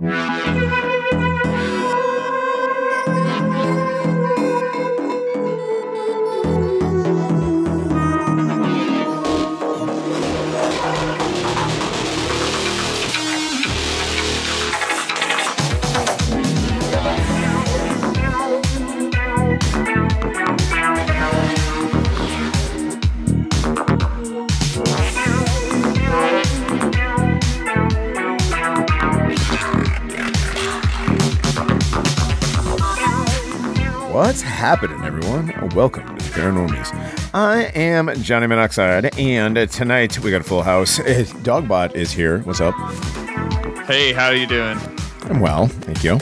What's everyone? Welcome to the Paranormies. I am Johnny Monoxide, and tonight we got a full house. Eh, Dogbot is here. What's up? Hey, how are you doing? I'm well, thank you.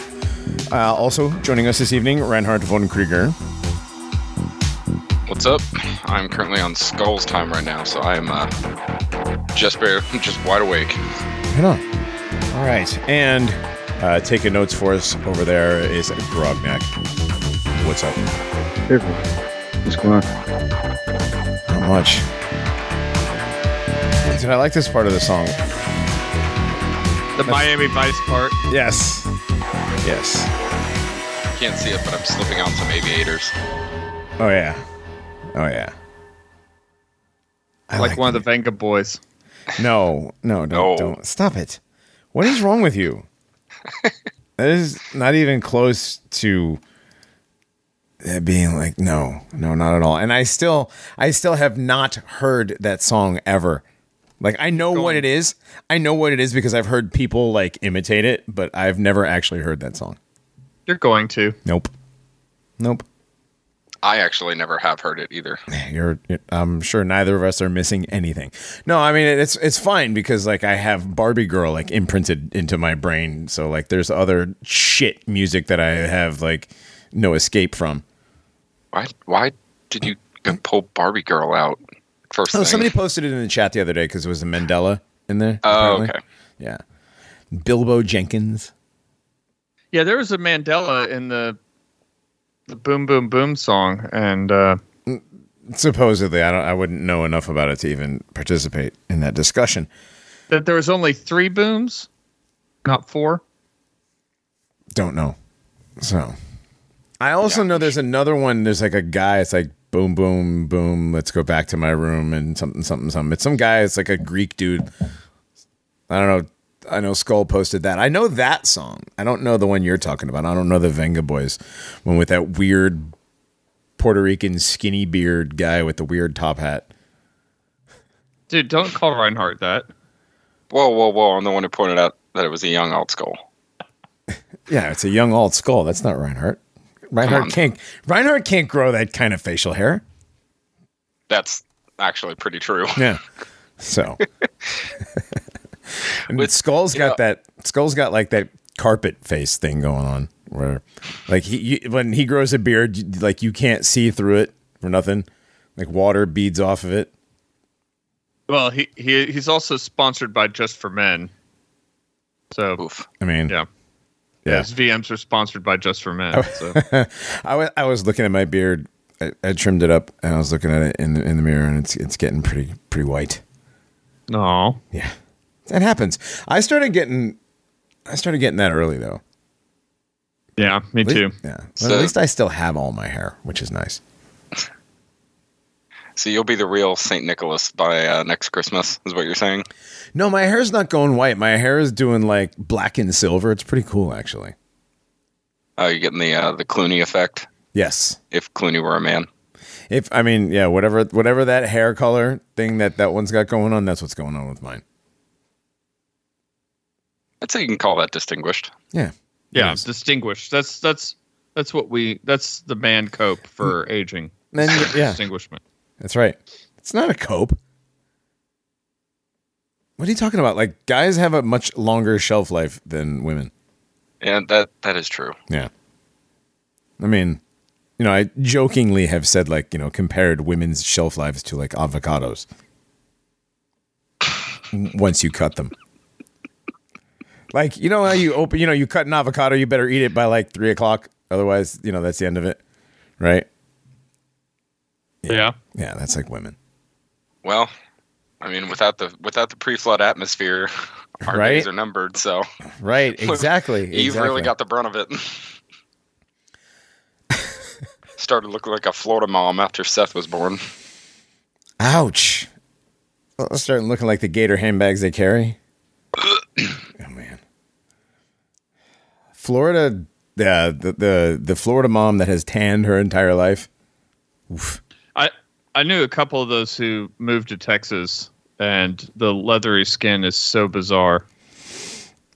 Uh, also joining us this evening, Reinhard von Krieger. What's up? I'm currently on Skull's time right now, so I am uh, just bare, just wide awake. Right on. All right, and uh, taking notes for us over there is Grognak. What's up? Hey, what's going on? Not much. Did I like this part of the song? The Miami Vice part. Yes. Yes. Can't see it, but I'm slipping on some aviators. Oh yeah. Oh yeah. I like, one of the Venga boys. No, no, don't, No. don't. Stop it. What is wrong with you? that is not even close to it Uh, being like no, no, not at all. And I still, I still have not heard that song ever. Like I know what it is. I know what it is because I've heard people like imitate it, but I've never actually heard that song. You're going to. Nope. Nope. I actually never have heard it either. You're, I'm sure neither of us are missing anything. No, I mean it's it's fine because like I have Barbie Girl like imprinted into my brain. So like there's other shit music that I have like no escape from. Why? Why did you pull Barbie Girl out first? Oh, thing? somebody posted it in the chat the other day because it was a Mandela in there. Oh, apparently. okay. Yeah, Bilbo Jenkins. Yeah, there was a Mandela in the the Boom Boom Boom song, and uh, Supposedly, I don't. I wouldn't know enough about it to even participate in that discussion. that there was only three booms, not four. Don't know. So, I also know there's another one. There's like a guy. It's like boom, boom, boom. Let's go back to my room and something, something, something. It's some guy. It's like a Greek dude. I don't know. I know Skull posted that. I know that song. I don't know the one you're talking about. I don't know the Venga Boys one with that weird Puerto Rican skinny beard guy with the weird top hat. Dude, don't call Reinhardt that. Whoa, whoa, whoa! I'm the one who pointed out that it was a young alt skull. Yeah, it's a young alt Skull. That's not Reinhardt. Reinhardt can't. Reinhardt can't grow that kind of facial hair. That's actually pretty true. Yeah. So. and With- Skull's yeah. got that. Skull's got like that carpet face thing going on, where like he you, when he grows a beard, like you can't see through it for nothing. Like water beads off of it. Well, he, he he's also sponsored by Just for Men. So Oof. I mean, yeah, yeah. his VMs are sponsored by Just for Men. So I wa- I was looking at my beard. I, I trimmed it up, and I was looking at it in the, in the mirror, and it's it's getting pretty pretty white. no, Yeah, that happens. I started getting, I started getting that early though. yeah, me least- too. Yeah. Well, So- at least I still have all my hair, which is nice. So you'll be the real Saint Nicholas by uh, next Christmas, is what you're saying? No, my hair's not going white. My hair is doing like black and silver. It's pretty cool, actually. Oh, you're getting the uh, the Clooney effect. Yes. If Clooney were a man. If I mean, yeah, whatever, whatever that hair color thing that that one's got going on, that's what's going on with mine. I'd say you can call that distinguished. Yeah. Yeah, Yes. distinguished. That's that's that's what we. That's the man cope for aging. Then yeah, Distinguishment. That's right. It's not a cope. What are you talking about? Like guys have a much longer shelf life than women. Yeah, that that is true. Yeah. I mean, you know, I jokingly have said like, you know, compared women's shelf lives to like avocados. Once you cut them. Like, you know how you open you know, you cut an avocado, you better eat it by like three o'clock. Otherwise, you know, that's the end of it. Right? Yeah. Yeah, that's like women. Well, I mean, without the without the pre-flood atmosphere, our Right? days are numbered. So Right, exactly. Eve exactly. really got the brunt of it. Started looking like a Florida mom after Seth was born. Ouch. Well, starting looking like the gator handbags they carry. oh man. Florida the, the the the Florida mom that has tanned her entire life. Oof. I I knew a couple of those who moved to Texas, and the leathery skin is so bizarre.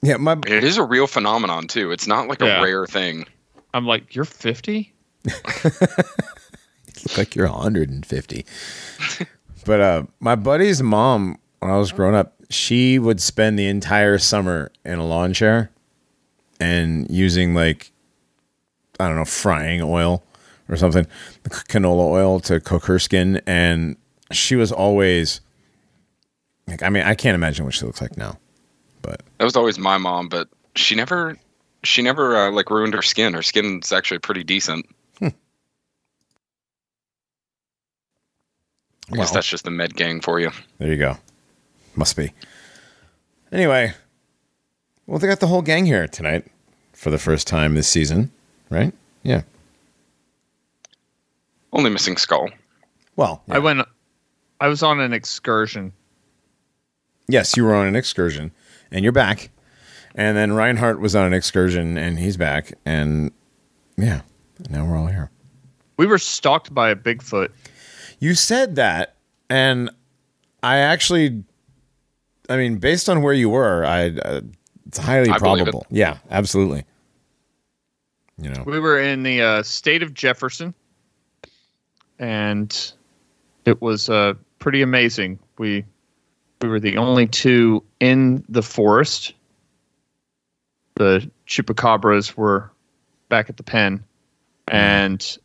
Yeah, my It is a real phenomenon too. It's not like Yeah. a rare thing. I'm like, you're 50? look like you're 150. but uh my buddy's mom when I was growing up, she would spend the entire summer in a lawn chair and using like I don't know, frying oil or something, canola oil to cook her skin and she was always like I mean, I can't imagine what she looks like now. But That was always my mom, but she never she never uh, like ruined her skin. Her skin's actually pretty decent. I guess that's just the med gang for you. there you go. Must be. Anyway, well, they got the whole gang here tonight for the first time this season, right? Yeah. Only missing Skull. Well, I went, I was on an excursion. yes, you were on an excursion, and you're back. And then Reinhardt was on an excursion, and he's back. And yeah, now we're all here. We were stalked by a Bigfoot. You said that, and I actually, I mean, based on where you were, I uh, it's highly I believe it. probable. Yeah, absolutely. You know, We were in the uh, state of Jefferson, and it was uh, pretty amazing. We we were the only two in the forest. The chupacabras were back at the pen, and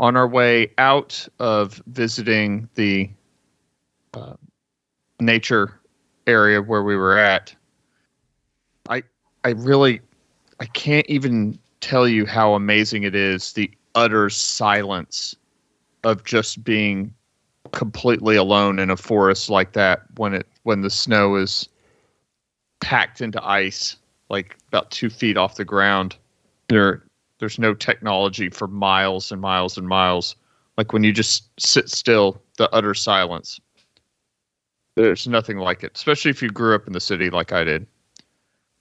on our way out of visiting the uh, nature area where we were at, I I really I can't even tell you how amazing it is the utter silence of just being completely alone in a forest like that when it when the snow is packed into ice like about two feet off the ground. There there's no technology for miles and miles and miles. Like when you just sit still the utter silence. There's nothing like it especially if you grew up in the city like i did.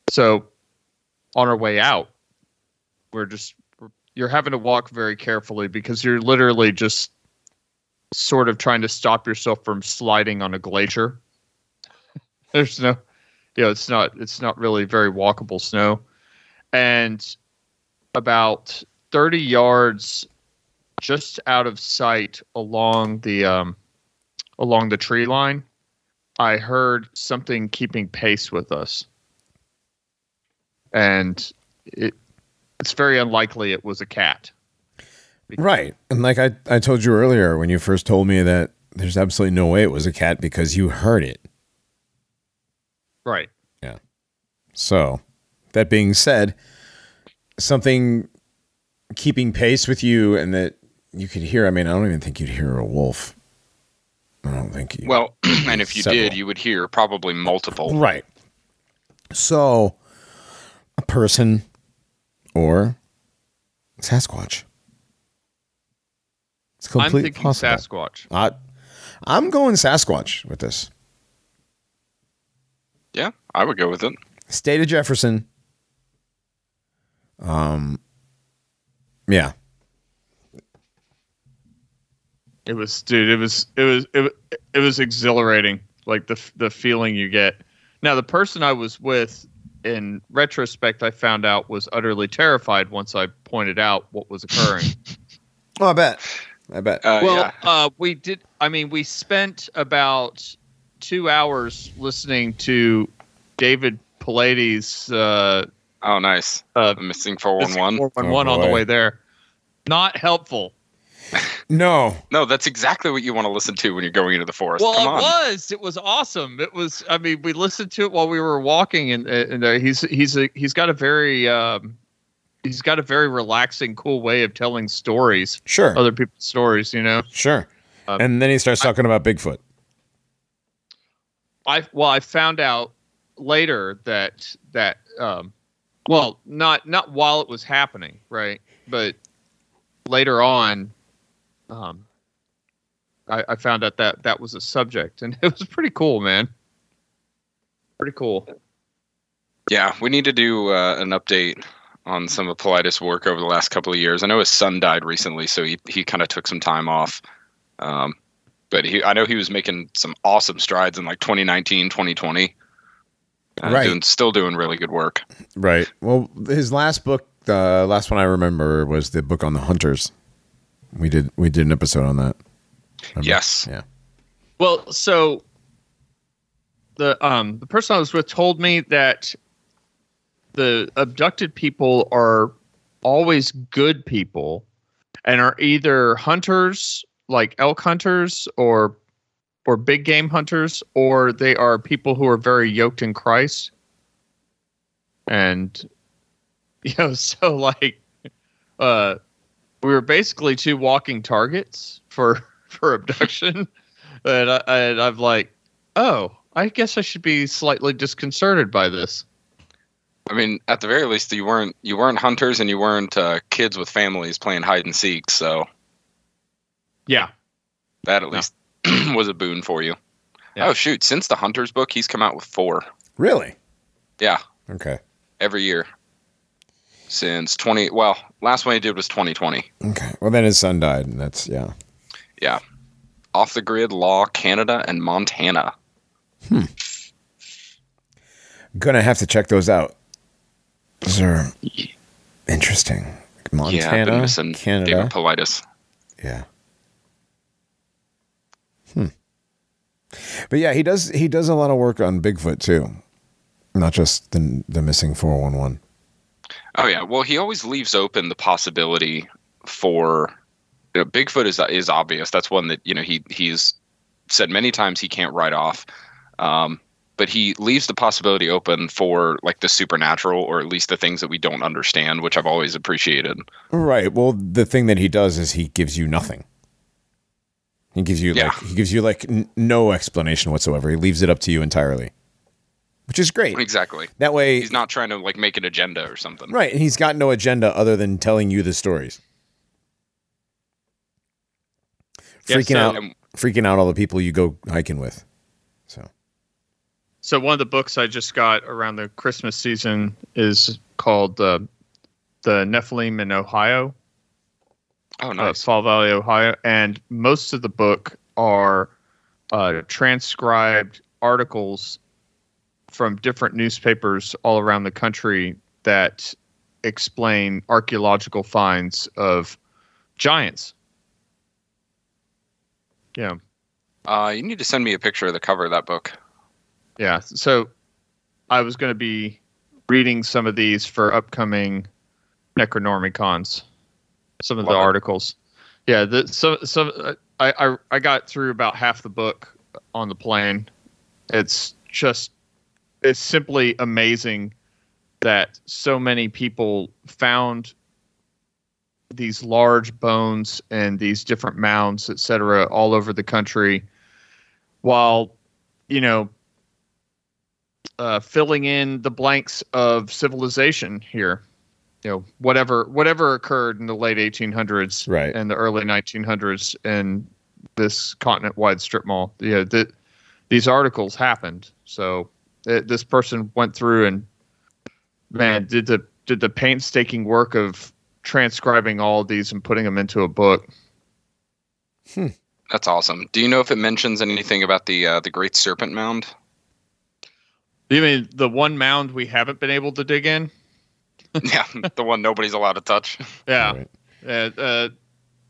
So on our way out we're just you're having to walk very carefully because you're literally just sort of trying to stop yourself from sliding on a glacier. There's no, you know, it's not it's not really very walkable snow, and about thirty yards just out of sight along the um, along the tree line, I heard something keeping pace with us, and it it's very unlikely it was a cat. right? And like I, I told you earlier when you first told me that there's absolutely no way it was a cat because you heard it. Right. Yeah. So, that being said, something keeping pace with you and that you could hear. I mean, I don't even think you'd hear a wolf. I don't think you. Well, and if you Several. did, you would hear probably multiple. right. So, a person or Sasquatch. It's I'm thinking possible. Sasquatch. I, I'm going Sasquatch with this. Yeah, I would go with it. State of Jefferson. Um. Yeah. It was, dude. It was, it was, it, wa- it was exhilarating. Like the the feeling you get. Now, the person I was with, in retrospect, I found out was utterly terrified once I pointed out what was occurring. Oh, I bet. I bet. Uh, well, yeah. uh, we did. I mean, we spent about two hours listening to David Paulides. Uh, Oh, nice. uh, The missing 411. 411 Oh, on the way there. Not helpful. No. No, that's exactly what you want to listen to when you're going into the forest. Well, Come it on. was. It was awesome. It was. I mean, we listened to it while we were walking, and and uh, he's he's a, he's got a very um, he's got a very relaxing, cool way of telling stories, Sure. other people's stories. You know. Sure. Um, and then he starts talking about Bigfoot. I well, I found out later that that um, well, not not while it was happening, right? But later on, um, I, I found out that that was a subject, and it was pretty cool, man. Pretty cool. Yeah, we need to do uh, an update on some of Paulides' work over the last couple of years. I know his son died recently, so he he kind of took some time off. Um, but he, I know he was making some awesome strides in like 2019, 2020. Uh, Right. Doing, still doing really good work. Right. Well, his last book, the last one I remember was the book on the hunters. We did we did an episode on that. Remember? Yes. Yeah. Well, so the um the person I was with told me that the abducted people are always good people and are either hunters like elk hunters or or big game hunters or they are people who are very yoked in Christ. And you know, so like uh we were basically two walking targets for for abduction. and, I, and I'm like, oh, I guess I should be slightly disconcerted by this. I mean, at the very least, you weren't you weren't hunters and you weren't uh, kids with families playing hide and seek. So Yeah. that at No. least was a boon for you. Yeah. Oh shoot! Since the Hunters book, he's come out with four. Really? Yeah, Okay. every year since 20. Well, last one he did was 2020. Okay. Well, then his son died, and that's yeah. Yeah, off the grid law, Canada and Montana. Hmm gonna have to check those out. Those are interesting. yeah, I've been Montana, missing Canada. David Paulides. Yeah. Hmm. But yeah, he does he does a lot of work on Bigfoot too. Not just the the missing 411. Oh yeah, well he always leaves open the possibility for you know, Bigfoot is is obvious. That's one that you know he he's said many times he can't write off. Um, but he leaves the possibility open for like the supernatural or at least the things that we don't understand, which I've always appreciated. Right. Well, the thing that he does is he gives you nothing. He gives you Yeah. like he gives you like n- no explanation whatsoever. He leaves it up to you entirely. Which is great. Exactly. That way He's not trying to like make an agenda or something. Right, and he's got no agenda other than telling you the stories. Yeah, Freaking so- out And freaking out all the people you go hiking with. So So one of the books I just got around the Christmas season is called uh, "The Nephilim in Ohio," oh uh, nice. Fall Valley, Ohio, and most of the book are uh, transcribed articles from different newspapers all around the country that explain archaeological finds of giants. Yeah. Uh, you need to send me a picture of the cover of that book. Yeah. So I was going to be reading some of these for upcoming Necronormicons. Some of the articles. Yeah. The, so, so I, I, I got through about half the book on the plane. It's just, it's simply amazing that so many people found these large bones and these different mounds, et cetera, all over the country while, you know, uh, filling in the blanks of civilization here. You know, whatever whatever occurred in the late 1800s Right. and the early 1900s in this continent-wide strip mall. Yeah, that these articles happened. So it, this person went through and man did the did the painstaking work of transcribing all of these and putting them into a book. That's awesome. Do you know if it mentions anything about the uh, the Great Serpent Mound? You mean the one mound we haven't been able to dig in? yeah, the one nobody's allowed to touch. Yeah. Right. Uh, uh,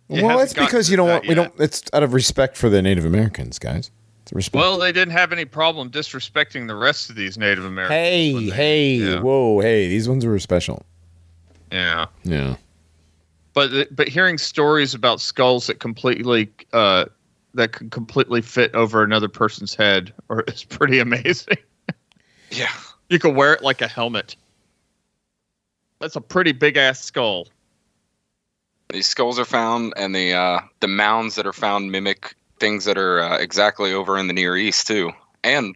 Well, that's because you to don't want we yet. don't it's out of respect for the Native Americans, guys. It's a respect. Well, they didn't have any problem disrespecting the rest of these Native Americans. hey, they- hey, yeah. whoa, hey, these ones were special. Yeah. Yeah. But but hearing stories about skulls that completely uh, that could completely fit over another person's head or is pretty amazing. Yeah. You could wear it like a helmet. That's a pretty big ass skull. These skulls are found, and the uh, the mounds that are found mimic things that are uh, exactly over in the Near East too, and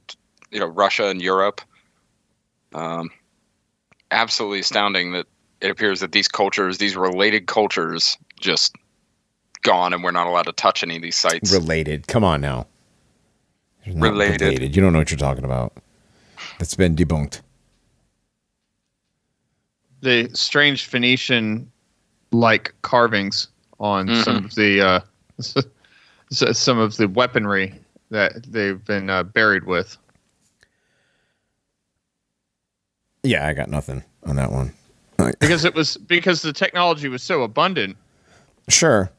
you know Russia and Europe. Um, absolutely astounding that it appears that these cultures, these related cultures, just gone, and we're not allowed to touch any of these sites. Related. Come on now. They're Related. You don't know what you're talking about. That's been debunked. The strange Phoenician like carvings on Mhm. some of the uh, s- some of the weaponry that they've been uh, buried with. Yeah, I got nothing on that one. because it was because the technology was so abundant Sure.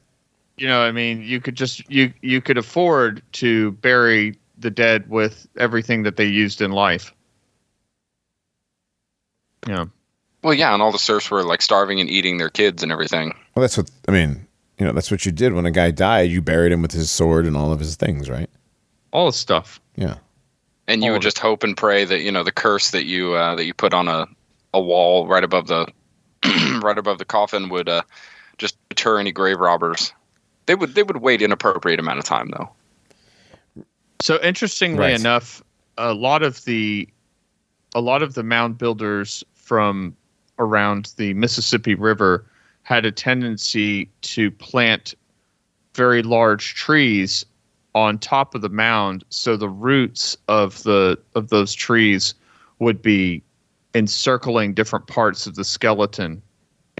you know i mean you could just you you could afford to bury the dead with everything that they used in life yeah Well, yeah, and all the serfs were like starving and eating their kids and everything. Well, that's what I mean. You know, that's what you did when a guy died. You buried him with his sword and all of his things, right? all this stuff Yeah. And you All would of just hope and pray that you know the curse that you uh, that you put on a a wall right above the right above the coffin would uh, just deter any grave robbers. They would they would wait an appropriate amount of time though. so interestingly Right. enough a lot of the a lot of the mound builders from around the mississippi river had a tendency to plant very large trees on top of the mound so the roots of the of those trees would be encircling different parts of the skeleton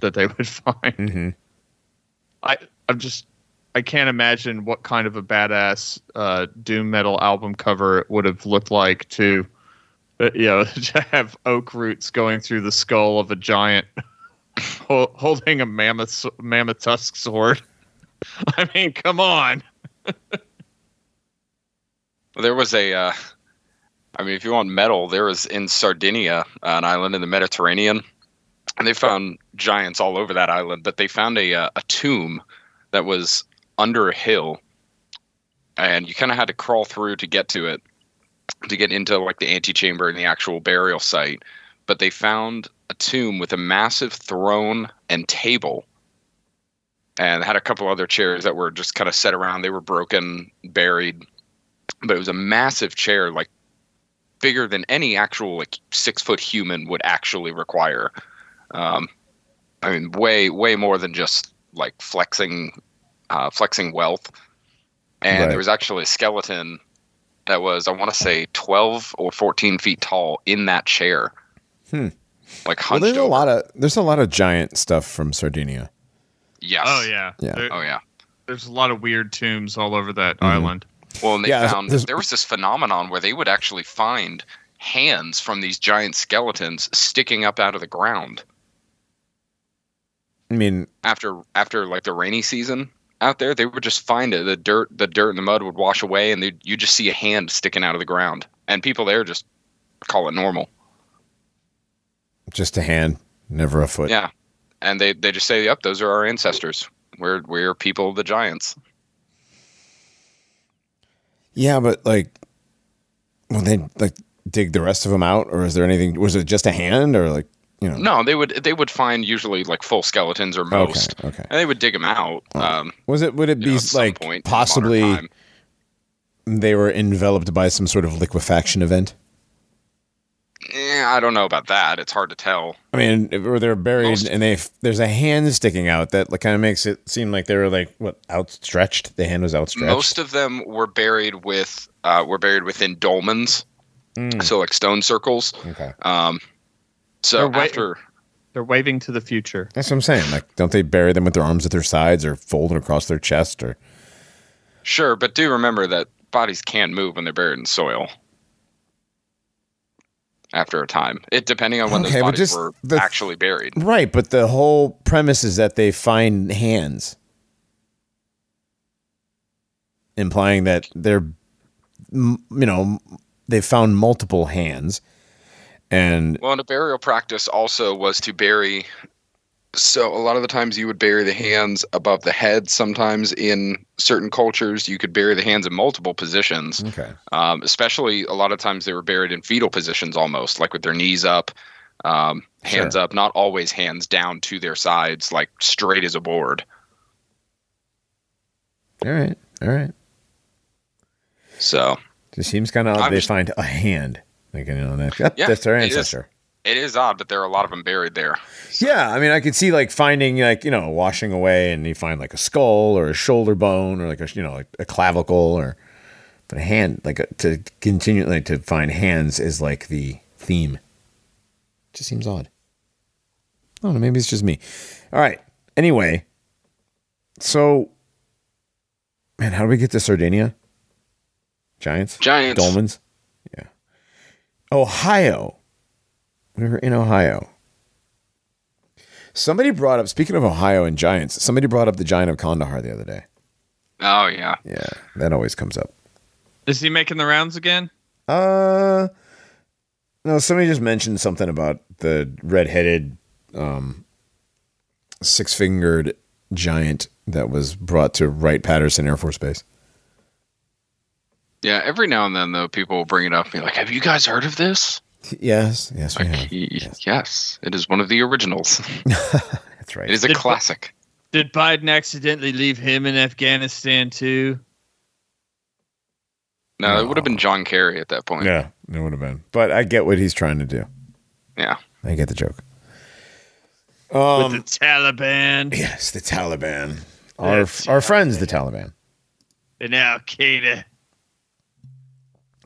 that they would find Mm-hmm. i i'm just i can't imagine what kind of a badass uh doom metal album cover it would have looked like to uh, you know to have oak roots going through the skull of a giant holding a mammoth mammoth tusk sword i mean come on There was a, uh, I mean, if you want metal, there was in Sardinia, an island in the Mediterranean, and they found giants all over that island. But they found a uh, a tomb that was under a hill, and you kind of had to crawl through to get to it, to get into like the antechamber and the actual burial site. But they found a tomb with a massive throne and table. And had a couple other chairs that were just kind of set around. They were broken, buried, but it was a massive chair, like bigger than any actual like six foot human would actually require. Um, I mean, way way more than just like flexing, uh, flexing wealth. And Right. there was actually a skeleton that was, I want to say, twelve or fourteen feet tall in that chair. Hmm. Like Well, hunched there's a lot of there's a lot of giant stuff from Sardinia. Yes. oh yeah Yeah. There- Oh yeah. there's a lot of weird tombs all over that Mhm. island Well, and they Yeah, found there was this phenomenon where they would actually find hands from these giant skeletons sticking up out of the ground I mean, after after like the rainy season out there. They would just find it. The dirt, the dirt and the mud would wash away, and they you just see a hand sticking out of the ground, and people there just call it normal. Just a hand, never a foot. Yeah, and they they just say, "Yep, those are our ancestors. We're we're people of the giants." Yeah, but like, well, they like dig the rest of them out, or is there anything? Was it just a hand, or like, you know? No, they would they would find usually like full skeletons or most, Okay, okay. and they would dig them out. Oh. Um, Was it? Would it be know, like point possibly they were enveloped by some sort of liquefaction event? Eh, I don't know about that. It's hard to tell. I mean, if- or they're buried Most- and they there's a hand sticking out that like, kind of makes it seem like they were like what outstretched. The hand was outstretched. Most of them were buried with uh, were buried within dolmens, Mm, so like stone circles. okay, Um, so They're wait- after they're waving to the future that's what I'm saying. Like, don't they bury them with their arms at their sides or folded across their chest or? sure, but do remember that bodies can't move when they're buried in soil. After a time, it depending on when Okay, those bodies just were the- actually buried. Right, but the whole premise is that they find hands, implying that they're, you know, they found multiple hands, and Well, and a burial practice also was to bury. So a lot of the times you would bury the hands above the head. Sometimes in certain cultures you could bury the hands in multiple positions. okay, Um, especially a lot of times they were buried in fetal positions, almost like with their knees up, um, hands Sure. up. Not always hands down to their sides, like straight as a board. all right, all right. So it seems kind of odd they just- find a hand. Like you know, that, that- Yeah, that's their ancestor. It is odd, but there are a lot of them buried there. Yeah, I mean, I could see like finding like you know washing away, and you find like a skull or a shoulder bone or like a you know like a clavicle or but a hand like a, to continue like to find hands is like the theme. Just seems odd. I don't know. Maybe it's just me. All right. Anyway, so man, how do we get to Sardinia? Giants, Giants. Dolmens, yeah. Ohio. We were in Ohio. Somebody brought up, speaking of Ohio and Giants, somebody brought up the Giant of Kandahar the other day. Oh yeah. Yeah, that always comes up. Is he making the rounds again? Uh, no, somebody just mentioned something about the red-headed, um, six-fingered giant that was brought to Wright Patterson Air Force Base. Yeah. Every now and then, though, people will bring it up and be like, "Have you guys heard of this?" Yes, yes, we have. Yes. yes, it is one of the originals. That's right. It is a Did- classic. Did Biden accidentally leave him in Afghanistan too? No, it would have been John Kerry at that point. Yeah, it would have been. But I get what he's trying to do. Yeah. I get the joke. With Um, the Taliban yes, the Taliban. Our The our friends, the Taliban. and Al Qaeda.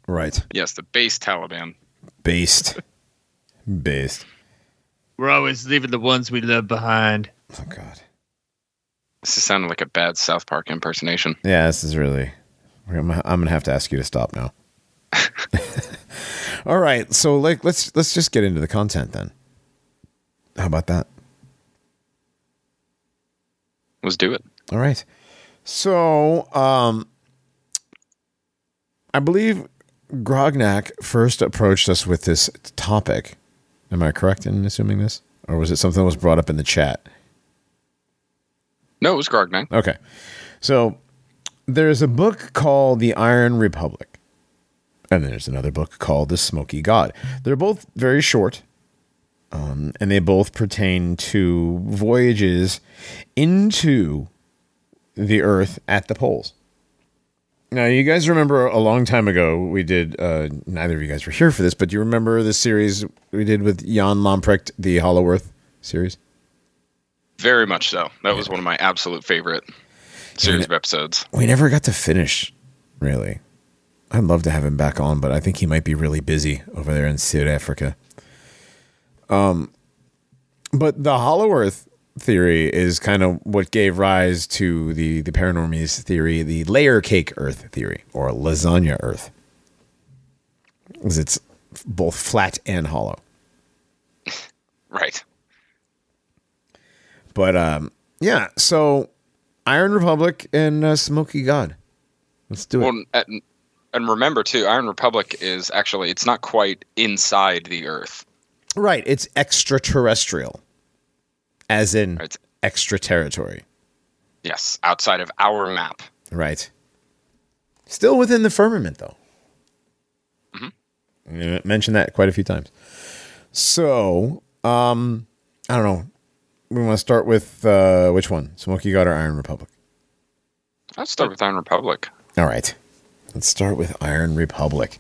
Right. Yes, the base Taliban. Based. Based. We're always leaving the ones we love behind. Oh God. This is sounding like a bad South Park impersonation. Yeah, this is really. I'm, I'm gonna have to ask you to stop now. All right, so like let's let's just get into the content then. How about that? Let's do it. All right. So, um, I believe Grognak first approached us with this topic. Am I correct in assuming this, or was it something that was brought up in the chat? No, it was Grognak. Okay. So there's a book called The Iron Republic. And there's another book called The Smoky God. They're both very short. Um, and they both pertain to voyages into the Earth at the poles. Now, you guys remember a long time ago we did, uh, neither of you guys were here for this, but do you remember the series we did with Jan Lamprecht, the Hollow Earth series? Very much so. That was one of my absolute favorite series of episodes. we never got to finish really i'd love to have him back on but i think he might be really busy over there in south africa um but the hollow earth theory is kind of what gave rise to the the paranormies theory the layer cake earth theory or lasagna earth because it's both flat and hollow Right. but um yeah so iron republic and uh, smoky god let's do it Well, and, and remember too, Iron Republic is actually it's not quite inside the Earth. Right. It's extraterrestrial, as in Right. extra territory. Yes, outside of our map. Right. Still within the firmament, though. You mentioned that quite a few times. So, um, I don't know. We want to start with uh, which one? Smoky God or Iron Republic? Let's start with Iron Republic. All right. Let's start with Iron Republic.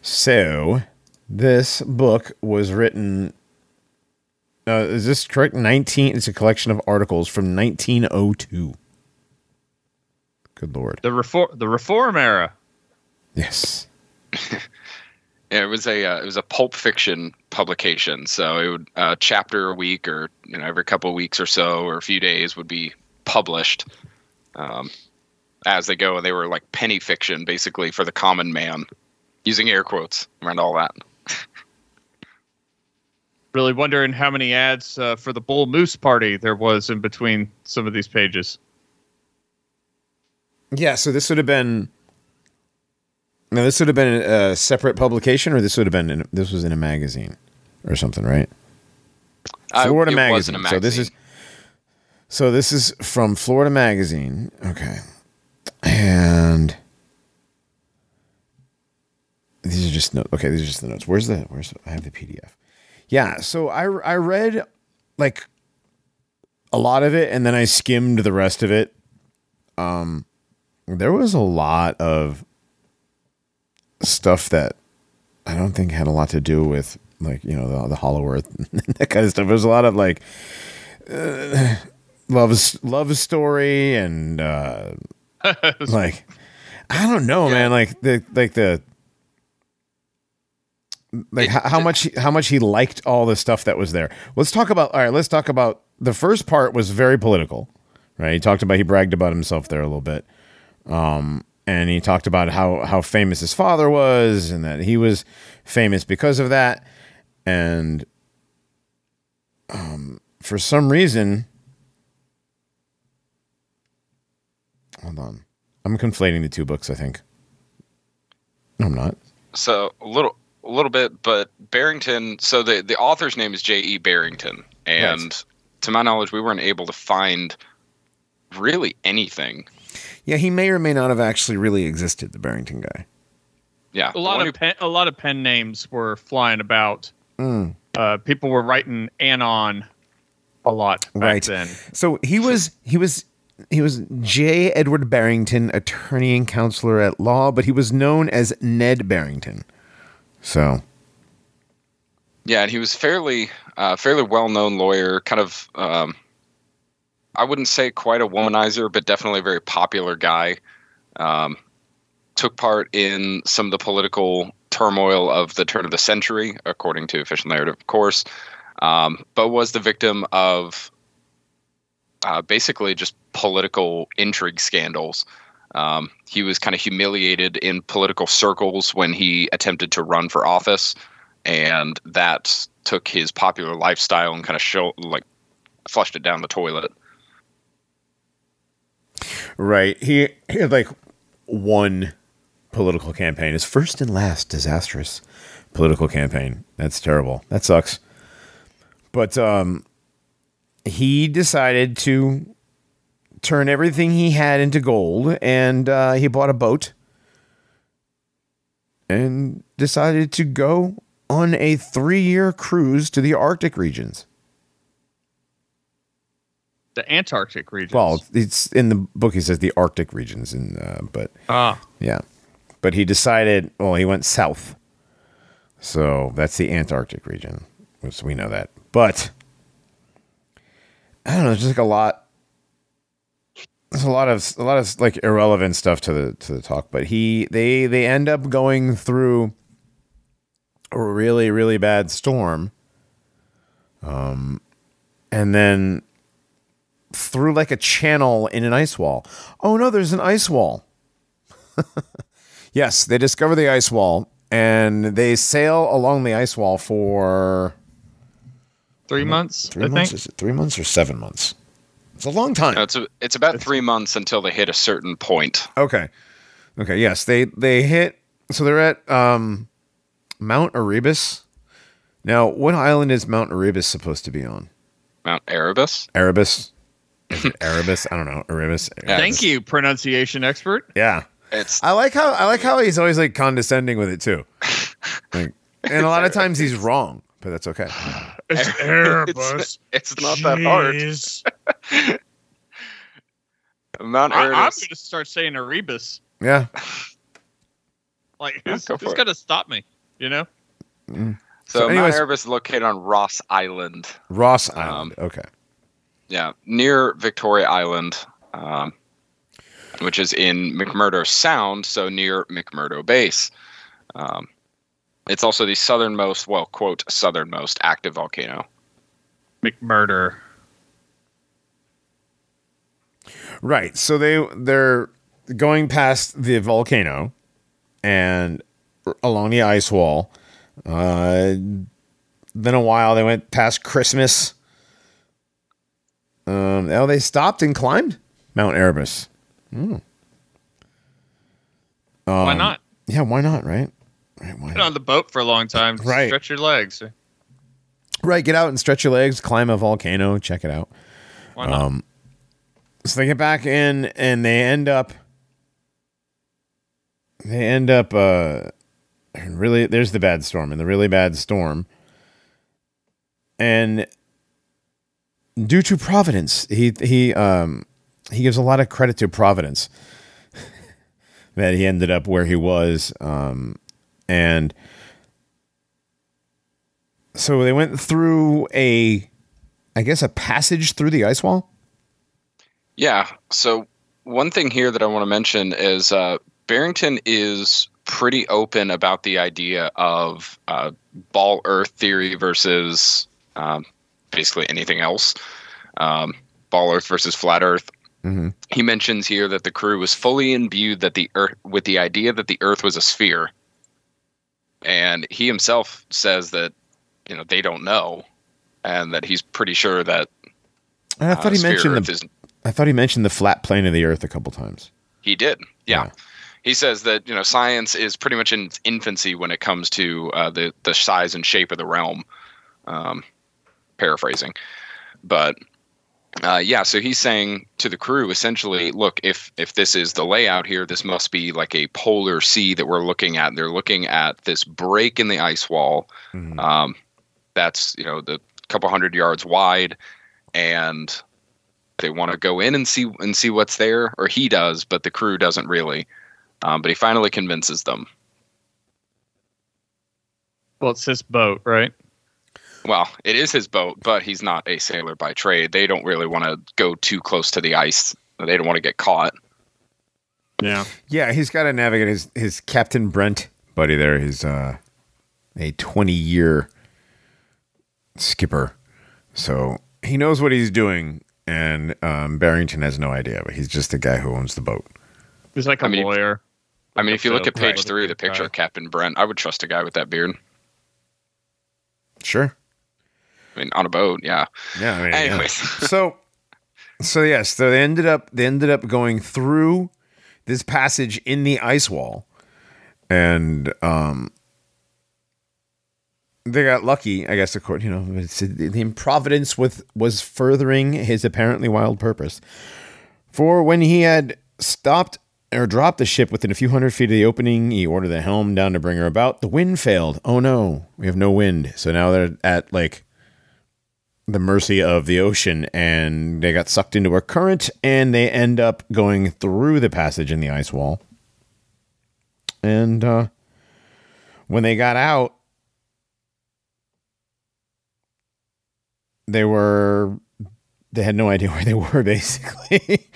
So, this book was written. Uh, is this correct? 19. It's a collection of articles from 1902. Good lord. The reform the reform era. Yes. Yeah, it was a uh, it was a pulp fiction publication. So it would uh, chapter a week, or you know, every couple of weeks or so, or a few days would be published um, as they go, and they were like penny fiction, basically for the common man, using air quotes around all that. Really wondering how many ads uh, for the Bull Moose Party there was in between some of these pages. Yeah, so this would have been. Now, this would have been a separate publication, or this would have been. In, this was in a magazine or something, right? Uh, Florida it magazine. wasn't a So this is so this is from Florida magazine. Okay. And these are just notes. Okay, these are just the notes. Where's the where's the, I have the PDF. Yeah, so I I read like a lot of it and then I skimmed the rest of it. Um there was a lot of stuff that I don't think had a lot to do with like you know the, the Hollow Earth that kind of stuff. There's a lot of like uh, love love story and uh, like I don't know, man. Like the like the like It- how, much how much he liked all the stuff that was there. Let's talk about all right. Let's talk about the first part was very political, right? He talked about he bragged about himself there a little bit, um, and he talked about how how famous his father was and that he was famous because of that, and um, for some reason, hold on, I'm conflating the two books. I think. No, I'm not. So a little, a little bit, but Barrington. So the the author's name is J. E. Barrington, and Right. to my knowledge, we weren't able to find really anything. Yeah, he may or may not have actually really existed, the Barrington guy. Yeah, a lot of who- pen, a lot of pen names were flying about. Mm. Uh, people were writing anon a lot back Right. then. So he was he was he was J. Edward Barrington, attorney and counselor at law, but he was known as Ned Barrington. So Yeah, and he was fairly uh, fairly well known lawyer, kind of um, I wouldn't say quite a womanizer, but definitely a very popular guy. Um, took part in some of the political turmoil of the turn of the century, according to official narrative, of course, um, but was the victim of uh, basically just political intrigue scandals. Um, he was kind of humiliated in political circles when he attempted to run for office and that took his popular lifestyle and kind of show like flushed it down the toilet. right, he, he had like one political campaign, his first and last disastrous political campaign. That's terrible. That sucks. But um, he decided to turn everything he had into gold, and uh, he bought a boat and decided to go on a three-year cruise to the Arctic regions. The Antarctic region. Well, it's in the book. He says the Arctic regions, and uh, but ah, yeah, but he decided. Well, he went south, so that's the Antarctic region. So we know that. But I don't know. There's just like a lot. There's a lot of a lot of like irrelevant stuff to the to the talk. But he they they end up going through a really really bad storm. Um, and then through like a channel in an ice wall. Oh no, there's an ice wall. yes, they discover the ice wall and they sail along the ice wall for three months. three I months. think. Is it three months or seven months? It's a long time. No, it's a, it's about three months until they hit a certain point. Okay. Okay. Yes, they they hit. So they're at um, Mount Erebus. Now, what island is Mount Erebus supposed to be on? Mount Erebus. Erebus. Erebus? I don't know. Erebus. Yeah, Thank you, pronunciation expert. Yeah. It's I like how I like how he's always like condescending with it too. Like, and a lot of times he's wrong, but that's okay. It's it's, it's not that hard. Jeez. Mount I, I'm going to start saying Erebus. Yeah. Like, Yeah, who's, go who's going to stop me? You know? so So Mount anyways- Erebus is located on Ross Island. Ross Um, Island. okay. Yeah, near Victoria Island, um, which is in McMurdo Sound, so near McMurdo Base. Um, it's also the southernmost, well, quote, southernmost active volcano. McMurder. Right. So they they're going past the volcano and along the ice wall. Uh, then a while they went past Christmas. Um, oh, they stopped and climbed Mount Erebus. Hmm. Why Um, not? Yeah, why not? Right. Been on the boat for a long time. Right. Stretch your legs. Right. Get out and stretch your legs. Climb a volcano. Check it out. Why not? Um, so they get back in and they end up they end up uh really there's the bad storm and the really bad storm and due to providence he he um he gives a lot of credit to providence that he ended up where he was um and so they went through a, I guess, a passage through the ice wall. Yeah. So one thing here that I want to mention is uh, Barrington is pretty open about the idea of uh, ball Earth theory versus um, basically anything else. Um, ball Earth versus flat Earth. He mentions here that the crew was fully imbued that the Earth with the idea that the Earth was a sphere, and he himself says that you know they don't know, and that he's pretty sure that And I uh, thought he mentioned Earth the. is I thought he mentioned the flat plane of the Earth a couple times. He did. Yeah. Yeah. He says that you know science is pretty much in its infancy when it comes to uh, the the size and shape of the realm. Um, paraphrasing, but uh, yeah. So he's saying to the crew essentially, look, if if this is the layout here, this must be like a polar sea that we're looking at. They're looking at this break in the ice wall. Um, that's you know the couple hundred yards wide, and they want to go in and see and see what's there, or he does, but the crew doesn't really. Um, but he finally convinces them. Well, it's this boat, right? Well, it is his boat, but he's not a sailor by trade. They don't really want to go too close to the ice. They don't want to get caught. Yeah. Yeah, he's got to navigate his his Captain Brent buddy there. He's uh, a twenty year skipper, so he knows what he's doing. And um, Barrington has no idea, but he's just the guy who owns the boat. He's like a I mean, lawyer. I mean, if you look at page Right. three, the picture of Captain Brent, I would trust a guy with that beard. Sure. I mean, on a boat, yeah. Yeah. I mean, yeah. Anyways, so so yes so they ended up they ended up going through this passage in the ice wall and um they got lucky i guess according you know the improvidence with was furthering his apparently wild purpose for when he had stopped or dropped the ship within a few hundred feet of the opening he ordered the helm down to bring her about the wind failed oh no we have no wind so now they're at like the mercy of the ocean and they got sucked into a current and they end up going through the passage in the ice wall. And uh, when they got out, they were they had no idea where they were basically.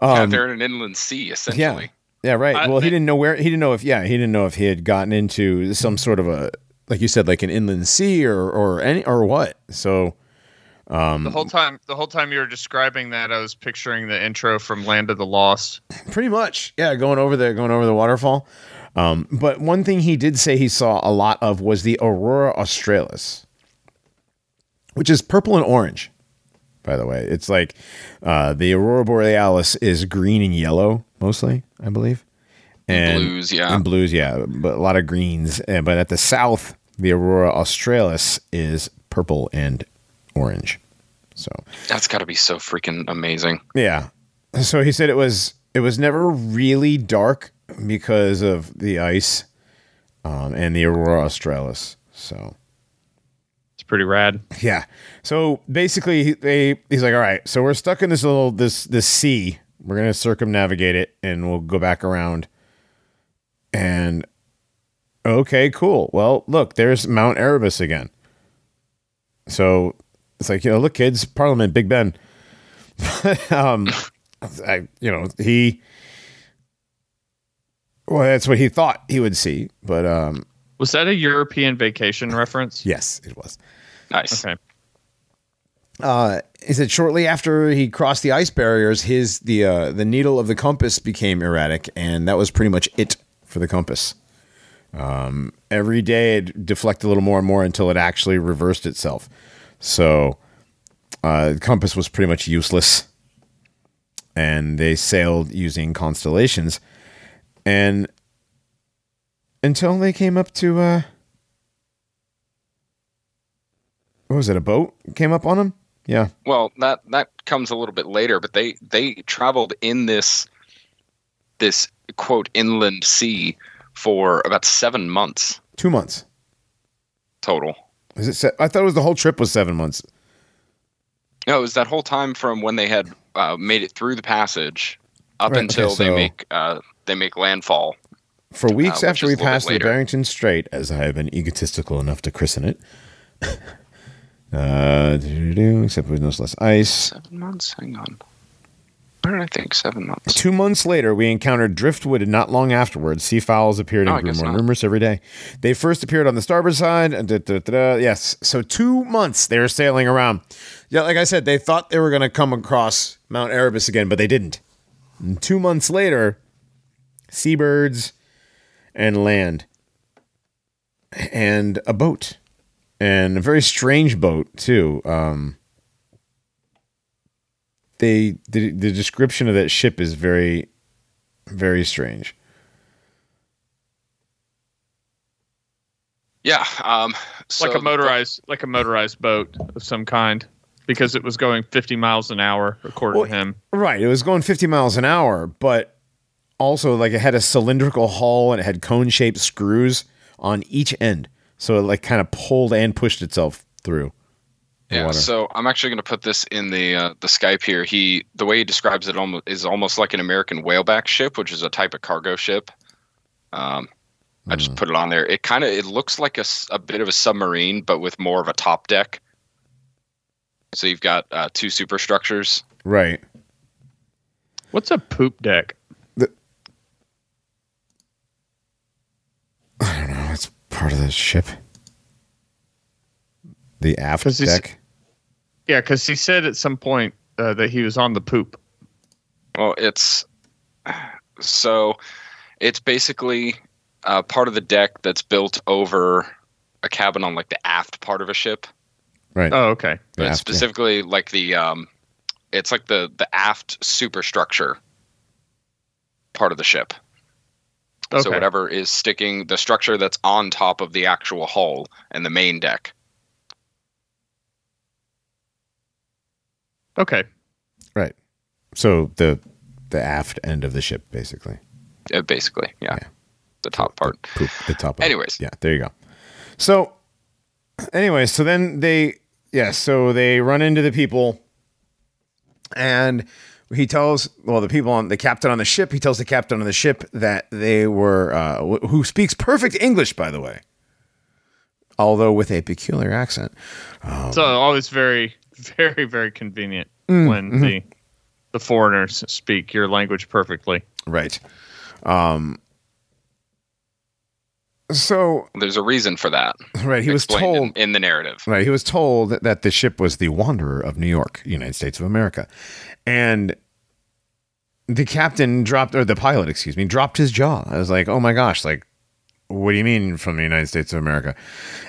yeah, um, they're in an inland sea, essentially. yeah, Yeah, right. I well, he didn't know where he didn't know if yeah, he didn't know if he had gotten into some sort of a like you said like an inland sea or or any or what. So um The whole time, the whole time you were describing that, I was picturing the intro from Land of the Lost. Pretty much, yeah. Going over the going over the waterfall. Um, but one thing he did say he saw a lot of was the aurora australis, which is purple and orange. By the way, it's like uh, the aurora borealis is green and yellow mostly, I believe, and Blues, yeah. and blues, yeah, but a lot of greens. And, but at the south, the aurora australis is purple and orange. So That's got to be so freaking amazing. yeah. So he said it was it was never really dark because of the ice um, and the aurora australis. So It's pretty rad. yeah. So basically, they he's like, all right. So we're stuck in this little this this sea. We're gonna circumnavigate it, and we'll go back around. And okay, cool. Well, look, there's Mount Erebus again. So it's like you know, look, kids, Parliament, Big Ben. um, I you know he. Well, that's what he thought he would see, but um, Was that a European vacation reference? yes, it was. Nice. Okay. uh, he said shortly after he crossed the ice barriers, his the uh, the needle of the compass became erratic, and that was pretty much it for the compass. Um, every day it deflected a little more and more until it actually reversed itself. So uh, the compass was pretty much useless, and they sailed using constellations, and until they came up to uh, what was it? A boat came up on them. Yeah. Well, that that comes a little bit later, but they they traveled in this this quote inland sea for about seven months Two months. total. Is it? Se- I thought it was the whole trip was seven months. No, it was that whole time from when they had uh, made it through the passage up Right, okay, until they make uh, they make landfall. For weeks which after we a little bit passed the. Barrington Strait, as I have been egotistical enough to christen it, Uh, except with no less ice. Seven months. Hang on. What did I think? Seven months. Two months later, we encountered driftwood, and not long afterwards, sea fowls appeared and I grew more not. numerous every day. They first appeared on the starboard side. and da, da, da, da. Yes, so two months they were sailing around. Yeah, like I said, they thought they were going to come across Mount Erebus again, but they didn't. And two months later, seabirds and land and a boat and a very strange boat too. Um, they the, the description of that ship is very very strange. Yeah. Um. So like a motorized, like a motorized boat of some kind, because it was going 50 miles an hour, according Well, to him. Right, it was going 50 miles an hour, but also like it had a cylindrical hull and it had cone-shaped screws on each end. So it like kind of pulled and pushed itself through. The Yeah, water. so I'm actually going to put this in the uh, the Skype here. He the way he describes it almost is almost like an American whaleback ship, which is a type of cargo ship. Um, I Hmm. just put it on there. It kind of it looks like a, a bit of a submarine, but with more of a top deck. So you've got uh, two superstructures. Right. What's a poop deck? I don't know. It's part of the ship. The aft 'Cause he's- deck. Yeah, because he said at some point uh, that he was on the poop. Well, it's so it's basically uh, part of the deck that's built over a cabin on like the aft part of a ship. Right. Oh, okay. but Yeah, it's specifically like the um it's like the the aft superstructure part of the ship Okay. so whatever is sticking the structure that's on top of the actual hull and the main deck Okay. Right. So the the aft end of the ship, basically. uh, basically yeah, Yeah. the top part The, poop, the top. of it. Anyways. Yeah. There you go. So, anyway, so then they, yeah, so they run into the people, and he tells, well, the people on the captain on the ship. He tells the captain on the ship that they were, uh, wh- who speaks perfect English, by the way, although with a peculiar accent. So always very, very, very convenient Mm, when mm-hmm. the the foreigners speak your language perfectly. Right. Um. So there's a reason for that right, he was told in, in the narrative Right. He was told that, that the ship was the Wanderer of New York, United States of America. And the captain dropped, or the pilot, excuse me, dropped his jaw. I was like, oh my gosh, like, what do you mean from the United States of America?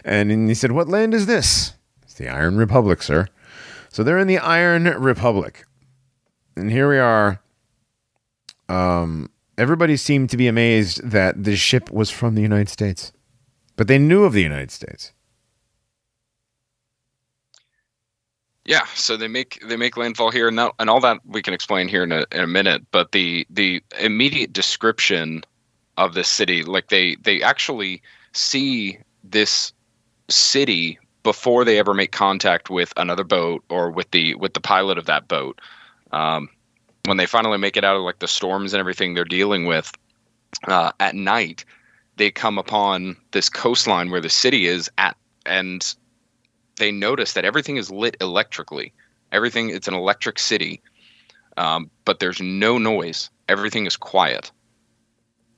And he said, what land is this? It's the Iron Republic, sir. So they're in the Iron Republic. And here we are. Um, everybody seemed to be amazed that the ship was from the United States, but they knew of the United States. Yeah, so they make they make landfall here, and that, and all that we can explain here in a, in a minute. But the the immediate description of this city, like they they actually see this city before they ever make contact with another boat or with the with the pilot of that boat. Um, when they finally make it out of like the storms and everything they're dealing with uh, at night, they come upon this coastline where the city is at, and they notice that everything is lit electrically. Everything it's an electric city, um, but there's no noise. Everything is quiet.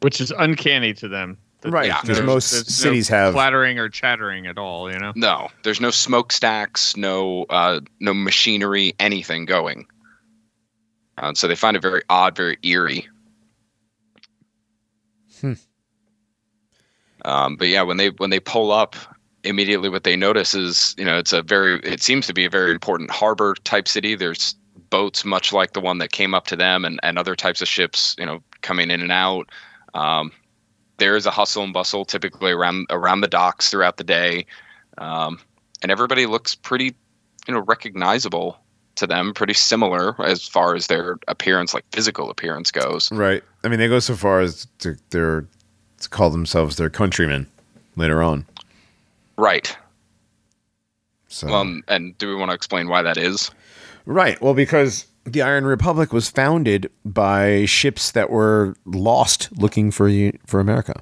which is uncanny to them. That Right, there's 'cause no- most there's cities no have- clattering or chattering at all. You know. No, there's no smokestacks, no uh, no machinery, anything going. Uh, so they find it very odd, very eerie. Hmm. Um, but yeah, when they when they pull up, immediately what they notice is you know it's a very it seems to be a very important harbor type city. There's boats much like the one that came up to them, and and other types of ships you know coming in and out. Um, there is a hustle and bustle typically around around the docks throughout the day, um, and everybody looks pretty you know recognizable to them, pretty similar as far as their appearance, like physical appearance goes. Right. I mean, they go so far as to their to call themselves their countrymen later on. Right. So Um, and do we want to explain why that is? right. Well, because the Iron Republic was founded by ships that were lost looking for for America.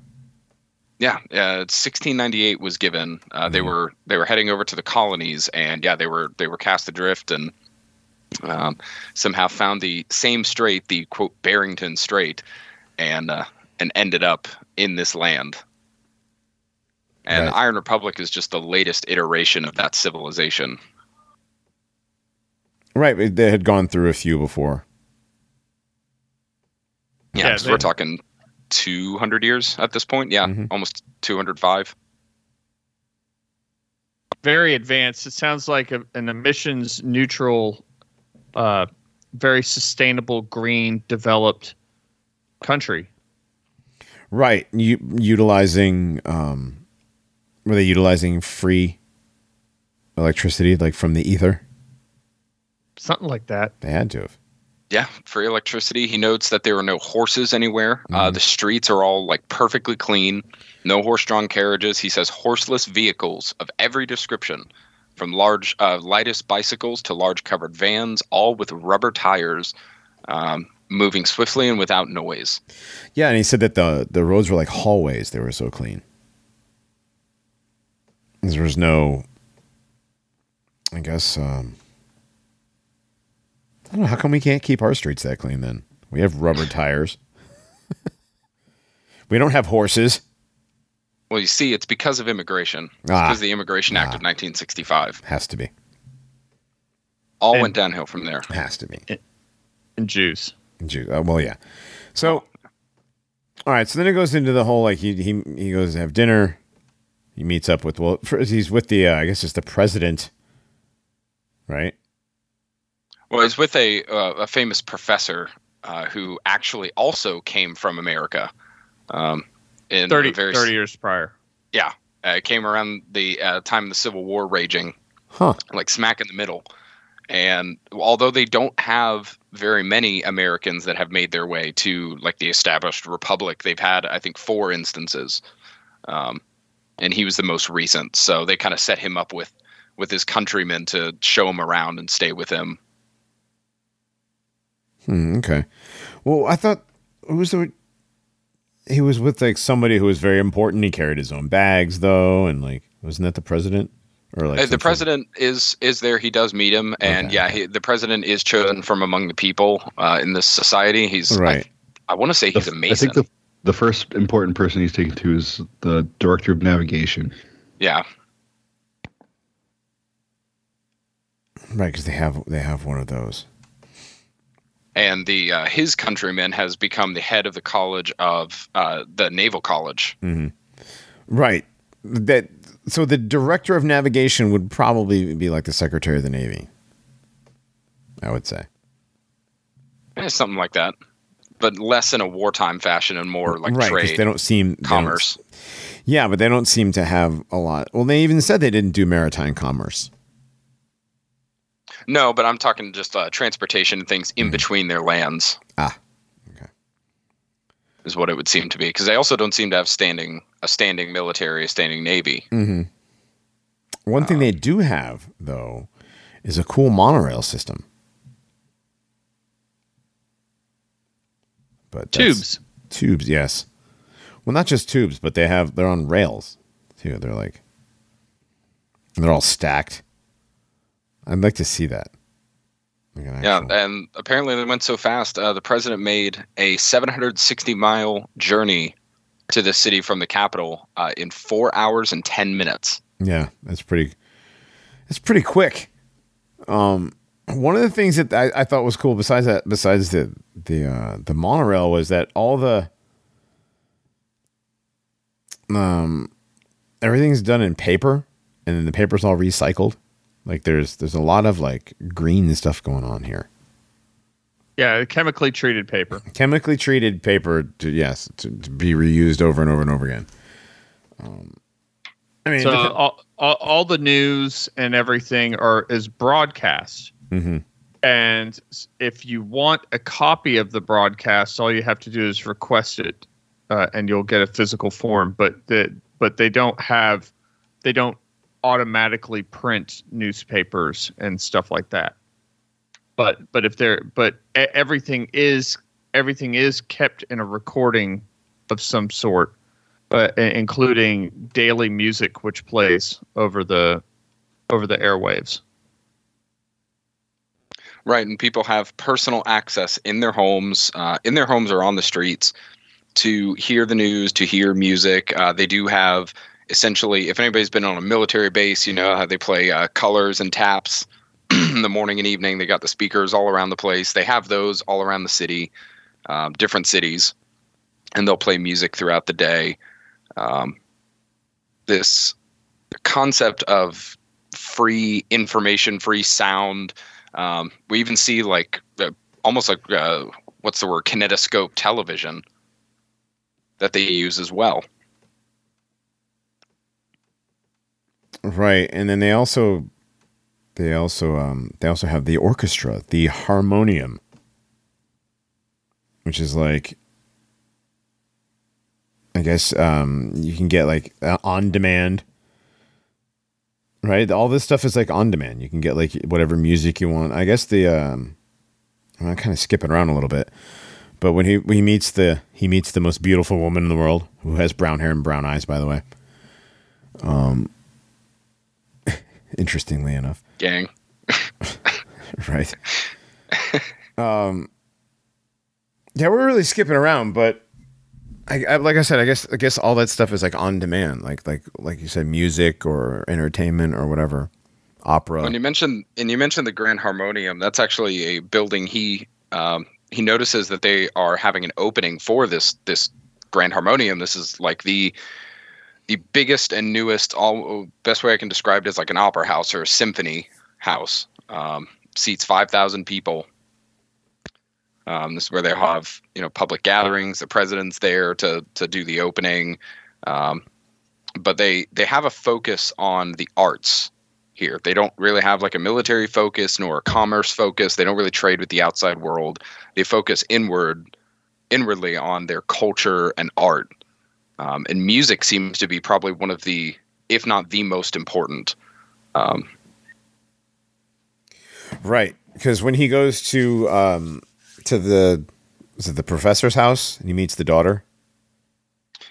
Yeah, uh, 1698 was given. Uh, They Mhm. were they were heading over to the colonies, and yeah, they were they were cast adrift and um, somehow found the same strait, the quote Barrington Strait, and uh, and ended up in this land. And Right. the Iron Republic is just the latest iteration of that civilization. Right. They had gone through a few before. Yeah, Yeah, 'cause they- we're talking 200 years at this point. Yeah, Mhm. almost 205. Very advanced. It sounds like a, an emissions neutral, uh, very sustainable, green, developed country. Right. U- utilizing, um, were they utilizing free electricity, like from the ether? Something like that. They had to have. Yeah, free electricity. He notes that there are no horses anywhere. Uh, Mhm. the streets are all like perfectly clean, no horse-drawn carriages. He says horseless vehicles of every description, from large, uh, lightest bicycles to large covered vans, all with rubber tires, um, moving swiftly and without noise. Yeah, and he said that the the roads were like hallways; they were so clean. There was no, I guess. Um, I don't know. How come we can't keep our streets that clean? Then we have rubber tires. we don't have horses. Well, you see, it's because of immigration. It's Ah. because of the Immigration Act Ah. of 1965. Has to be. All And- went downhill from there. Has to be. And Jews. Jew. Uh, well, yeah. So, all right. So then it goes into the whole like he he he goes to have dinner. He meets up with well, first he's with the uh, I guess it's the president, right? Well, it's with a uh, a famous professor uh, who actually also came from America. Um, in 30, very 30 years prior. yeah, uh, it came around the uh, time of the Civil War raging, Huh. like smack in the middle. And although they don't have very many Americans that have made their way to like the established republic, they've had I think four instances, um, and he was the most recent. So they kind of set him up with with his countrymen to show him around and stay with him. Hmm, okay. Well, I thought it was the he was with like somebody who was very important. He carried his own bags though, and like wasn't that the president or like Uh, some the sort- president is is there. He does meet him, and Okay. yeah, he, the president is chosen from among the people uh, in this society. He's Right. I, I want to say he's amazing. I think the the first important person he's taken to is the director of navigation. yeah, right because they have they have one of those. And the uh, his countryman has become the head of the college of uh, the naval college. Right. That so the director of navigation would probably be like the secretary of the navy. I would say. Eh, something like that, but less in a wartime fashion and more like right, trade, they don't seem they don't- commerce. yeah, but they don't seem to have a lot. Well, they even said they didn't do maritime commerce. No, but I'm talking just uh, transportation and things in between their lands. Mm-hmm. Ah, okay. is what it would seem to be because they also don't seem to have standing a standing military, a standing navy. Mm-hmm. One thing they do have though is a cool monorail system. But Tubes. tubes, yes. Well, not just tubes, but they have they're on rails too. They're like they're all stacked. I'd like to see that. Like an Yeah, actual- and apparently they went so fast. Uh, the president made a 760 mile journey to the city from the capital uh, in four hours and 10 minutes. Yeah, that's pretty. It's pretty quick. Um, one of the things that I, I thought was cool, besides that, besides the the uh, the monorail, was that all the um everything's done in paper, and then the paper's all recycled. Like there's there's a lot of like green stuff going on here. Yeah, chemically treated paper. Chemically treated paper, to yes, to, to be reused over and over and over again. Um, I mean, So all, all, all the news and everything are is broadcast. Mhm. And if you want a copy of the broadcast, all you have to do is request it, uh, and you'll get a physical form. But the but they don't have they don't automatically print newspapers and stuff like that. But but if they're but everything is everything is kept in a recording of some sort uh, including daily music which plays over the over the airwaves. Right, and people have personal access in their homes, uh, in their homes or on the streets, to hear the news, to hear music. Uh, they do have essentially, if anybody's been on a military base, you know how they play uh, colors and taps in the morning and evening. They got the speakers all around the place. They have those all around the city, um, different cities, and they'll play music throughout the day. Um, this concept of free information, free sound. Um, we even see like uh, almost like uh, what's the word kinetoscope television that they use as well. Right, and then they also they also um they also have the orchestra, the harmonium, which is like I guess um you can get like uh, on demand. Right, all this stuff is like on demand. You can get like whatever music you want. I guess the um I'm kind of skipping around a little bit. But when he when he meets the he meets the most beautiful woman in the world who has brown hair and brown eyes by the way. Um interestingly enough. Gang. right. Um yeah we're really skipping around but I, I like i said i guess i guess all that stuff is like on demand. Like like like you said music or entertainment or whatever. Opera. When you mentioned and you mentioned the Grand Harmonium, that's actually a building he um, he notices that they are having an opening for this this Grand Harmonium. This is like the the biggest and newest. All best way I can describe it is like an opera house or a symphony house. Um, seats five thousand people. Um, this is where they have you know public gatherings. The president's there to to do the opening, um, but they they have a focus on the arts here. They don't really have like a military focus nor a commerce focus. They don't really trade with the outside world. They focus inward, inwardly on their culture and art. Um, and music seems to be probably one of the, if not the most important. Um, right because when he goes to um to the is it the professor's house and he meets the daughter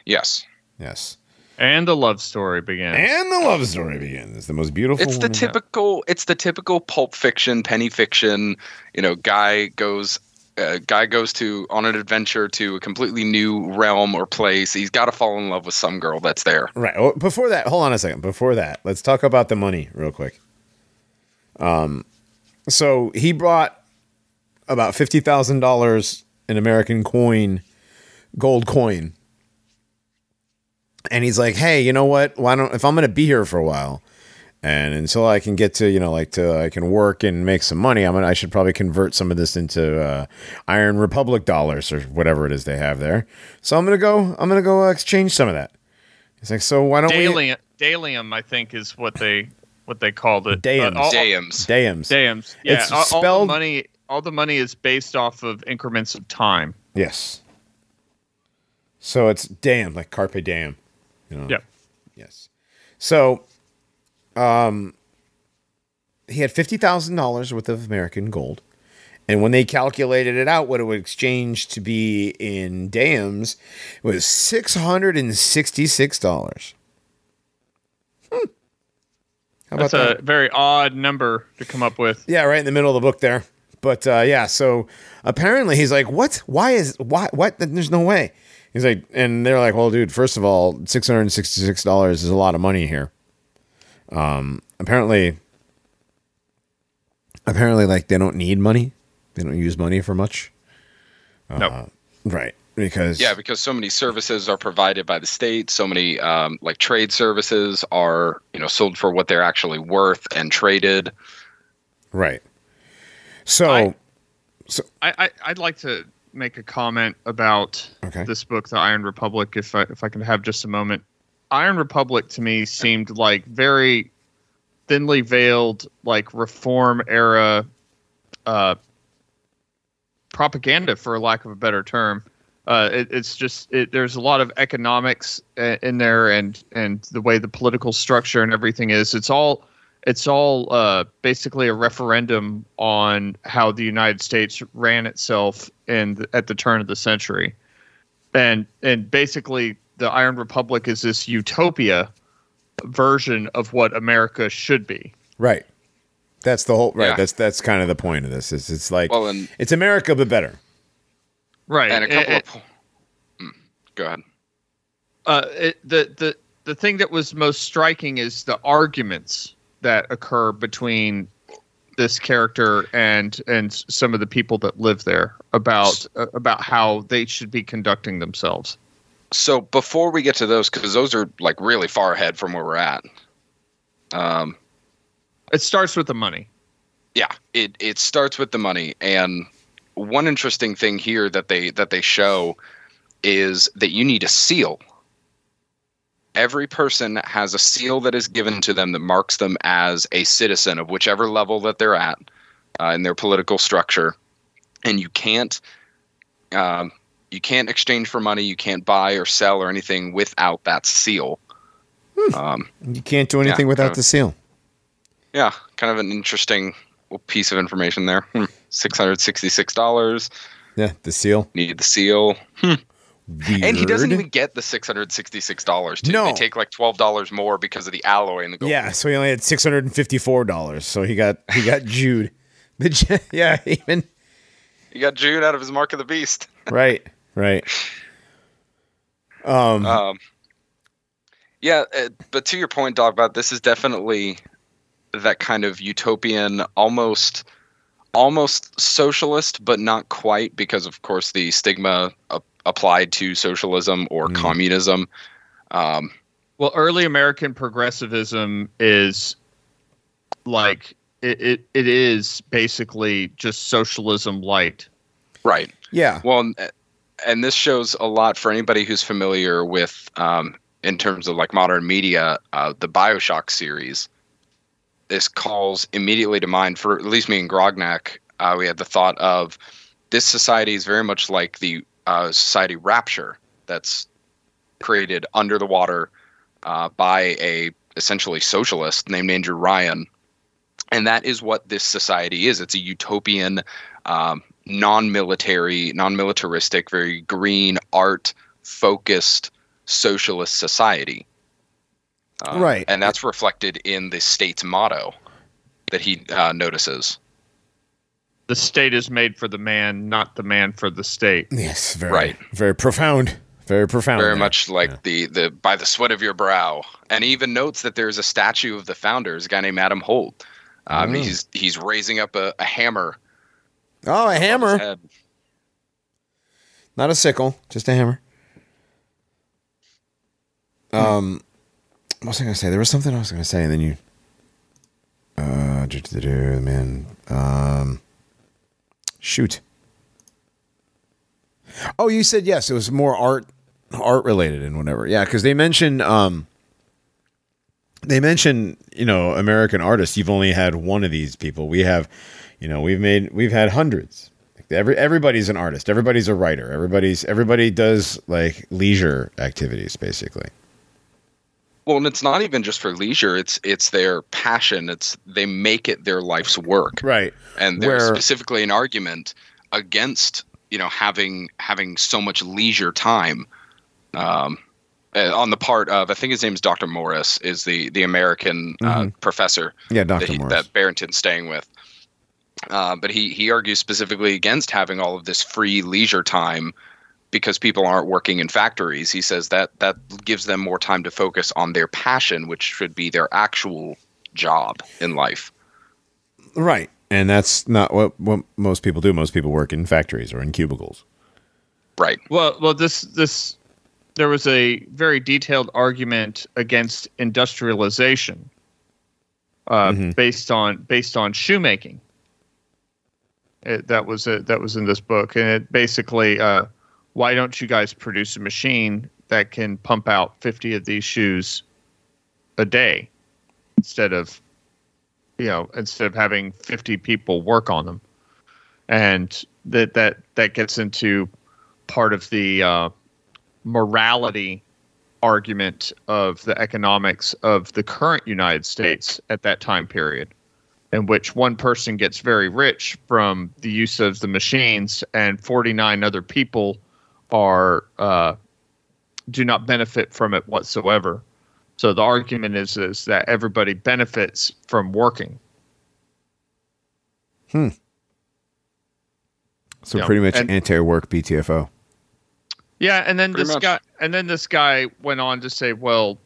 yes, yes And the love story begins. and the love story begins the most beautiful it's the typical. It's the typical pulp fiction, penny fiction. You know, guy goes. Uh, guy goes to on an adventure to a completely new realm or place. He's got to fall in love with some girl that's there. Right. Oh, before that, hold on a second. Before that, let's talk about the money real quick. Um, so he brought about fifty thousand dollars in American coin, gold coin, and he's like, "Hey, you know what? Why don't if I'm going to be here for a while, and until I can get to you know like to I can work and make some money, I'm gonna I should probably convert some of this into uh, Iron Republic dollars or whatever it is they have there. So I'm gonna go I'm gonna go uh, exchange some of that." He's like, "So why don't we?" Dalium, Dalium, I think, is what they what they called it. Dayums. Uh, all- Dams. Dams. Dayums. Yeah, It's all, all the money. All the money is based off of increments of time. Yes. So it's damn, like carpe diem. You know? Yeah. Yes. So, um, he had fifty thousand dollars worth of American gold, and when they calculated it out, what it would exchange to be in dams was six hundred and sixty-six dollars. Hmm. That's a that? very odd number to come up with. Yeah, right in the middle of the book there. But uh, yeah, so apparently he's like, "What? Why is why? What? There's no way." He's like, and they're like, "Well, dude, first of all, six hundred and sixty-six dollars is a lot of money here." Um, apparently, apparently, like they don't need money. They don't use money for much, no. right? Because Yeah, because so many services are provided by the state. So many um, like trade services are you know sold for what they're actually worth and traded. right. So I- I, I I'd like to make a comment about Okay. this book, The Iron Republic, if I if I can have just a moment. Iron Republic to me seemed like very thinly veiled, like reform era uh, propaganda, for lack of a better term. Uh, it, it's just it, there's a lot of economics uh, in there, and and the way the political structure and everything is. It's all it's all uh, basically a referendum on how the United States ran itself in the, at the turn of the century, and and basically the Iron Republic is this utopia version of what America should be. Right. That's the whole right. Yeah. That's that's kind of the point of this. Is it's like Well, and it's America but better. Right. and a couple Eh, of po- Mm, go ahead. uh, it, the the the thing that was most striking is the arguments that occur between this character and and some of the people that live there about uh, about how they should be conducting themselves. So before we get to those, because those are like really far ahead from where we're at. Um, It starts with the money. yeah, it it starts with the money, and one interesting thing here that they that they show is that you need a seal. Every person has a seal that is given to them that marks them as a citizen of whichever level that they're at uh, in their political structure, and you can't um, you can't exchange for money, you can't buy or sell or anything without that seal. Um, You can't do anything Yeah, without kind of- the seal. yeah, kind of an interesting piece of information there. Hmm. Six hundred sixty-six dollars. Yeah, the seal. Need the seal, Weird. and he doesn't even get the six hundred sixty-six dollars. No. they take like twelve dollars more because of the alloy in the gold. Yeah, so he only had six hundred and fifty-four dollars. So he got he got Jude. Yeah, even he got Jude out of his Mark of the Beast. right, right. Um, Um, yeah, uh, but to your point, dog, about this is definitely that kind of utopian, almost, almost socialist, but not quite, because of course the stigma a- applied to socialism or Mm. communism. Um, Well, early American progressivism is like it, it, it is basically just socialism light. right. yeah, Well, and, this shows a lot for anybody who's familiar with, um, in terms of like modern media, uh, the Bioshock series. This calls immediately to mind for at least me and Grognak. Uh, we had the thought of this society is very much like the uh, society Rapture that's created under the water uh, by a essentially socialist named Andrew Ryan, and that is what this society is. It's a utopian, um, non-military, non-militaristic, very green art focused socialist society. Uh, Right. and that's reflected in the state's motto that he uh, notices. The state is made for the man, not the man for the state. yes, very Right. very profound, very profound. very there. much like Yeah. the the by the sweat of your brow and he even notes that there's a statue of the founders a guy named adam holt um, Mm. he's he's raising up a, a hammer Oh, a hammer, not a sickle, just a hammer. Um, what was I gonna say? There was something I was gonna say, and then you. Uh, do, do, do, man. Um, shoot. Oh, you said yes. It was more art, art related and whatever. Yeah, because they mentioned, um, they mentioned, you know, American artists. You've only had one of these people. We have, you know, we've made, we've had hundreds. Like every everybody's an artist. Everybody's a writer. Everybody's everybody does like leisure activities, basically. well and it's not even just for leisure it's it's their passion it's they make it their life's work Right. and there's Where- specifically an argument against you know having having so much leisure time um uh, on the part of I think his name is Dr. Morris is the the American uh, professor Yeah, that, Doctor he, Morris. that Barrington's staying with. Uh, but he he argues specifically against having all of this free leisure time because people aren't working in factories. He says that that gives them more time to focus on their passion, which should be their actual job in life. Right. And that's not what, what most people do. Most people work in factories or in cubicles. Right. Well, well, this this there was a very detailed argument against industrialization, uh, Mhm. based on based on shoemaking. It, that was a, that was in this book, and it basically, uh, why don't you guys produce a machine that can pump out fifty of these shoes a day instead of, you know, instead of having fifty people work on them, and that that that gets into part of the uh, morality argument of the economics of the current United States at that time period, in which one person gets very rich from the use of the machines and 49 other people are uh, do not benefit from it whatsoever. So the argument is is that everybody benefits from working. Hmm. So Yeah, pretty much and- anti-work BTFO. Yeah, and then Pretty this much. guy and then this guy went on to say, well,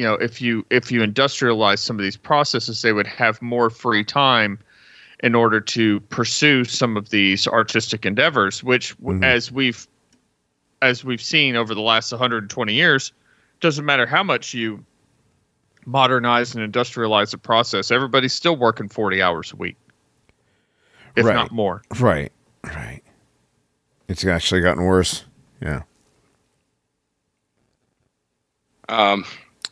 you know, if you if you industrialize some of these processes, they would have more free time in order to pursue some of these artistic endeavors, which w Mhm. as we've as we've seen over the last 120 years, doesn't matter how much you modernize and industrialize the process, everybody's still working 40 hours a week. If Right. not more. Right. Right. It's actually gotten worse. Yeah. Um,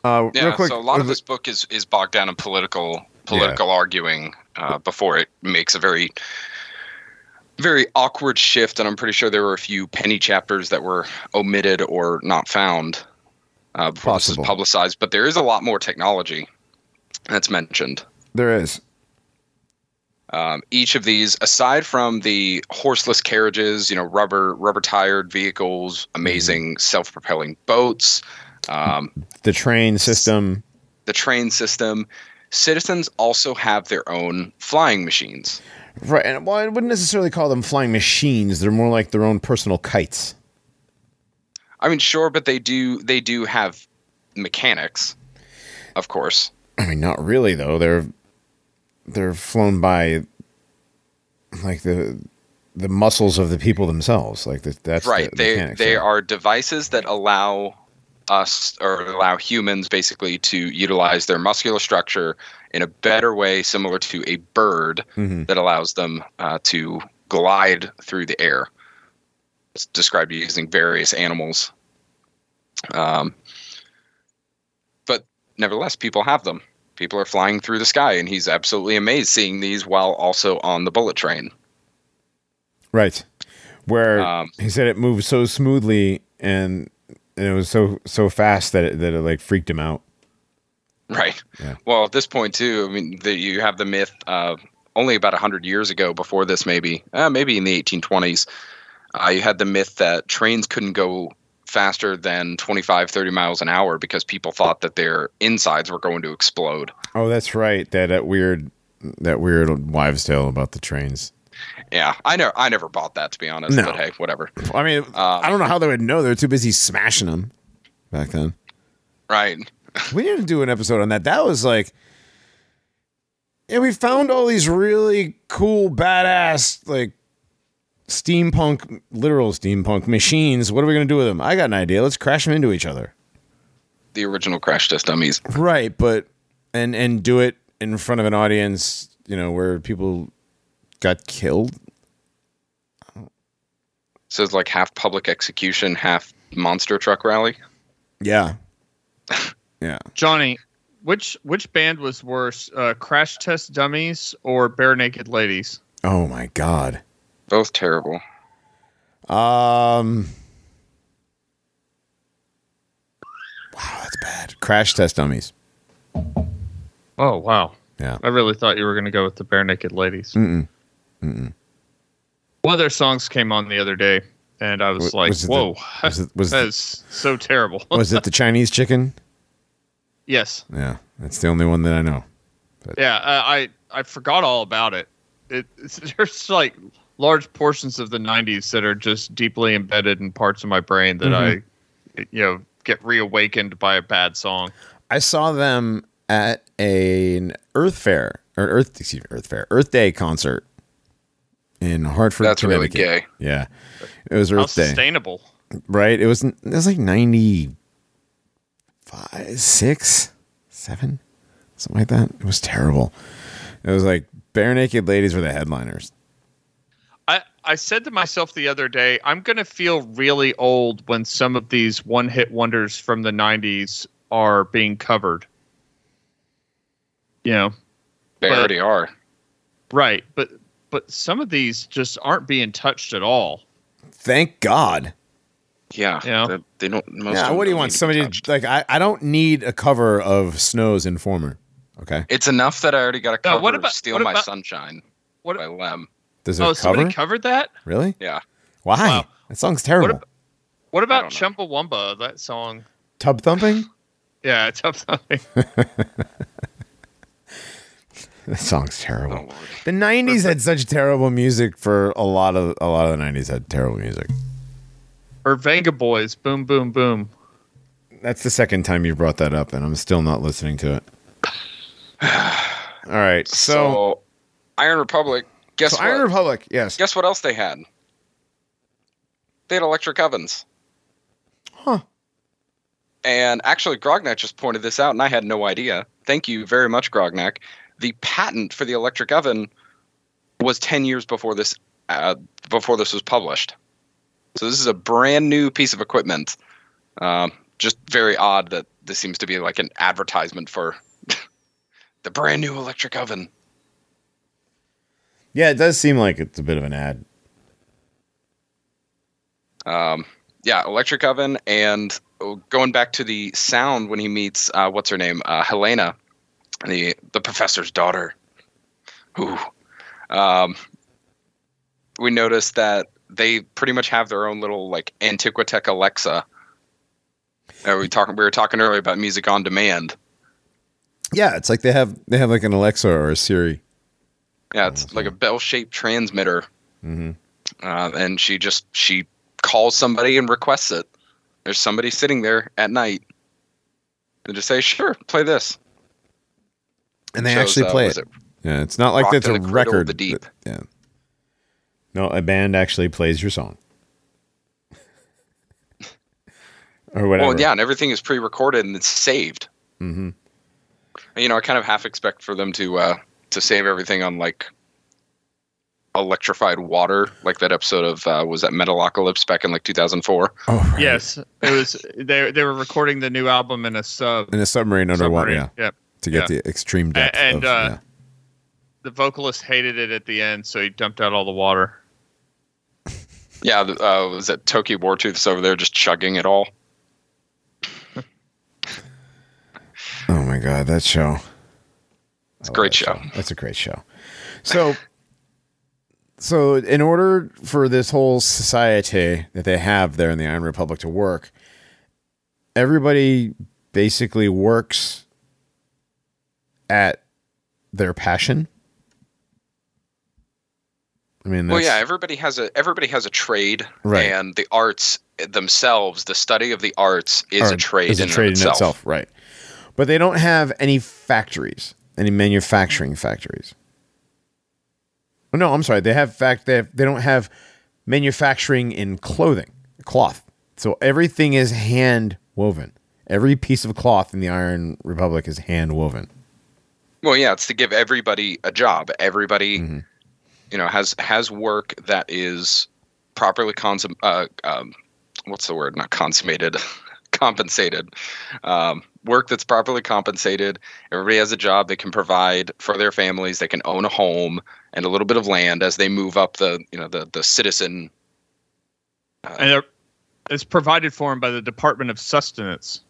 Uh, yeah, real quick. so a lot of this book is is bogged down in political political arguing uh, before it makes a very very awkward shift, and I'm pretty sure there were a few penny chapters that were omitted or not found uh, before this Possible. was publicized. But there is a lot more technology that's mentioned. there is. Um, each of these, aside from the horseless carriages, you know, rubber rubber tired vehicles, amazing self propelling boats, um, The train system. the train system, citizens also have their own flying machines. Right. And well, I wouldn't necessarily call them flying machines. They're more like their own personal kites. I mean, sure, but they do they do have mechanics, of course. I mean, not really though. They're they're flown by like the the muscles of the people themselves. Like the, that's right. the they they are devices that allow us or allow humans basically to utilize their muscular structure in a better way, similar to a bird Mhm. that allows them uh, to glide through the air. It's described using various animals. Um, but nevertheless, people have them. People are flying through the sky, and he's absolutely amazed seeing these while also on the bullet train. right. Where Um, he said it moves so smoothly and and it was so so fast that it, that it like freaked him out. Right. Yeah. Well, at this point too, I mean, the, you have the myth uh, only about hundred years ago. Before this, maybe, uh, maybe in the 1820s, uh, you had the myth that trains couldn't go faster than 25, 30 miles an hour because people thought that their insides were going to explode. Oh, that's right. That that weird that weird wives' tale about the trains. Yeah, I never, I never bought that to be honest. No. But hey, whatever. I mean, um, I don't know how they would know. They're too busy smashing them back then. Right. We need to do an episode on that. That was like, and we found all these really cool, badass, like steampunk, literal steampunk machines. What are we gonna do with them? I got an idea. Let's crash them into each other. The original crash test dummies. Right, but and and do it in front of an audience. You know, where people got killed. So it's like half public execution, half monster truck rally. Yeah, yeah. Johnny, which which band was worse, uh, Crash Test Dummies or Barenaked Ladies? Oh my god. Both terrible. Um. Wow, that's bad. Crash test dummies. Oh wow, Yeah. I really thought you were going to go with the Barenaked Ladies. Mm-mm. Mm-mm. One of their songs came on the other day, and I was Was- like, was it the- "Whoa, Was it was that it, is so terrible." was it the Chinese chicken? yes, Yeah, that's the only one that I know. yeah, uh, I I forgot all about it. It it's, there's like large portions of the '90s that are just deeply embedded in parts of my brain that Mhm. I, you know, get reawakened by a bad song. I saw them at an Earth Fair or Earth excuse me, Earth Fair Earth Day concert in Hartford, That's really Connecticut. gay. Yeah, it was How Earth Day, sustainable. right? It was it was like ninety five, six, seven, something like that. It was terrible. It was like barenaked ladies were the headliners. I, I said to myself the other day, I'm going to feel really old when some of these one hit wonders from the 90s are being covered. You know, They But- already are. right. But but some of these just aren't being touched at all. Thank God. Yeah. Yeah. They, they don't. Most yeah, what do you want? need to Somebody like I, I don't need a cover of Snow's Informer. Okay, It's enough that I already got a No, cover what of about- "Steal what My about- Sunshine" What- by Len. does it Oh, cover? somebody covered that? really? Yeah. Why? Wow. That song's terrible. ab- What about don't. Chumbawamba? That song. Tub thumping? Yeah, tub up something. That song's Oh, terrible. Lord. The '90s had such terrible music for a lot of a lot of the '90s had terrible music. or Vengaboys. Boom, boom, boom. That's the second time you brought that up, and I'm still not listening to it. All right, so, So, Iron Republic. Guess so what? Iron Republic, yes. Guess what else they had? They had electric ovens. Huh. And actually, Grognak just pointed this out, and I had no idea. Thank you very much, Grognak. The patent for the electric oven was ten years before this uh, before this was published. So this is a brand new piece of equipment. Um, just very odd that this seems to be like an advertisement for the brand new electric oven. Yeah, it does seem like it's a bit of an ad. Um, yeah, electric oven, and going back to the sound when he meets uh, what's her name, uh, Helena, the the professor's daughter. Ooh. Um, we noticed that they pretty much have their own little like Antiquitech Alexa. Uh, we talking we were talking earlier about music on demand. Yeah, it's like they have they have like an Alexa or a Siri. Yeah, it's like a bell-shaped transmitter, Mhm. uh, and she just she calls somebody and requests it. There's somebody sitting there at night, and just say, "Sure, play this." And they Shows, actually uh, play was it. Yeah, it's not like Rock it's a the Cradle of record. the Deep. Yeah. No, a band actually plays your song. or whatever. Well, yeah, and everything is pre-recorded and it's saved. hmm You know, I kind of half expect for them to uh, to save everything on like electrified water, like that episode of uh, was that Metalocalypse back in like 2004. Oh, right. Yes, it was. They they were recording the new album in a sub. In a submarine underwater, submarine. yeah, Yep. To get yeah. the extreme depth. and, of, uh, yeah. The vocalist hated it at the end, so he dumped out all the water. Yeah, uh, was that Toki Wartooth's over there just chugging it all? Oh my god, that show. It's a great that show. That's a great show. So, so in order for this whole society that they have there in the Iron Republic to work, everybody basically works at their passion. I mean, Well, yeah, everybody has a everybody has a trade, Right. and the arts themselves, the study of the arts, is are- a trade. is a in trade itself. in itself, right? But they don't have any factories, any manufacturing factories. Oh, no, I'm sorry. They have fact. They have, they don't have manufacturing in clothing, cloth. So everything is hand woven. Every piece of cloth in the Iron Republic is hand woven. Well, yeah, it's to give everybody a job. Everybody, Mhm. you know, has has work that is properly consum. Uh, um, what's the word? Not consummated, compensated. Um, work that's properly compensated. Everybody has a job they can provide for their families. They can own a home and a little bit of land as they move up the, you know, the the citizen. And it's provided for him by the Department of Sustenance.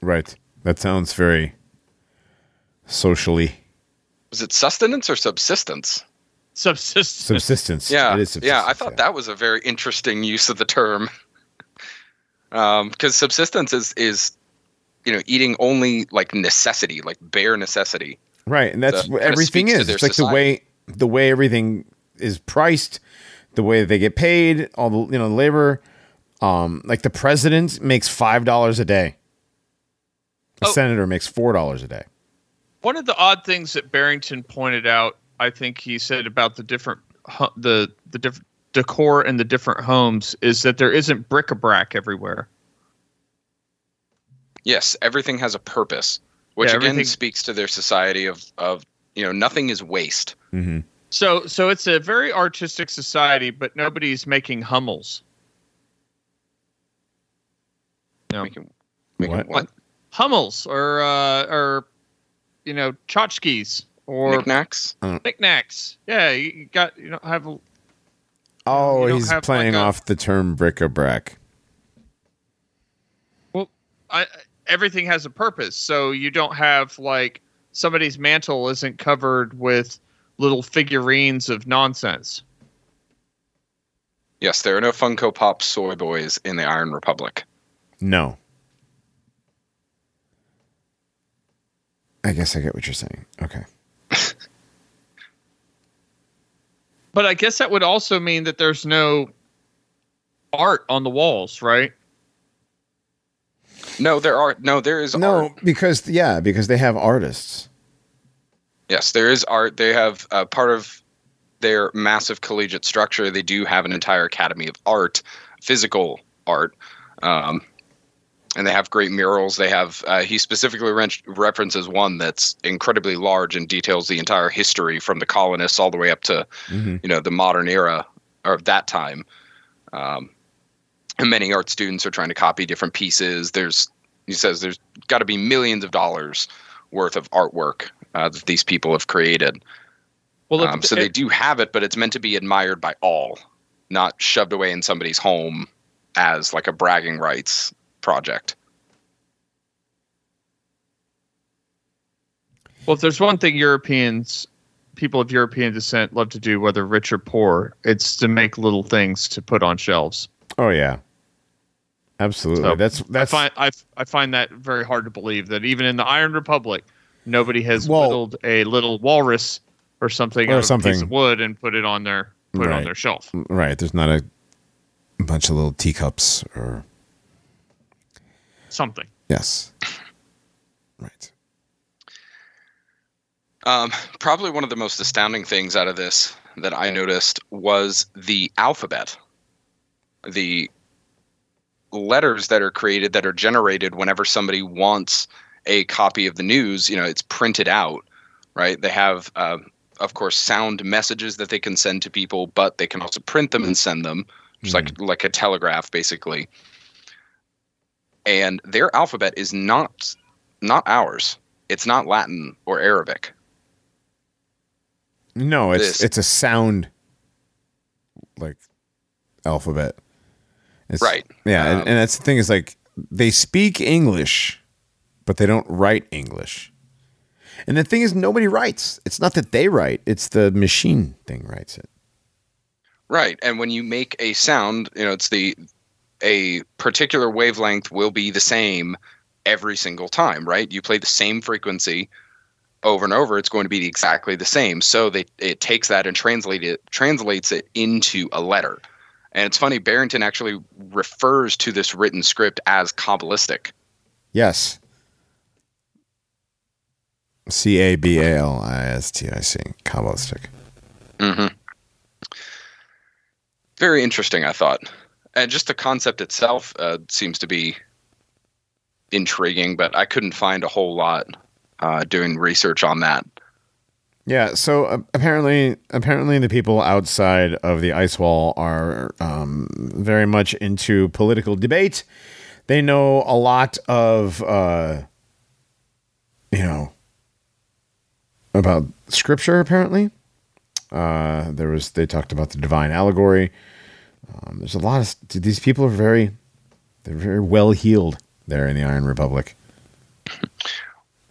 Right. That sounds very socially Was it sustenance or subsistence? Subsistence. subsistence. Yeah, It is yeah. I subsistence, thought that was a very interesting use of the term. Um, because subsistence is is, you know, eating only like necessity, like bare necessity. Right, and that's that what everything is. It's like the way the way everything is priced, the way they get paid, all the you know labor. Um, like the president makes five dollars a day. A Oh. senator makes four dollars a day. One of the odd things that Barrington pointed out, I think he said about the different the the different decor in the different homes is that there isn't bric-a-brac everywhere. Yes, everything has a purpose, which Yeah, again speaks to their society of of you know nothing is waste. Mm-hmm. So so it's a very artistic society, but nobody's making Hummels. No. Making, making What? what? Hummels or uh, or you know tchotchkes or Knickknacks? knickknacks. Yeah, you you got you don't have a- Oh, don't he's have playing like a- off the term bric-a-brac. well, I, everything has a purpose. So you don't have like somebody's mantel isn't covered with little figurines of nonsense. Yes, there are no Funko Pop soy boys in the Iron Republic. No. I guess I get what you're saying. Okay. But I guess that would also mean that there's no art on the walls, right? No, there are no. There is No, art. because yeah, because they have artists. Yes, there is art. They have uh, part of their massive collegiate structure. They do have an entire academy of art, physical art, um, and they have great murals. They have. Uh, he specifically re- references one that's incredibly large and details the entire history from the colonists all the way up to Mhm. you know the modern era of that time. Um, and many art students are trying to copy different pieces. There's he says there's got to be millions of dollars worth of artwork uh, that these people have created. Well, Um, so they do have it, but it's meant to be admired by all, not shoved away in somebody's home as like a bragging rights project. Well, if there's one thing Europeans, people of European descent, love to do, whether rich or poor, it's to make little things to put on shelves. Oh yeah. Absolutely. So, that's that's I find I, I find that very hard to believe that even in the Iron Republic, nobody has Well- whittled a little walrus or something Or out of a something. piece of wood and put it on their put it on their shelf. right. There's not a bunch of little teacups or Something. yes. Right. Um, probably one of the most astounding things out of this that I noticed was the alphabet. The letters that are created that are generated whenever somebody wants a copy of the news, you know, it's printed out, right? They have, uh, of course, sound messages that they can send to people, but they can also print them and send them, just like like a telegraph, basically. And their alphabet is not not ours. It's not Latin or Arabic. No, it's This. it's a sound like alphabet. It's, Right. Yeah, and, Um, and that's the thing is like they speak English, but they don't write English. And the thing is, nobody writes. It's not that they write; it's the machine thing writes it. Right. And when you make a sound, you know, it's the a particular wavelength will be the same every single time, right? You play the same frequency over and over, it's going to be exactly the same. So they it takes that and translate it translates it into a letter. And it's funny, Barrington actually refers to this written script as Kabbalistic. Yes. C A B A L I S T I C. Kabbalistic. Mm-hmm. Very interesting, I thought. And just the concept itself uh, seems to be intriguing, but I couldn't find a whole lot uh, doing research on that. Yeah. So uh, apparently, apparently, the people outside of the ice wall are um, very much into political debate. They know a lot of, uh, you know, about scripture. Apparently, uh, there was they talked about the divine allegory. Um, there's a lot of these people are very, they're very well healed there in the Iron Republic.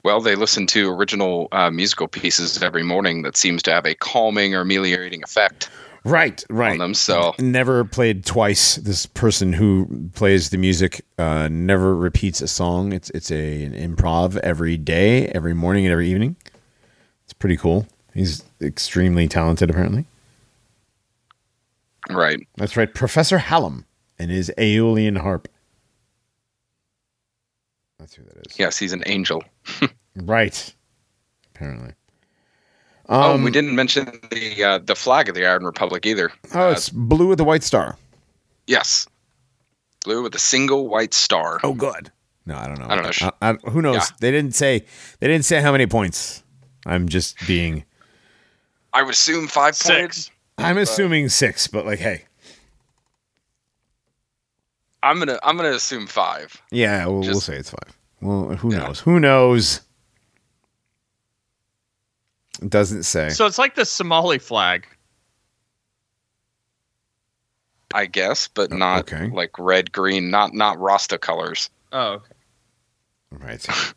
Well, they listen to original uh, musical pieces every morning that seems to have a calming or ameliorating effect Right. Right. on them. So, never played twice. This person who plays the music uh, never repeats a song. It's it's a an improv every day, every morning and every evening. It's pretty cool. He's extremely talented, apparently. Right. That's right, Professor Hallam and his Aeolian harp. That's who that is. Yes, he's an angel. Right. Apparently. oh, Um, we didn't mention the uh, the flag of the Iron Republic either. Oh, Uh, it's blue with a white star. yes, blue with a single white star. Oh, good. No, I don't know. I don't know. I, I- who knows? Yeah. They didn't say. They didn't say how many points. I'm just being. I would assume five pointed. Six. I'm assuming six, but like, hey, I'm gonna I'm gonna assume five. yeah, we'll, we'll say it's five. Well, who Yeah. knows? Who knows? It doesn't say. So it's like the Somali flag. I guess, but Oh, not okay. like red, green, not not Rasta colors. Oh, okay. right,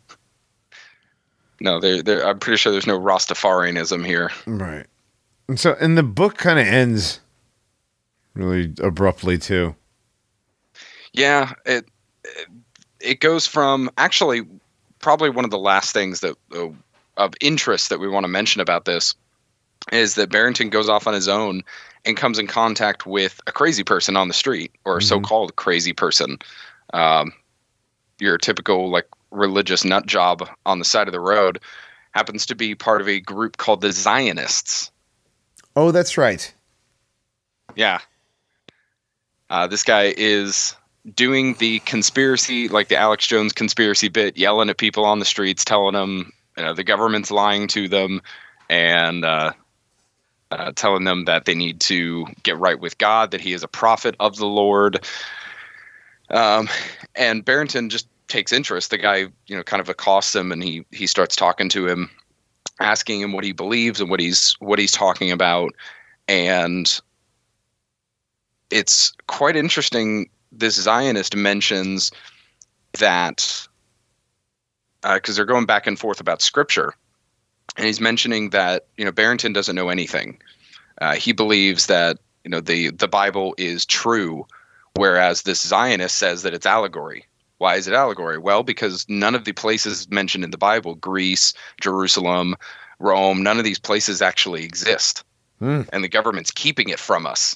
No, they're, they're, I'm pretty sure there's no Rastafarianism here. right. And so, and the book kind of ends really abruptly too. Yeah, it it- goes from actually probably one of the last things that uh, of interest that we want to mention about this is that Barrington goes off on his own and comes in contact with a crazy person on the street or a Mhm. so-called crazy person. Um, your typical like religious nut job on the side of the road happens to be part of a group called the Zionists. Oh, that's right. Yeah. Uh, this guy is doing the conspiracy, like the Alex Jones conspiracy bit, yelling at people on the streets, telling them you know, the government's lying to them, and uh, uh, telling them that they need to get right with God, that he is a prophet of the Lord. Um, and Barrington just takes interest. The guy, you know, kind of accosts him, and he he starts talking to him, asking him what he believes and what he's what he's talking about, and it's quite interesting. This Zionist mentions that because they're going back and forth about scripture, and he's mentioning that you know Barrington doesn't know anything. Uh, he believes that you know the the Bible is true, whereas this Zionist says that it's allegory. Why is it allegory? Well, because none of the places mentioned in the Bible, Greece, Jerusalem, Rome, none of these places actually exist, Hmm. and the government's keeping it from us.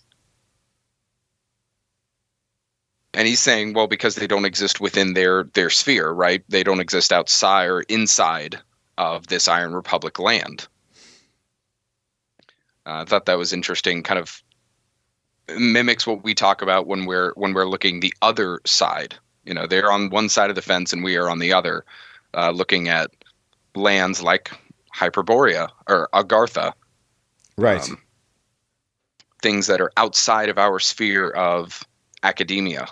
And he's saying, well, because they don't exist within their their sphere, right? They don't exist outside or inside of this Iron Republic land. Uh, I thought that was interesting. Kind of mimics what we talk about when we're when we're looking the other side. You know, they're on one side of the fence and we are on the other, uh, looking at lands like Hyperborea or Agartha, Right. um, things that are outside of our sphere of academia.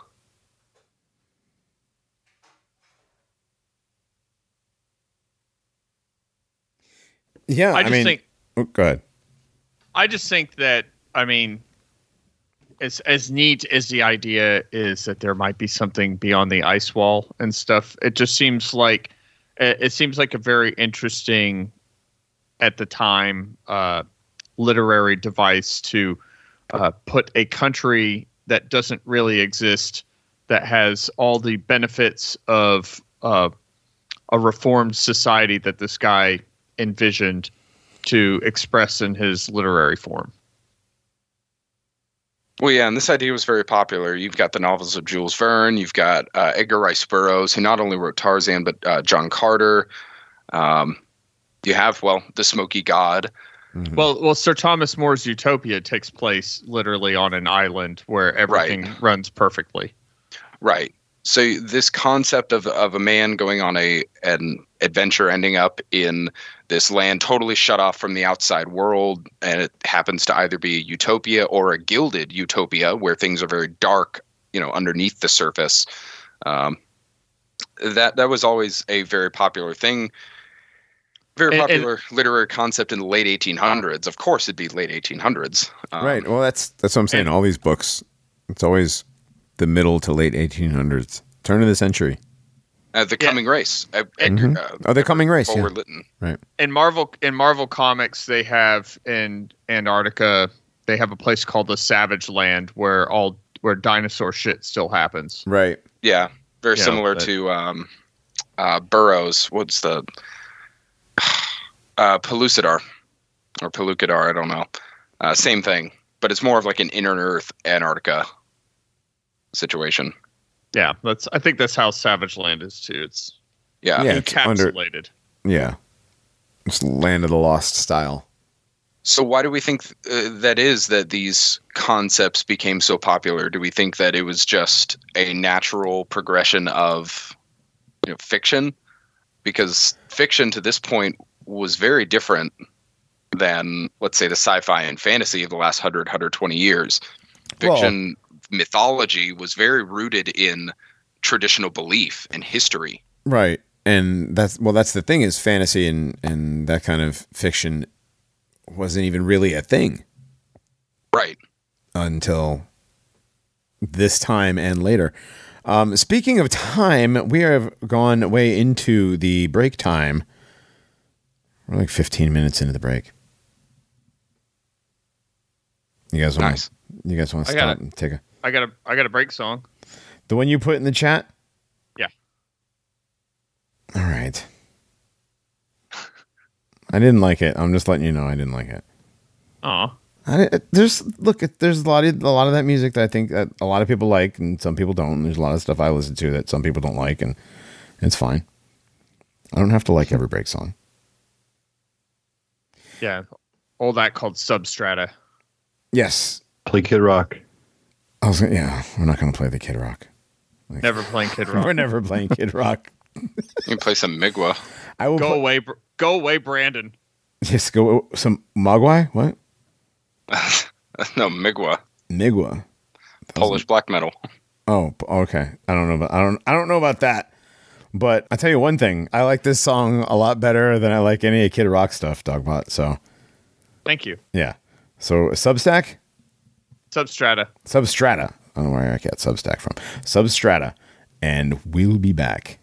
yeah. I I, just mean, think oh, go ahead. I just think that I mean, as as neat as the idea is that there might be something beyond the ice wall and stuff, it just seems like it, it seems like a very interesting, at the time, uh, literary device to uh, put a country that doesn't really exist, that has all the benefits of uh, a reformed society that this guy envisioned to express in his literary form. Well, yeah, and this idea was very popular. You've got the novels of Jules Verne. You've got uh, Edgar Rice Burroughs, who not only wrote Tarzan, but uh, John Carter. Um, you have, well, The Smoky God. Mhm. Well, well, Sir Thomas More's Utopia takes place literally on an island where everything runs perfectly. Right. So this concept of of a man going on a an adventure ending up in this land totally shut off from the outside world and it happens to either be a utopia or a gilded utopia where things are very dark, you know, underneath the surface. Um, that that was always a very popular thing. Very And- and- popular literary concept in the late 1800s. Of course, it'd be late 1800s. Um, right. Well, that's that's what I'm saying. and- All these books, it's always the middle to late 1800s, turn of the century. Uh, the Yeah. Coming Race. Uh, Edgar, Mhm. uh, Oh, the Coming Race. Yeah. Bulwer-Lytton. In Marvel, in Marvel Comics, they have in Antarctica, they have a place called the Savage Land where all where dinosaur shit still happens. Right. Yeah, very Yeah, similar but- to um, uh, Burroughs. What's the uh, Pellucidar or Pellucidar? I don't know. Uh, same thing, but it's more of like an inner Earth Antarctica situation. Yeah, that's. I think that's how Savage Land is too. It's Yeah. Yeah. it's under- encapsulated. Yeah. It's Land of the Lost style. So why do we think uh, that is that these concepts became so popular? Do we think that it was just a natural progression of you know, fiction? Because fiction to this point was very different than, let's say, the sci-fi and fantasy of the last 100, 120 years. Well- Fiction mythology was very rooted in traditional belief and history. Right. And that's well that's the thing is fantasy and and that kind of fiction wasn't even really a thing Right. until this time and later. Um, speaking of time, we have gone way into the break time. We're like 15 minutes into the break. You guys want Nice. You guys want to stop and take a I got a I got a break song. the one you put in the chat? Yeah. All right. I didn't like it. I'm just letting you know I didn't like it. Aw. I, there's look, there's a lot of a lot of that music that I think that a lot of people like and some people don't. There's a lot of stuff I listen to that some people don't like, and it's fine. I don't have to like every break song. Yeah. All that called substrata. Yes, Play Kid Rock. I was. gonna- Yeah, we're not going to play the Kid Rock. Never playing Kid Rock. We're never playing Kid Rock. You can play some Mgła. I will Go play- away, Br- go away, Brandon. Just go some Mogwai. What no, Mgła. Mgła? Polish black metal. Oh, okay. I don't know about I don't I don't know about that. But I tell you one thing, I like this song a lot better than I like any of Kid Rock stuff, Dogbot. So Thank you. yeah. So Substack, Substrata. Substrata. I don't know where I got Substack from. Substrata, and we'll be back.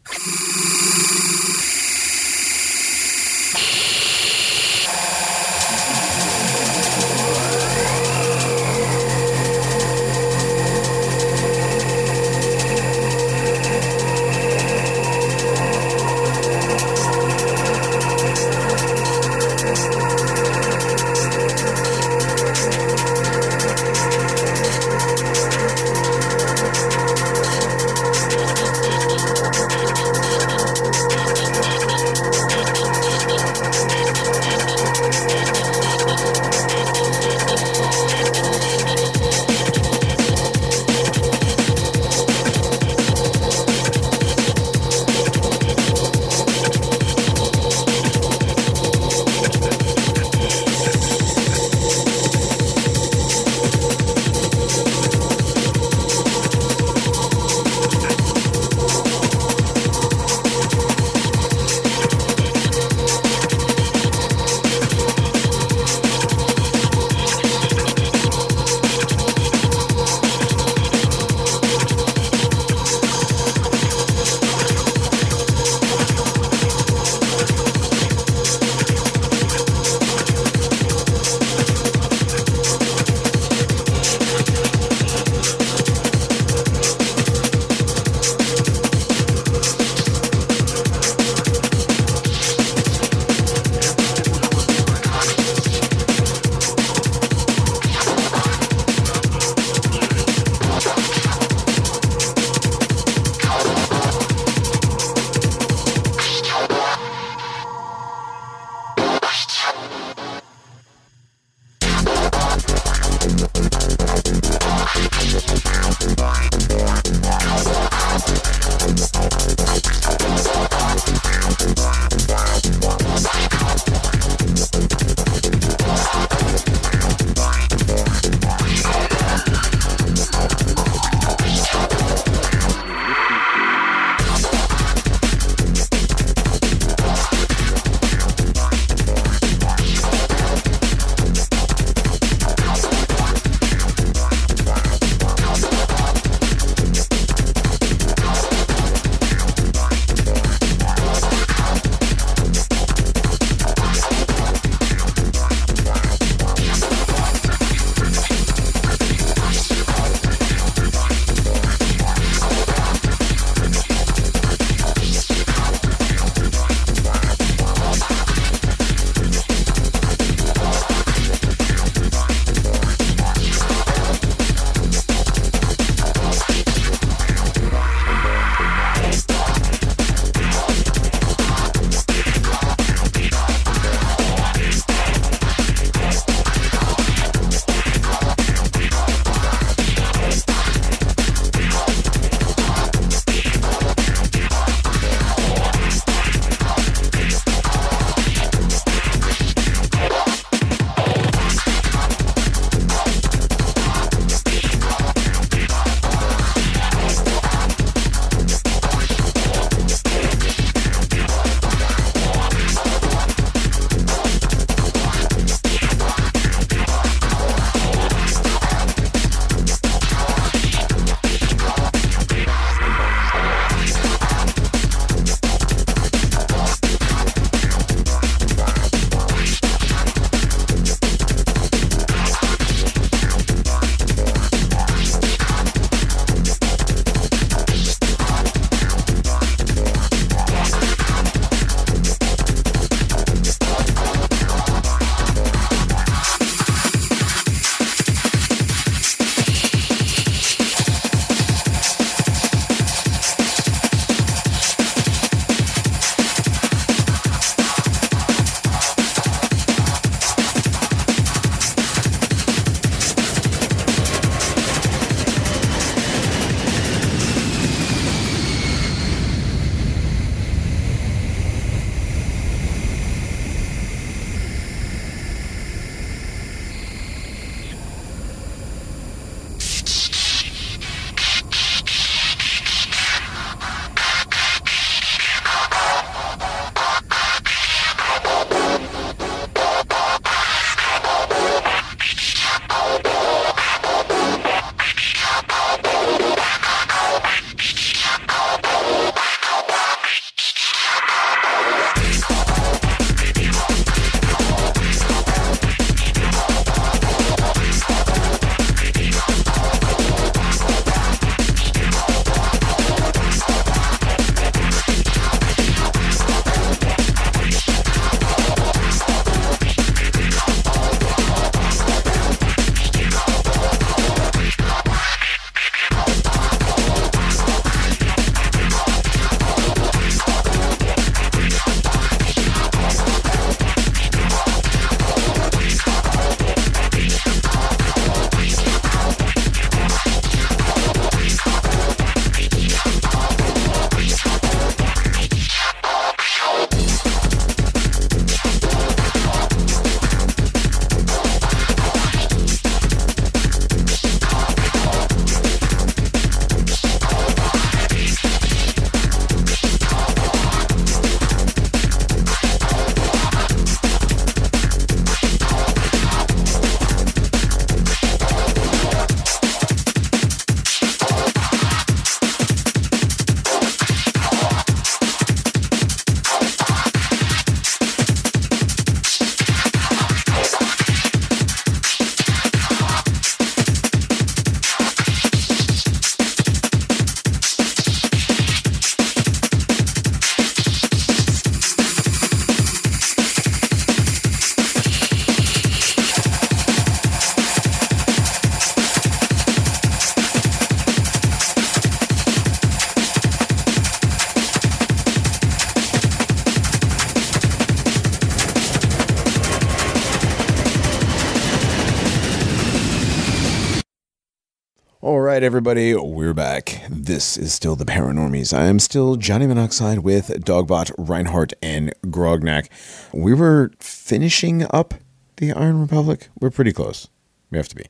Everybody, we're back. This is still the Paranormies. I am still Johnny Monoxide with Dogbot, Reinhardt, and Grognak. We were finishing up the Iron Republic. We're pretty close. We have to be.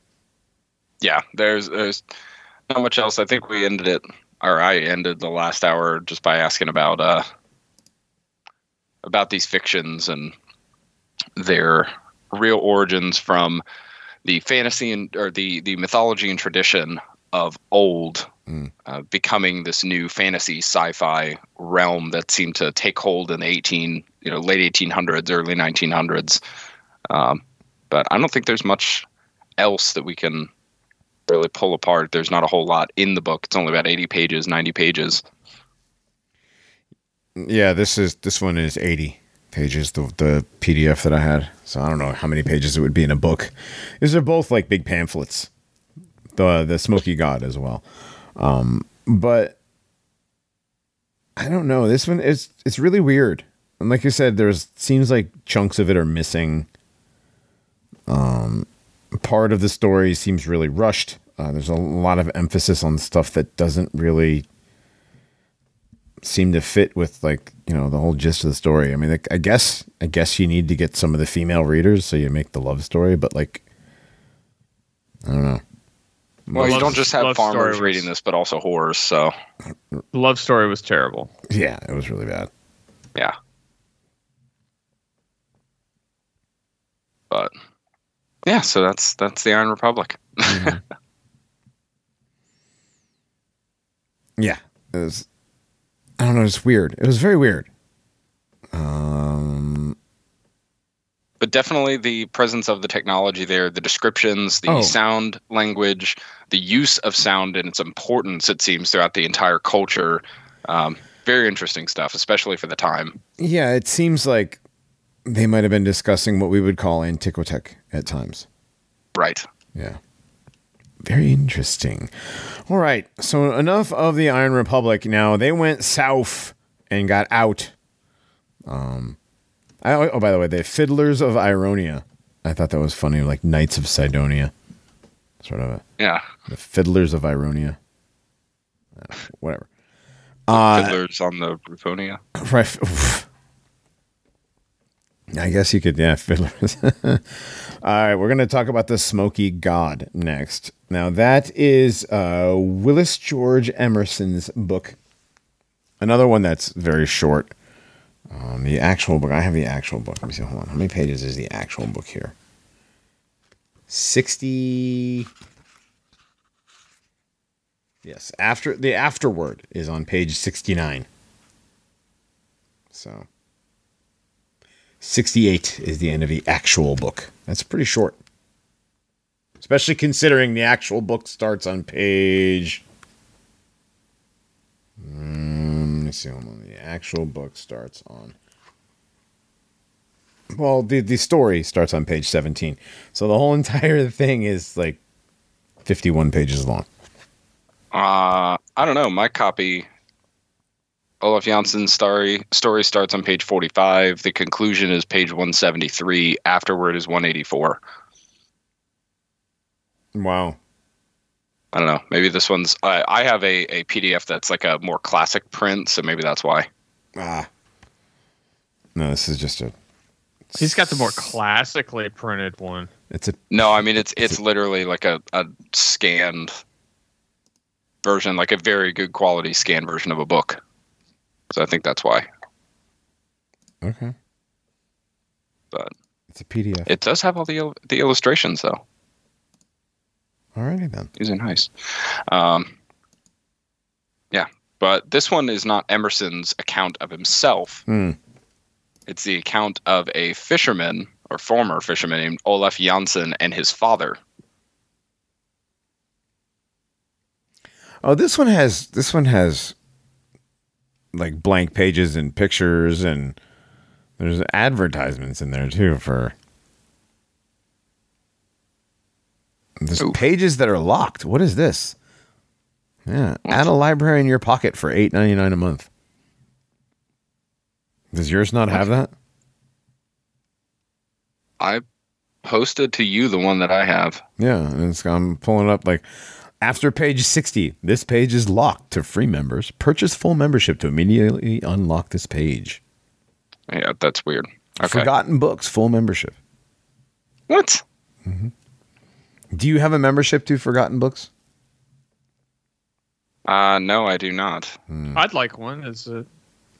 Yeah, there's there's not much else. I think we ended it, or I ended the last hour just by asking about uh about these fictions and their real origins from the fantasy and or the the mythology and tradition of old uh, becoming this new fantasy sci-fi realm that seemed to take hold in the 18 you know late 1800s early 1900s um, but i don't think there's much else that we can really pull apart there's not a whole lot in the book it's only about 80 pages 90 pages Yeah, this is this one is 80 pages, the the PDF that I had. So I don't know how many pages it would be in a book. These are both like big pamphlets. The the Smoky God as well. Um, but I don't know. This one is it's really weird. And like you said, there's seems like chunks of it are missing. Um, part of the story seems really rushed. Uh, there's a lot of emphasis on stuff that doesn't really seem to fit with like you know the whole gist of the story. I mean, like, I guess I guess you need to get some of the female readers so you make the love story, but like I don't know. Well you don't just have farmers was- reading this but also whores so love story was terrible. Yeah, it was really bad. yeah but yeah so that's that's the iron republic Yeah, it was. I don't know. It's weird. It was very weird. Um. But definitely the presence of the technology there, the descriptions, the Oh. sound language, the use of sound and its importance, it seems, throughout the entire culture. Um, very interesting stuff, especially for the time. Yeah, it seems like they might have been discussing what we would call antiquotech at times. Right. Yeah. Very interesting. All right. So enough of the Iron Republic. Now they went south and got out. Um. I, oh, by the way, the Fiddlers of Ironia. I thought that was funny, like Knights of Sidonia. Sort of a, Yeah. the Fiddlers of Ironia. Uh, whatever. Uh, Fiddlers on the Rufonia. Right. Oof. I guess you could, yeah, fiddlers. All right, we're going to talk about the Smoky God next. Now, that is uh, Willis George Emerson's book. Another one that's very short. Um, the actual book, I have the actual book. Let me see. Hold on. How many pages is the actual book here? 60. Yes, after the afterword is on page 69. So 68 is the end of the actual book. That's pretty short. Especially considering the actual book starts on page. Mm, let me see. when. The actual book starts on. Well, the, the story starts on page 17. So the whole entire thing is like 51 pages long. Uh, I don't know. My copy, Olaf Jansen's story story starts on page forty-five. The conclusion is page one seventy-three. Afterward is one eighty-four. Wow. I don't know. Maybe this one's. I I have a, a PDF that's like a more classic print, so maybe that's why. Ah. No, this is just a. He's got the more classically printed one. It's a No, I mean it's it's literally like a, a scanned version, like a very good quality scanned version of a book. So I think that's why. okay. But It's a PDF. it does have all the the illustrations though. Alrighty then. These are nice. Um, yeah, but this one is not Emerson's account of himself. Hmm. It's the account of a fisherman or former fisherman named Olaf Jansen and his father. Oh, this one has this one has like blank pages and pictures and there's advertisements in there too for there's Oof. pages that are locked. What is this? Yeah, add a library in your pocket for eight ninety nine a month. Does yours not have that? I posted to you the one that I have. Yeah, and it's, I'm pulling it up like After page 60, this page is locked to free members. Purchase full membership to immediately unlock this page. Yeah, that's weird. Okay. Forgotten Books full membership. What? Mm-hmm. Do you have a membership to Forgotten Books? Uh, no, I do not. I'd like one. Is it?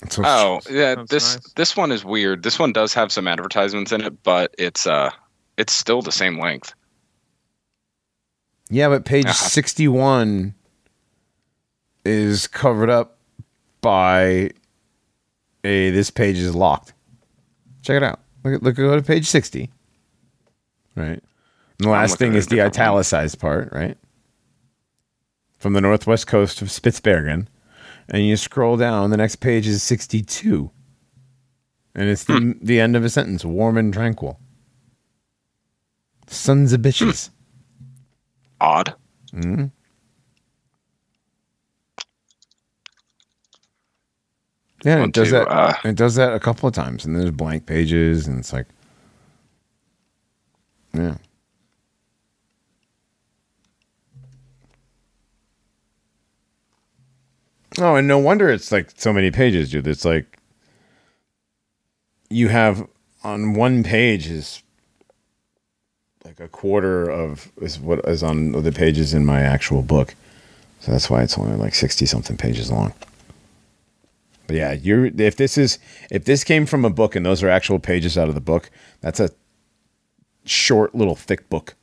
So Oh, yeah. Sounds This nice. this one is weird. This one does have some advertisements in it, but it's uh, it's still the same length. Yeah, but page Uh-huh. 61 is covered up by a this page is locked. Check it out. Look at look go to page 60. Right. The last thing is the different one. italicized part, right? From the northwest coast of Spitsbergen. And you scroll down, the next page is 62. And it's the, Hmm. the end of a sentence, warm and tranquil. Sons of bitches. Odd. Yeah, it does to, that. uh, it does that a couple of times, and there's blank pages, and it's like, yeah. Oh, and no wonder it's like so many pages, dude. It's like you have on one page is like a quarter of is what is on the pages in my actual book. So that's why it's only like sixty something pages long. But yeah, you're if this is if this came from a book and those are actual pages out of the book, that's a short little thick book.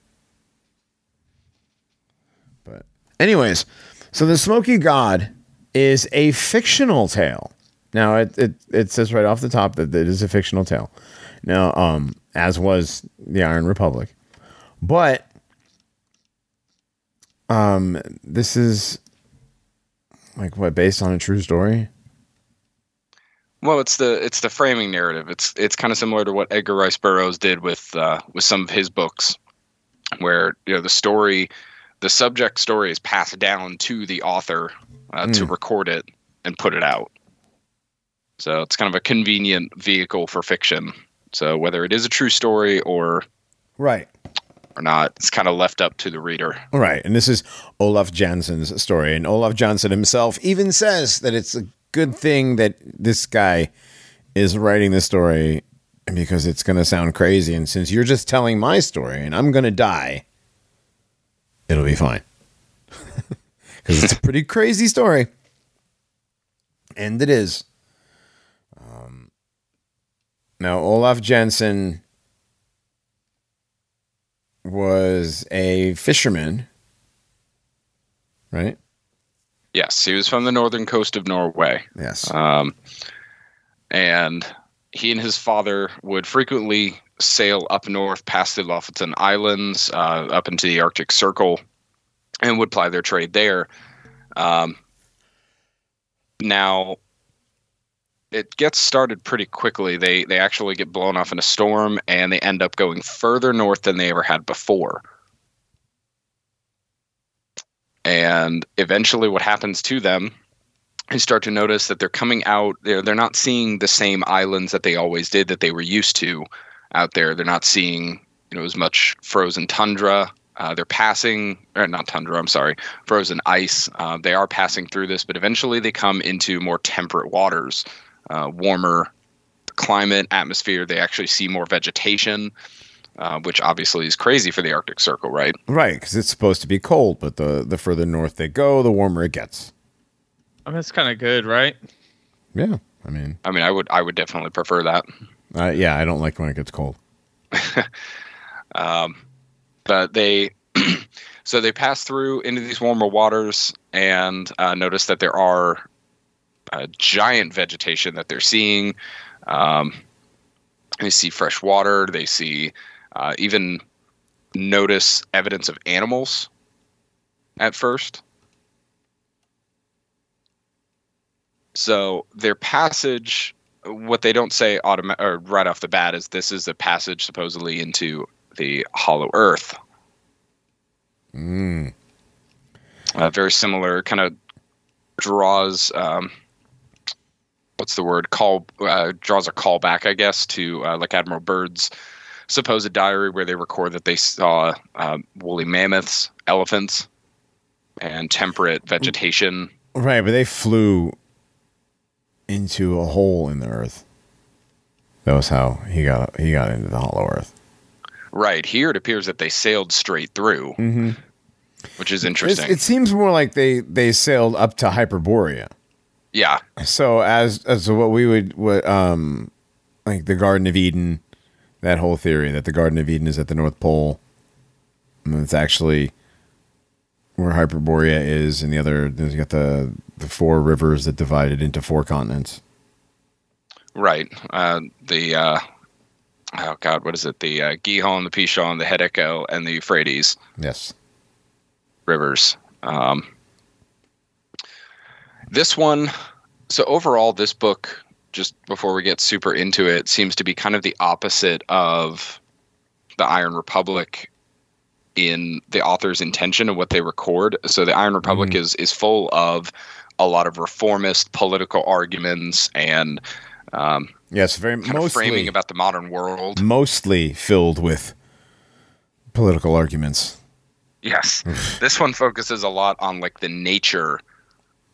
But anyways, so the Smoky God is a fictional tale. Now it, it it says right off the top that it is a fictional tale. Now, um, as was the Iron Republic. But um this is like what based on a true story? Well, it's the it's the framing narrative. It's it's kind of similar to what Edgar Rice Burroughs did with uh, with some of his books, where you know the story, the subject story is passed down to the author uh, to record it and put it out. So it's kind of a convenient vehicle for fiction. So whether it is a true story or Right. or not, it's kind of left up to the reader. Right. And this is Olaf Jansen's story. And Olaf Jansen himself even says that it's a good thing that this guy is writing this story because it's going to sound crazy. And since you're just telling my story and I'm going to die, it'll be fine. Because it's a pretty crazy story. And it is. Um, now, Olaf Jansen was a fisherman, right? Yes, he was from the northern coast of Norway. Yes. Um, and he and his father would frequently sail up north past the Lofoten Islands, uh, up into the Arctic Circle, and would ply their trade there. Um, now, it gets started pretty quickly. They they actually get blown off in a storm, and they end up going further north than they ever had before. And eventually, what happens to them you start to notice that they're coming out they're, they're not seeing the same islands that they always did that they were used to out there they're not seeing you know as much frozen tundra uh, they're passing or not tundra i'm sorry frozen ice uh, they are passing through this but eventually they come into more temperate waters uh, warmer climate atmosphere they actually see more vegetation uh, which obviously is crazy for the arctic circle right right, because it's supposed to be cold, but the, the further north they go, the warmer it gets. I mean, it's kind of good, right? Yeah. I mean, i mean i would i would definitely prefer that uh, yeah, I don't like when it gets cold. Um, but they so they pass through into these warmer waters and uh, notice that there are uh, giant vegetation that they're seeing. Um, they see fresh water. They see uh, even notice evidence of animals at first. So their passage, what they don't say automa- right off the bat is this is a passage supposedly into the Hollow Earth. Mm. Uh, very similar, kind of draws um, what's the word? Call uh, draws a callback, I guess, to uh, like Admiral Byrd's supposed diary where they record that they saw uh, woolly mammoths, elephants and temperate vegetation. Right, but they flew into a hole in the earth. That was how he got he got into the Hollow Earth. Right here, it appears that they sailed straight through, Mm-hmm. which is It's, interesting. it seems more like they they sailed up to Hyperborea. yeah, So as as what we would what um like the Garden of Eden, that whole theory that the Garden of Eden is at the North Pole, and it's actually where Hyperborea is, and the other there's got the the four rivers that divide it into four continents. right. Uh, the uh, oh god, what is it? The uh, Gihon, the Pishon, the Hiddekel, and the Euphrates. Yes. rivers. Um, this one, so overall, this book, just before we get super into it, seems to be kind of the opposite of the Iron Republic in the author's intention of what they record. So the Iron Republic is is full of a lot of reformist political arguments and um, Yes, very kind of mostly framing about the modern world. mostly filled with political arguments. Yes. this one focuses a lot on like the nature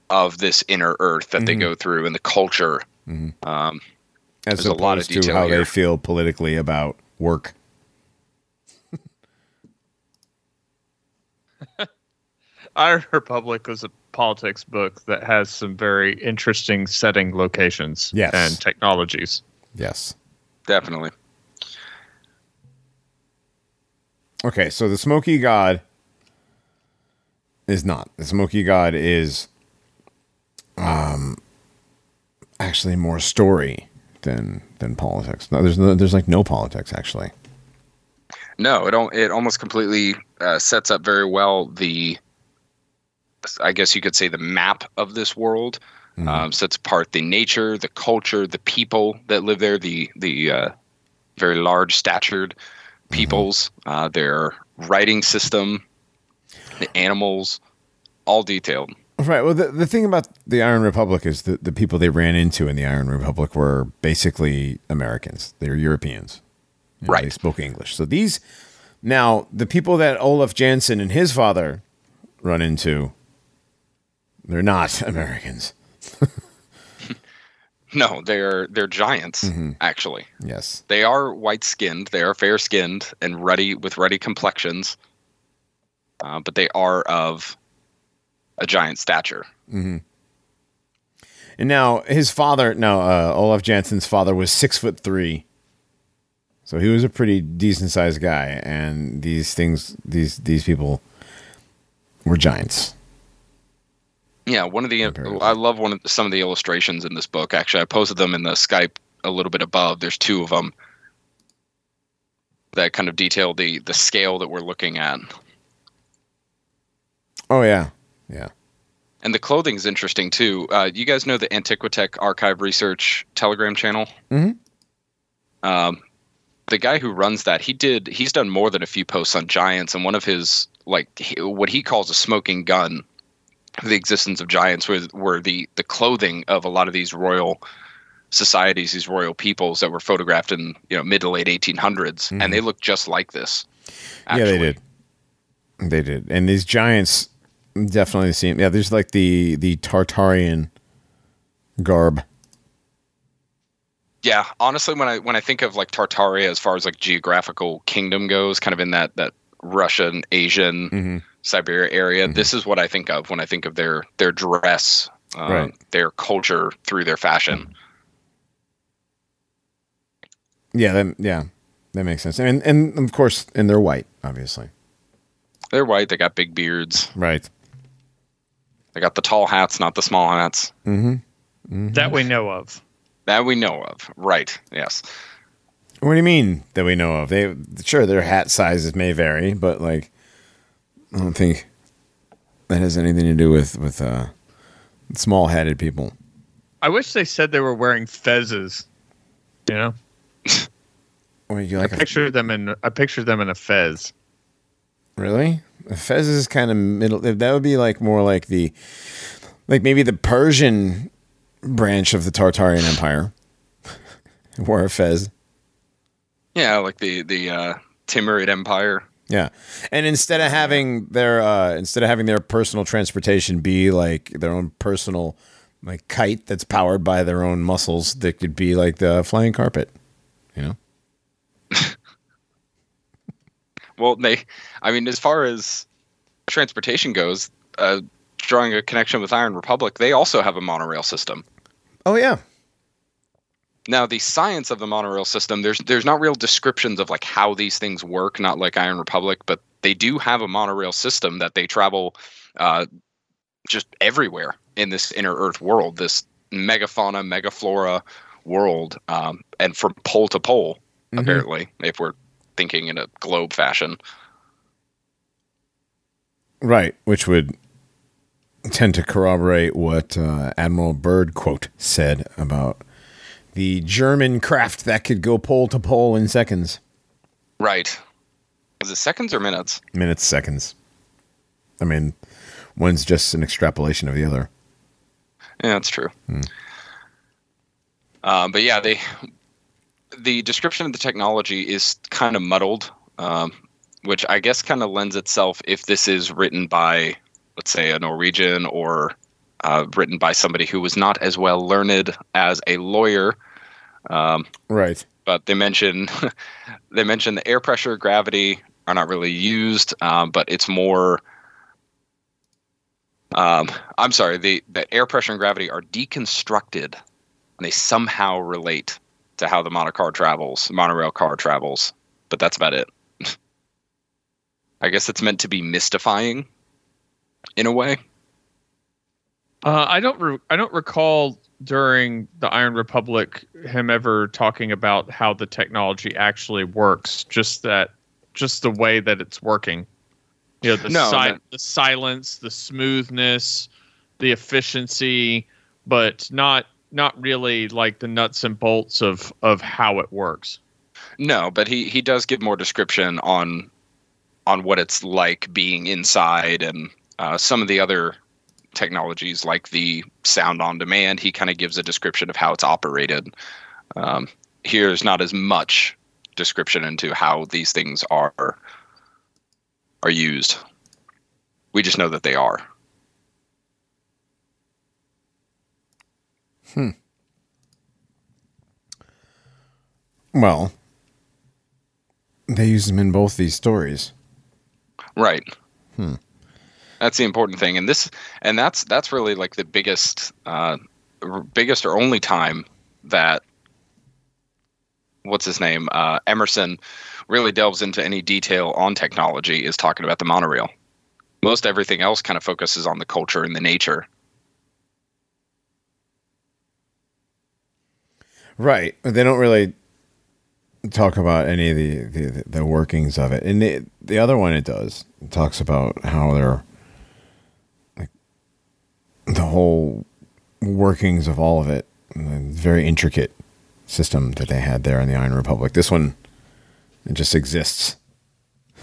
of this inner earth that they go through and the culture. Um, As There's a lot of opposed to detail how they feel politically about work. Iron Republic was a politics book that has some very interesting setting locations Yes. and technologies. Yes. definitely. Okay, so the Smoky God is not. The Smoky God is um actually more story than than politics. No, there's no, there's like no politics actually. No, it al- it almost completely uh, sets up very well the, I guess you could say the map of this world. Um, sets apart the nature, the culture, the people that live there, the the uh, very large statured peoples, uh, their writing system, the animals, all detailed. Right. Well, the, the thing about the Iron Republic is that the people they ran into in the Iron Republic were basically Americans. They were Europeans. You know, Right. They spoke English. So these now the people that Olaf Jansen and his father run into, they're not Americans. No, they're they're giants. Actually, Yes. they are white skinned. They are fair skinned and ruddy with ruddy complexions, uh, but they are of a giant stature. And now his father, no, uh, Olaf Jansen's father was six foot three. So he was a pretty decent sized guy, and these things, these these people, were giants. Yeah, one of the I love one of the, some of the illustrations in this book. Actually, I posted them in the Skype a little bit above. There's two of them that kind of detail the the scale that we're looking at. Oh yeah, yeah. And the clothing is interesting too. Uh, you guys know the Antiquitech Archive Research Telegram channel? Mhm. Um, the guy who runs that, he did. He's done more than a few posts on giants, and one of his like he, what he calls a smoking gun, the existence of giants, were were the the clothing of a lot of these royal societies, these royal peoples that were photographed in you know mid to late 1800s, and they look just like this. Yeah, they did. They did, and these giants definitely seem. Yeah, there's like the the Tartarian garb. Yeah, honestly, when I when I think of like Tartaria as far as like geographical kingdom goes, kind of in that that Russian, Asian, Mm-hmm. Siberia area, mm-hmm. this is what I think of when I think of their their dress, uh, Right. their culture through their fashion. Yeah, that, yeah, that makes sense. And and of course, and they're white, obviously. They're white. They got big beards. Right. They got the tall hats, not the small hats. Mm-hmm. Mm-hmm. That we know of. That we know of. Right. Yes. What do you mean that we know of? They sure their hat sizes may vary, but like, I don't think that has anything to do with with uh, small headed people. I wish they said they were wearing fezzes. You know, Or you I pictured a, them in I picture them in a fez. really? A fez is kind of middle. That would be like more like the like maybe the Persian branch of the Tartarian Empire wore a fez. Yeah, like the the uh, Timurid Empire. Yeah, and instead of having their uh, instead of having their personal transportation be like their own personal like kite that's powered by their own muscles, that could be like the flying carpet. You know. Well, they, I mean, as far as transportation goes, uh, drawing a connection with Iron Republic, they also have a monorail system. Oh yeah. Now, the science of the monorail system, there's there's not real descriptions of like how these things work, not like Iron Republic, but they do have a monorail system that they travel uh, just everywhere in this inner Earth world, this megafauna, megaflora world, um, and from pole to pole, Mhm. apparently, if we're thinking in a globe fashion. Right, which would tend to corroborate what uh, Admiral Byrd quote said about the German craft that could go pole to pole in seconds, Right. Is it seconds or minutes? minutes, seconds. I mean, one's just an extrapolation of the other. Yeah, that's true. Uh, but yeah, they the description of the technology is kind of muddled, um, which I guess kind of lends itself if this is written by, let's say, a Norwegian or uh, written by somebody who was not as well learned as a lawyer. Um, Right. but they mention they mention the air pressure, gravity are not really used, um, but it's more. Um, I'm sorry. The the air pressure and gravity are deconstructed, and they somehow relate to how the monocar travels, monorail car travels. But that's about it. I guess it's meant to be mystifying, in a way. Uh, I don't. Re- I don't recall during the Iron Republic him ever talking about how the technology actually works. Just that, just the way that it's working. You know, the No, si- that- the silence, the smoothness, the efficiency, but not not really like the nuts and bolts of of how it works. No, but he he does give more description on on what it's like being inside and uh, some of the other technologies like the sound on demand. He kind of gives a description of how it's operated. Um, here's not as much description into how these things are are used. We just know that they are. Hmm. Well, they use them in both these stories. Right. Hmm. That's the important thing, and this, and that's that's really like the biggest, uh, biggest or only time that what's his name, uh, Emerson, really delves into any detail on technology is talking about the monorail. Most everything else kind of focuses on the culture and the nature. Right. They don't really talk about any of the, the, the workings of it. And the, the other one it does it talks about how they're the whole workings of all of it. very intricate system that they had there in the Iron Republic. This one it just exists.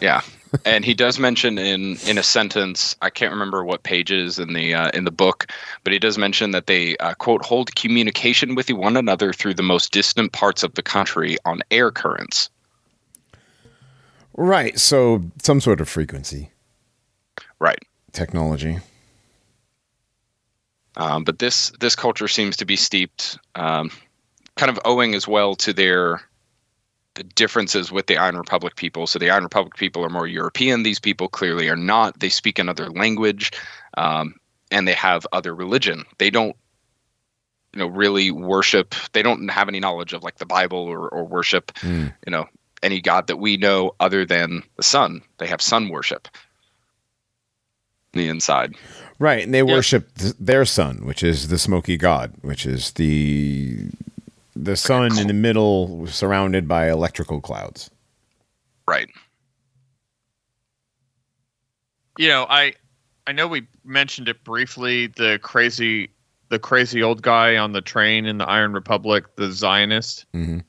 Yeah, and he does mention in in a sentence, I can't remember what pages in the uh, in the book, but he does mention that they uh, quote hold communication with one another through the most distant parts of the country on air currents. Right. So some sort of frequency Right. technology. Um, but this this culture seems to be steeped, um, kind of owing as well to their differences with the Iron Republic people. So the Iron Republic people are more European. These people clearly are not. They speak another language, um, and they have other religion. They don't, you know, really worship. They don't have any knowledge of like the Bible or, or worship, Mm. you know, any god that we know other than the sun. They have sun worship. The inside. Right, and they Yeah. worship th- their sun, which is the smoky god, which is the the sun in the middle, surrounded by electrical clouds. Right. you know, I I know we mentioned it briefly. The crazy, the crazy old guy on the train in the Iron Republic, the Zionist. Mhm.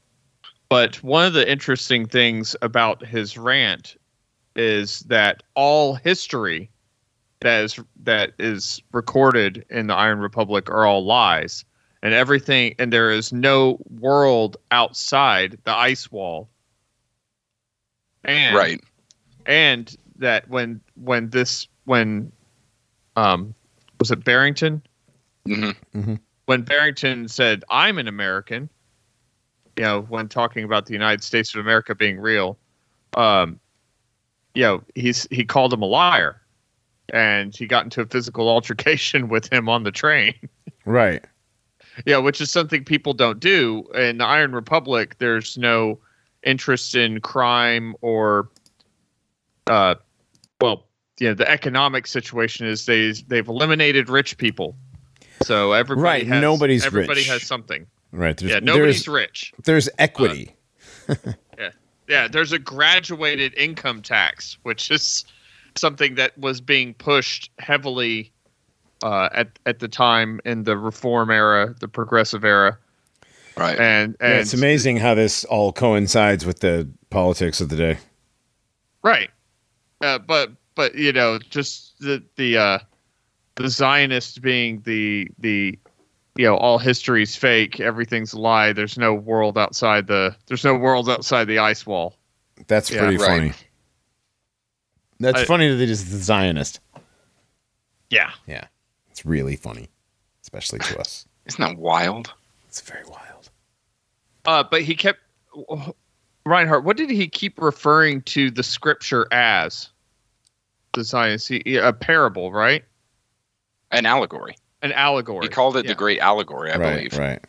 But one of the interesting things about his rant is that all history that is that is recorded in the Iron Republic are all lies, and everything, and there is no world outside the ice wall. And Right. and that when when this when um was it Barrington? Mm-hmm. When Barrington said I'm an American, you know, when talking about the United States of America being real, um, you know, he's he called him a liar, and he got into a physical altercation with him on the train. Right. Yeah, which is something people don't do. In the Iron Republic, there's no interest in crime or, uh, well, yeah, the economic situation is they they've eliminated rich people, so everybody Right, has, nobody's everybody rich. has something. Right. There's, yeah, nobody's there's, rich. there's equity. Yeah. Yeah, there's a graduated income tax, which is something that was being pushed heavily uh, at at the time in the reform era, the progressive era, Right. and and Yeah, it's amazing how this all coincides with the politics of the day. Right. Uh, but but you know, just the the uh, the Zionists being the the you know all history's fake, everything's a lie. There's no world outside the there's no world outside the ice wall. That's Yeah, pretty right. funny. That's I- funny that it is the Zionist. Yeah. Yeah. It's really funny, especially to us. Isn't that wild? It's very wild. Uh, but he kept Reinhardt. What did he keep referring to the scripture as? The Zionists, he, a parable, right? An allegory. An allegory. He called it yeah. the Great Allegory, I right, believe. right.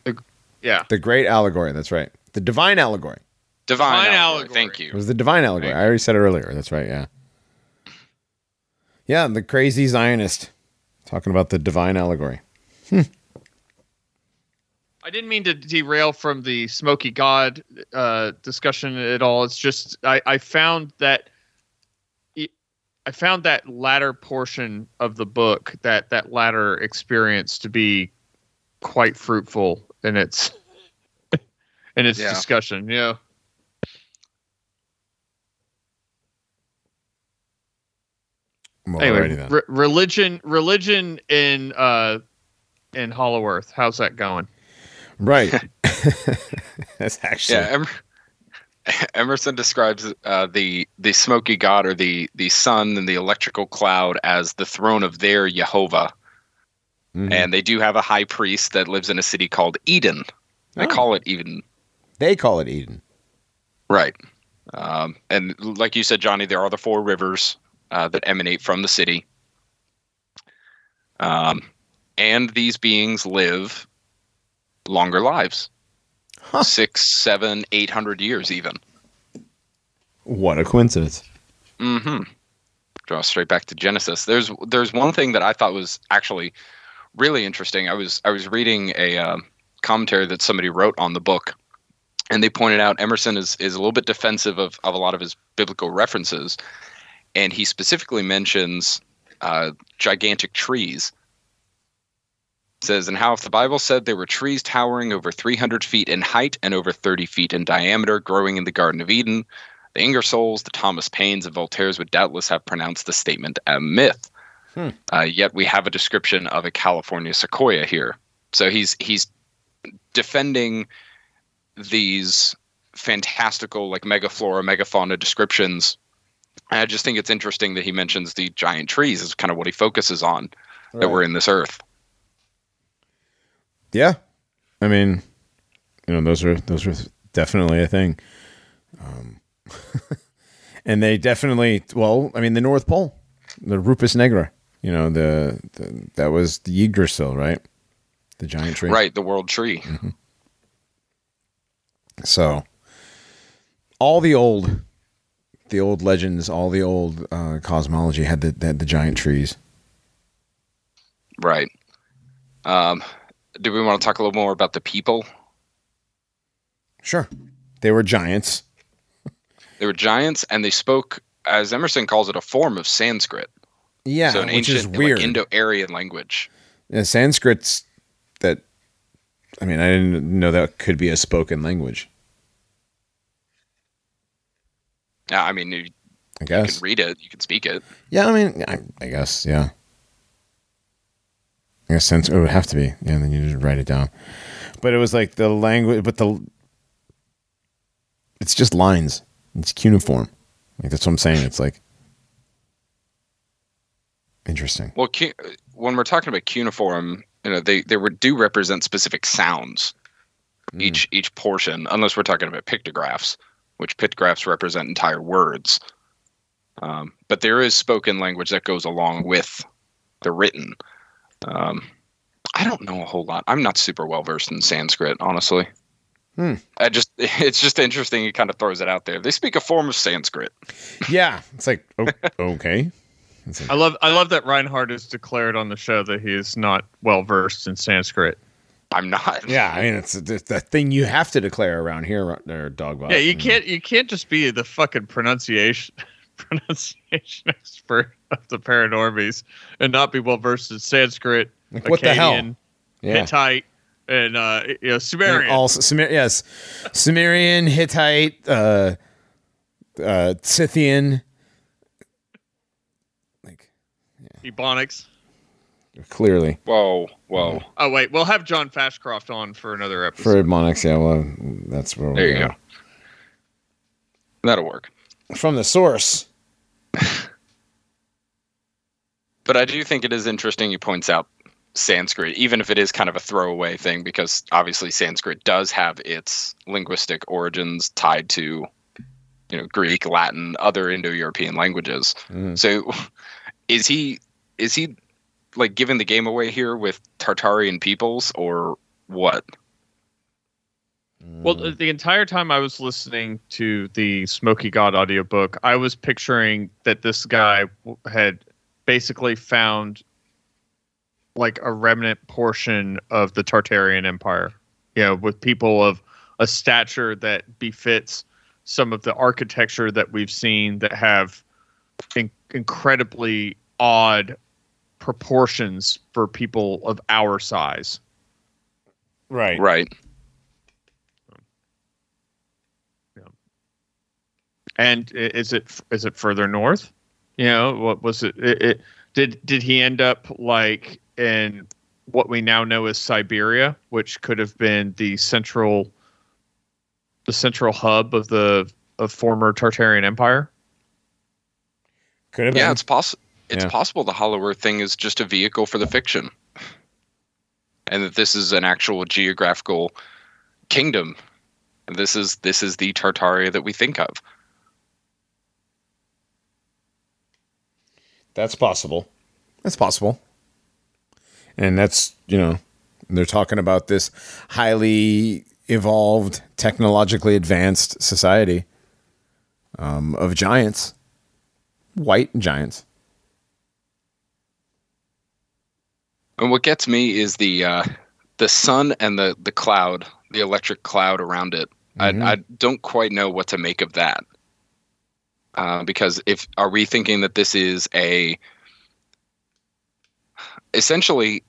Yeah. The great allegory. That's right. The divine allegory. Divine, Divine allegory. allegory. Thank you. It was the divine allegory. I already said it earlier. That's right. Yeah. Yeah, the crazy Zionist talking about the divine allegory. I didn't mean to derail from the Smoky God uh, discussion at all. It's just I, I found that I found that latter portion of the book, that that latter experience, to be quite fruitful in its in its Yeah. discussion. Yeah. Well, Anyway, then. re- religion, religion in uh, in Hollow Earth. How's that going? right. That's actually Yeah, Em- Emerson describes uh, the the smoky god or the the sun and the electrical cloud as the throne of their Jehovah, Mhm. and they do have a high priest that lives in a city called Eden. They Oh. call it Eden, they call it Eden. right? Um, and like you said, Johnny, there are the four rivers uh, that emanate from the city, um, and these beings live longer lives, Huh. six, seven, eight hundred years even. What a coincidence. Mm-hmm. Draw straight back to Genesis. There's there's one thing that I thought was actually really interesting. I was I was reading a uh, commentary that somebody wrote on the book, and they pointed out Emerson is is a little bit defensive of of a lot of his biblical references, and he specifically mentions uh, gigantic trees. says, and how if the Bible said there were trees towering over 300 feet in height and over 30 feet in diameter growing in the Garden of Eden, the Ingersolls, the Thomas Paines, and Voltaires would doubtless have pronounced the statement a myth. Hmm. Uh, yet we have a description of a California sequoia here. So he's he's defending these fantastical like megaflora, megafauna descriptions. I just think it's interesting that he mentions the giant trees is kind of what he focuses on that were in this earth. Yeah, I mean, you know, those are those are definitely a thing. Um, and they definitely, well, I mean, the North Pole, the Rupes Nigra, you know, the, the that was the Yggdrasil, right? The giant tree, Right, the world tree. So, all the old, the old legends, all the old uh, cosmology had the had the giant trees. Right. Um, do we want to talk a little more about the people? Sure, they were giants. They were giants, and they spoke, as Emerson calls it, a form of Sanskrit. Yeah, so an which ancient is weird. like, Indo-Aryan language. Yeah, Sanskrit's that. I mean, I didn't know that could be a spoken language. Yeah, I mean, you, I you can guess. read it, you can speak it. Yeah, I mean, I, I guess. Yeah. I guess sense. It would have to be. Yeah, And then you just write it down. But it was like the language, but the. It's just lines. It's cuneiform. Like, that's what I'm saying. It's like interesting. Well, cu- when we're talking about cuneiform, you know, they they do represent specific sounds. Mm. Each each portion, unless we're talking about pictographs, which pictographs represent entire words. Um, but there is spoken language that goes along with the written. Um, I don't know a whole lot. I'm not super well versed in Sanskrit, honestly. Hmm. I just it's just interesting. He kind of throws it out there. They speak a form of Sanskrit. Yeah, it's like oh, okay. It's like, I love I love that Reinhardt has declared on the show that he is not well versed in Sanskrit. I'm not. yeah, I mean it's, it's the thing you have to declare around here, there, Dogbot. Yeah, you can't you can't just be the fucking pronunciation pronunciation expert of the paranormies and not be well versed in Sanskrit, Like, what the hell? Akkadian, Yeah. Hittite, and uh, you know And Sumerian. Also, Sumer- yes, Sumerian, Hittite, uh, uh, Scythian. Like yeah. Ebonics. clearly Whoa, whoa. Oh wait, we'll have John Fashcroft on for another episode. for Ebonics, yeah. Well, that's where There we you go. That'll work. From the source. But I do think it is interesting he points out Sanskrit, even if it is kind of a throwaway thing, because obviously Sanskrit does have its linguistic origins tied to, you know, Greek, Latin, other Indo-European languages. Mm. So, is he is he like giving the game away here with Tartarian peoples or what? Well, the- entire time I was listening to the Smoky God audiobook, I was picturing that this guy had basically found like a remnant portion of the Tartarian Empire. You know, with people of a stature that befits some of the architecture that we've seen that have in- incredibly odd proportions for people of our size. right. Right. Yeah. And is it is it further north? You know, what was it? it, it did did he end up like in what we now know as Siberia, which could have been the central the central hub of the of former Tartarian Empire? Could have been Yeah, been. it's possible. It's Yeah. possible the Hollow Earth thing is just a vehicle for the fiction, and that this is an actual geographical kingdom. And this is this is the Tartaria that we think of. That's possible. That's possible. And that's, you know, they're talking about this highly evolved, technologically advanced society um, of giants, white giants. And what gets me is the uh, the sun and the the cloud, the electric cloud around it. Mhm. I, I don't quite know what to make of that. Uh, because if are we thinking that this is a essentially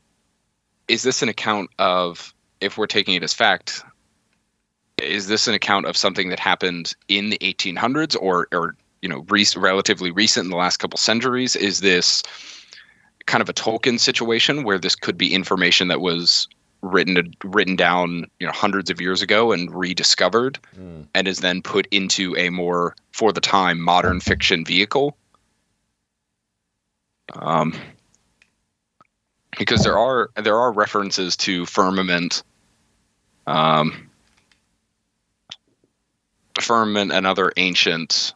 is this an account of if we're taking it as fact is this an account of something that happened in the 1800s or or you know rec- relatively recent in the last couple centuries is this kind of a Tolkien situation where this could be information that was written written down you know hundreds of years ago and rediscovered and is then put into a more for the time modern fiction vehicle. Um, because there are there are references to firmament um, firmament and other ancient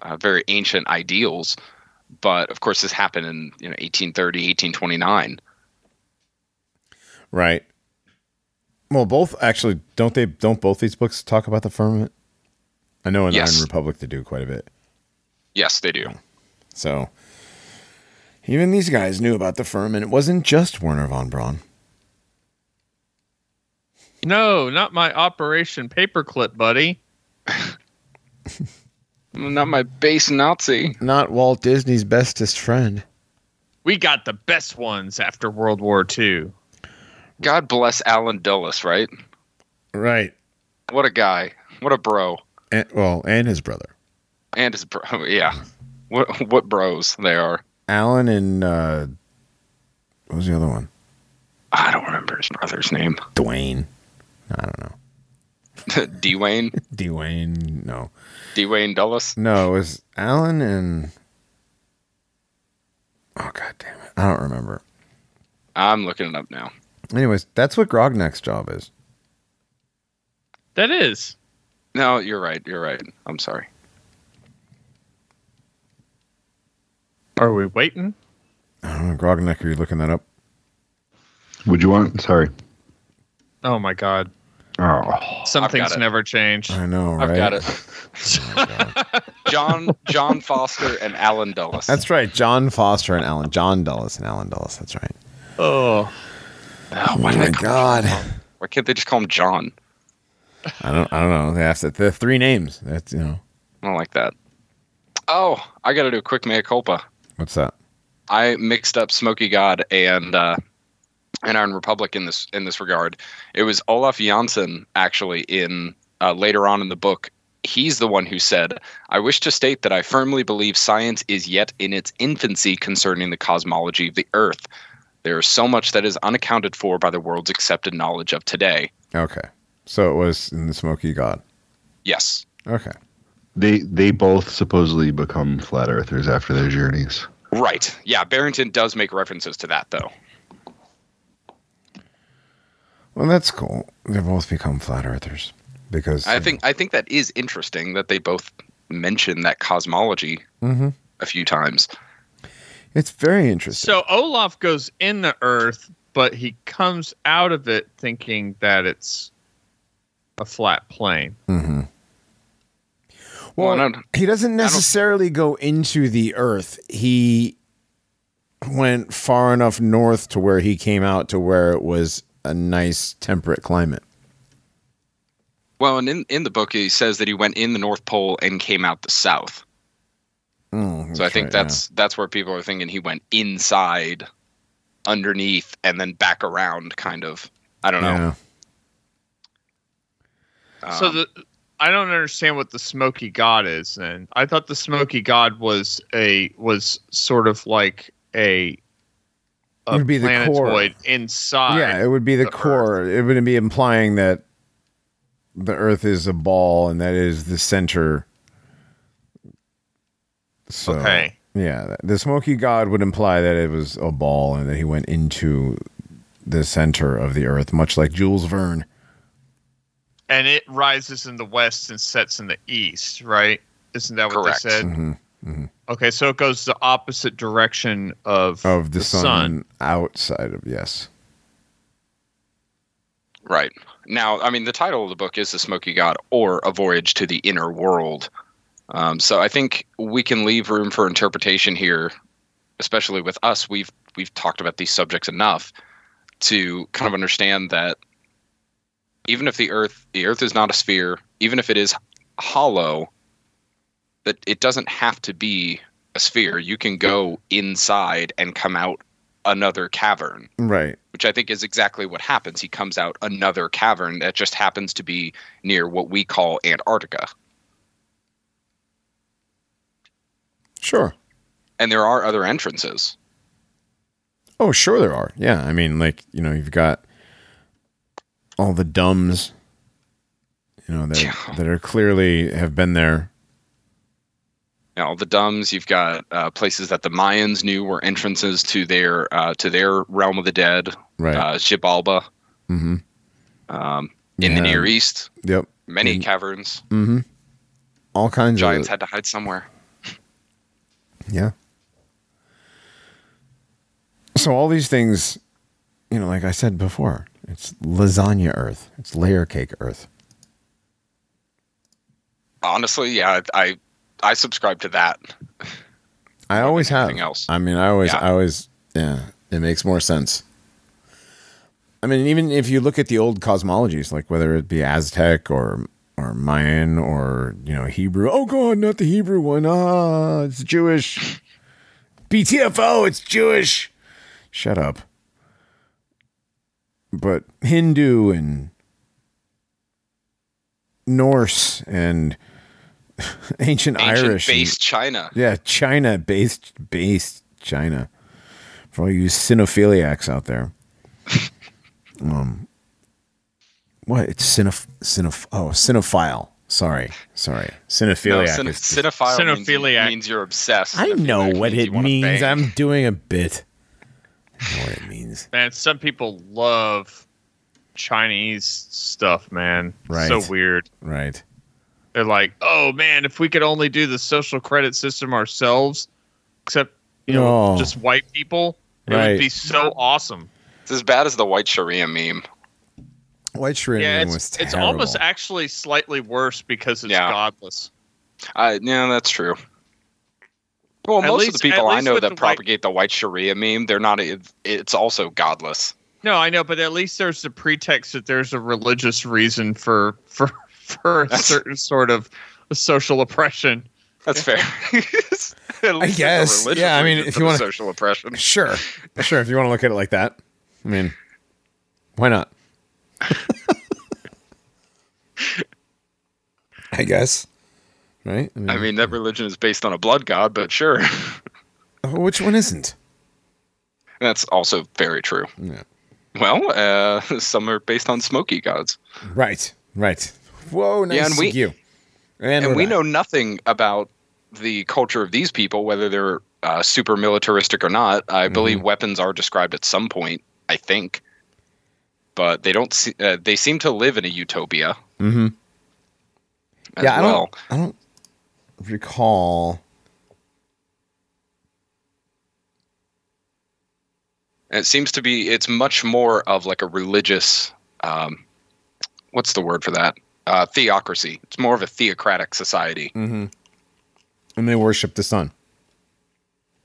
uh, very ancient ideals but of course this happened in you know 1830 1829 Right. Well, both actually don't they don't both these books talk about the firmament? I know in Yes. Iron Republic they do quite a bit. yes they do So even these guys knew about the firmament. It wasn't just Wernher von Braun. No, not my Operation Paperclip, buddy. not my base nazi Not Walt Disney's bestest friend. We got the best ones after World War II. god bless Allen Dulles right Right. what a guy what a bro And, well, and his brother. and his bro yeah what what bros they are Allen and uh what was the other one? i don't remember his brother's name Dwayne. I don't know. Dwayne, Dwayne. No, Dwayne Dulles. no, it was Allen and. Oh god damn it! I don't remember. I'm looking it up now. Anyways, that's what Grognek's job is. That is. No, you're right. You're right. I'm sorry. Are we waiting? I don't know, Grognek, are you looking that up? Would you want? Sorry. Oh my god. Oh, Some I've things never change. I know, right? I've got it. Oh. John John Foster and Allen Dulles. That's right. John Foster and Allen. John Dulles and Allen Dulles. That's right. Oh. oh, Oh my God. him- why can't they just call him John? I don't. I don't know. They have to. The three names. That's you know. I don't like that. Oh, I got to do a quick mea culpa. What's that? I mixed up Smoky God and uh, and Iron Republic in this in this regard. It was Olaf Jansen actually in uh, later on in the book. He's the one who said, "I wish to state that I firmly believe science is yet in its infancy concerning the cosmology of the Earth. There is so much that is unaccounted for by the world's accepted knowledge of today." Okay. So it was in the Smoky God. Yes, Okay. they they both supposedly become flat earthers after their journeys. right. Yeah, Barrington does make references to that though. Well, that's cool. They both become flat earthers because I think I think that is interesting that they both mention that cosmology Mhm. a few times. it's very interesting. So Olaf goes in the earth, but he comes out of it thinking that it's a flat plane. hmm Well, Well, he doesn't necessarily go into the Earth. He went far enough north to where he came out to where it was a nice temperate climate. Well, and in, in the book, he says that he went in the North Pole and came out the South. Mm, So I think right, yeah. that's that's where people are thinking he went inside, underneath, and then back around. Kind of. I don't know. Yeah. so Um, the I don't understand what the Smoky God is. and I thought the Smoky God was a was sort of like a It a would be the core. inside. yeah, it would be the, the core. It would be implying that the Earth is a ball and that is the center. So, Okay. yeah, the Smoky God would imply that it was a ball and that he went into the center of the Earth, much like Jules Verne. and it rises in the west and sets in the east, right? Isn't that what Correct. they said? Mhm. Okay, so it goes the opposite direction of Of the, sun, outside of yes. Right. Now, I mean, the title of the book is The Smoky God or A Voyage to the Inner World. Um, so I think we can leave room for interpretation here, especially with us. We've we've talked about these subjects enough to kind of understand that even if the Earth the Earth is not a sphere, even if it is hollow, that it doesn't have to be a sphere. You can go inside and come out another cavern Right. which I think is exactly what happens. He comes out another cavern that just happens to be near what we call Antarctica. Sure. And there are other entrances. Oh, sure there are. Yeah, I mean, like you know, you've got all the dumbs, you know, that Yeah. that are clearly have been there. You know, the Dumbs. You've got uh, places that the Mayans knew were entrances to their uh, to their realm of the dead. Right. Uh, Xibalba. mm-hmm. Um, in the Near East, Yep. many caverns. Mm-hmm. All kinds of Giants of had to hide somewhere. yeah. So all these things, you know, like I said before, it's lasagna Earth. It's layer cake Earth. Honestly, yeah, I I subscribe to that. I always have. else. I mean, I always, Yeah. I always, yeah, it makes more sense. I mean, even if you look at the old cosmologies, like whether it be Aztec or or Mayan or you know Hebrew. Oh God, not the Hebrew one. Ah, it's Jewish. BTFO, it's Jewish. Shut up. But Hindu and Norse and ancient, Ancient Irish, and- based China. yeah, China based based China. For all you cynophiliacs out there. um what? It's cineph cineph oh cinephile. Sorry, sorry, No, cinephiliac. cine- is- cinephile means, Cinephiliac. means you're obsessed. I know what means it means. I'm doing a bit. I know what it means. Man, some people love Chinese stuff, man. Right. So weird. Right. They're like, oh man, if we could only do the social credit system ourselves, except you know, No. just white people, it Right. would be so awesome. It's as bad as the white Sharia meme. White Sharia yeah, was it's, terrible. it's almost actually slightly worse because it's Yeah. godless. Uh, yeah, that's true. Well, At most least- of the people I know that the white- propagate the white Sharia meme, they're not. It's also godless. No, I know, but at least there's the pretext that there's a religious reason for for for a That's- certain sort of social oppression. That's fair. At least there's a guess. religious Yeah, I mean, if you wanna- social oppression. Sure. Sure. If you want to look at it like that. I mean, why not? I guess. Right? I mean, that religion is based on a blood god, but sure, oh, which one isn't? that's also very true. Yeah. Well, uh, some are based on smoky gods, Right. Right. Whoa, nice Yeah, and we- you. And, and we're know nothing about the culture of these people, whether they're uh, super militaristic or not. I Mm-hmm. believe weapons are described at some point. I think, but they don't. See, uh, they seem to live in a utopia. Mm-hmm. Yeah, I well. don't. I don't recall. It seems to be it's much more of like a religious um, what's the word for that uh, theocracy it's more of a theocratic society Mm-hmm. And they worship the sun.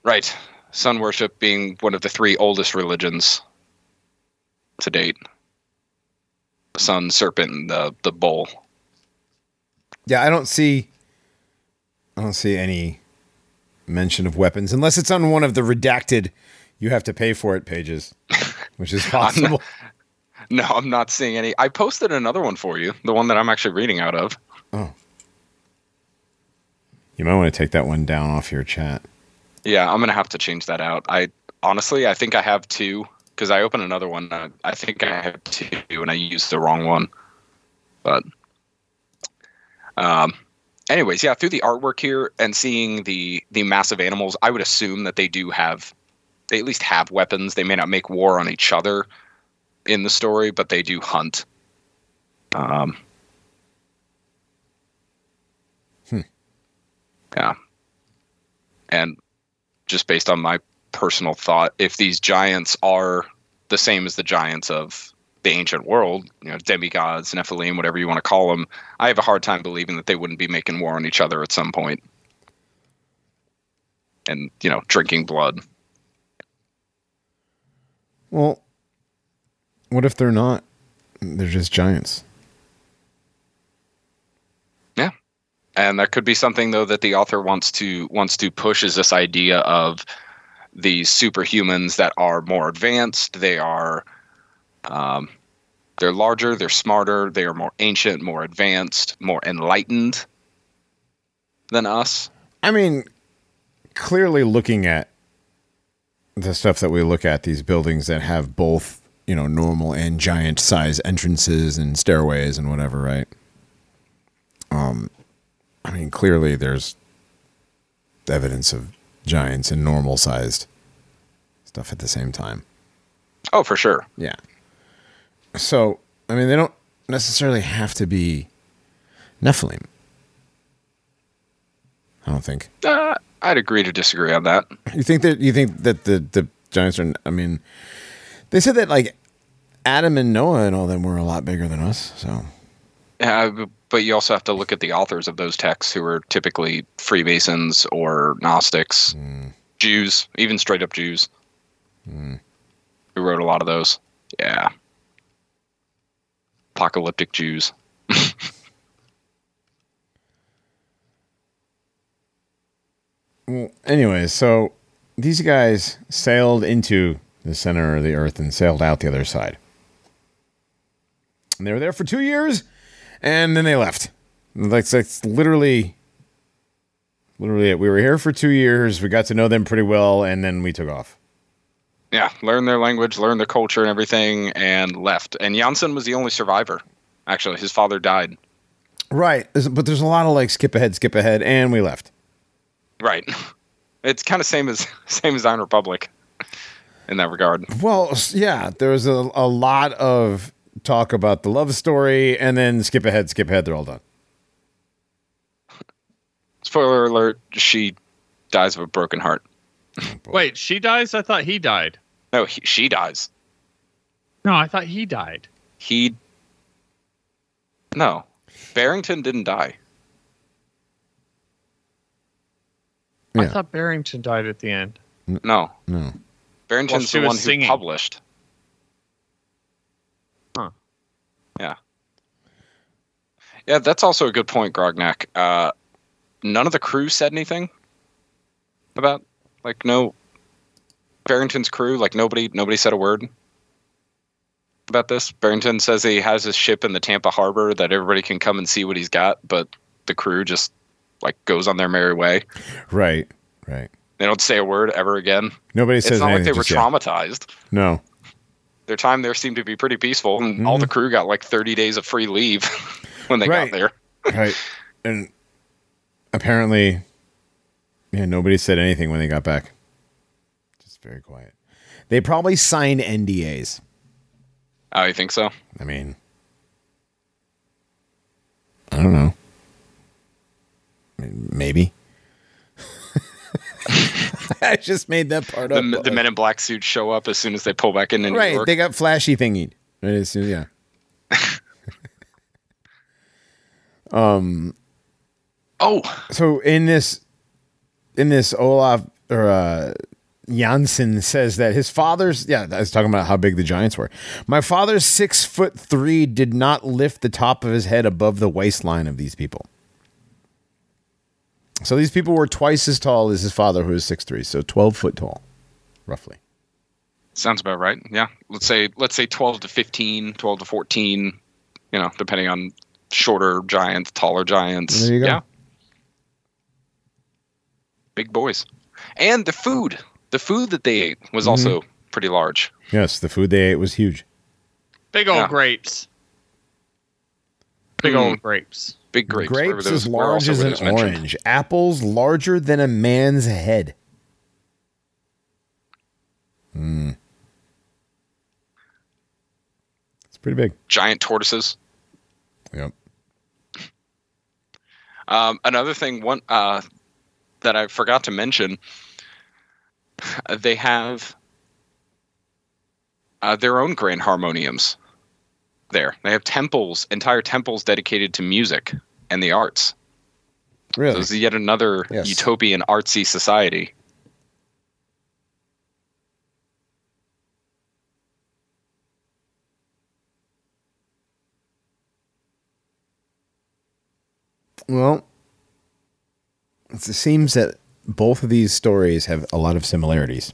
right sun worship being one of the three oldest religions to date the sun serpent and the, the bull Yeah, I don't see. I don't see any mention of weapons unless it's on one of the redacted. You have to pay for it pages, which is possible. No i'm not seeing any. I posted another one for you the one that i'm actually reading out of. Oh. You might want to take that one down off your chat. yeah i'm gonna have to change that out. I honestly i think i have two because i opened another one uh, i think i have two and i used the wrong one. But um anyways yeah through the artwork here and seeing the the massive animals i would assume that they do have they at least have weapons. They may not make war on each other in the story but they do hunt um Hmm. yeah and just based on my personal thought if these giants are the same as the giants of the ancient world, you know, demigods, Nephilim, whatever you want to call them, I have a hard time believing that they wouldn't be making war on each other at some. And, you know, drinking blood. Well, what if they're not? They're just giants. Yeah. And that could be something though that the author wants to wants to push is this idea of these superhumans that are more advanced, they are um, they're larger, they're smarter, they are more ancient, more advanced, more enlightened than us. I mean, clearly looking at the stuff that we look at, these buildings that have both, you know, normal and giant size entrances and stairways and whatever, right? Um, I mean, clearly there's evidence of giants and normal sized stuff at the same time. Oh, for sure. Yeah. So, I mean, they don't necessarily have to be Nephilim. I don't think. Uh, I'd agree to disagree on that. You think that you think that the the giants are? I mean, they said that like Adam and Noah and all them were a lot bigger than us. So Uh, but you also have to look at the authors of those texts who are typically Freemasons or Gnostics, Jews, even straight up Jews, who wrote a lot of those. Yeah. Apocalyptic Jews. well, anyway, so these guys sailed into the center of the earth and sailed out the other side. And they were there for two years, and then they left. That's, that's literally, literally it. We were here for two years. We got to know them pretty well, and then we took off. Yeah, learn their language, learn their culture and everything, and left. And Jansen was the only survivor. Actually, his father died. Right, but there's a lot of like skip ahead, skip ahead, and we left. Right. It's kind of same as same as Iron Republic in that regard. Well, yeah, there was a, a lot of talk about the love story, and then skip ahead, skip ahead. They're all done. Spoiler alert: She dies of a broken heart. Oh, Wait, she dies? I thought he died. No, he, she dies. No, I thought he died. He. No, Barrington didn't die. I thought Barrington died at the end. No, No, Barrington's Well, the one singing. who published. Huh. Yeah. Yeah, that's also a good point, Grognak. Uh, none of the crew said anything about like no Barrington's crew. Like nobody, nobody said a word about this. Barrington says he has his ship in the Tampa harbor that everybody can come and see what he's got, but the crew just like goes on their merry way. right, right. They don't say a word ever again. Nobody says. It's not like they were just yet. traumatized. No, their time there seemed to be pretty peaceful, and all the mm-hmm. crew got like 30 days of free leave when they Right. got there. right, and apparently, yeah, nobody said anything when they got back. Just very quiet. They probably signed NDAs. Oh, you think so? I mean, I don't know. Maybe. I just made that part The, up. the men in black suits show up as soon as they pull back into New right, York. they got flashy thingy. Right, as soon- yeah. Um. Oh, So in this, in this, Olaf or uh, Jansen says that his father's yeah, I was talking about how big the giants were. My father's six foot three did not lift the top of his head above the waistline of these people. So these people were twice as tall as his father, who was six three, so twelve foot tall, roughly. sounds about right. Yeah, let's say let's say 12 to 15, 12 to 14. You know, depending on shorter giants, taller giants. There you go. Yeah, big boys, and the food. The food that they ate was also pretty large. Yes, the food they ate was huge. Big old Yeah. grapes. Big Hmm. old grapes. Big grapes. Grapes as large as an is mentioned. orange. Apples larger than a man's head. Hmm. It's pretty big. Giant tortoises. Yep. Um, another thing, one uh, that I forgot to mention, uh, they have uh, their own grand harmoniums. There, they have temples, entire temples dedicated to music and the arts. So Really? this is yet another Yes. utopian artsy society. Well, it seems that both of these stories have a lot of similarities.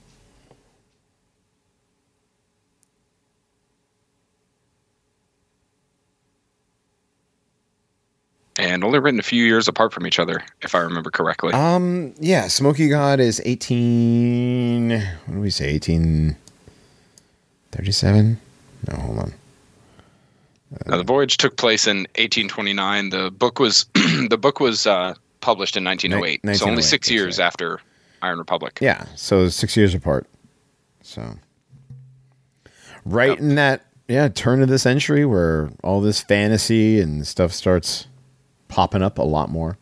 And only written a few years apart from each other, if I remember correctly. Um, yeah, Smoky God is 18. What do we say? 1837? No, hold on. Now, the voyage took place in 1829. The book was the book was uh, published in 1908. Nin- so only six years right. after Iron Republic. Yeah, so six years apart. So, right Yep. in that yeah turn of the century where all this fantasy and stuff starts popping up a lot more.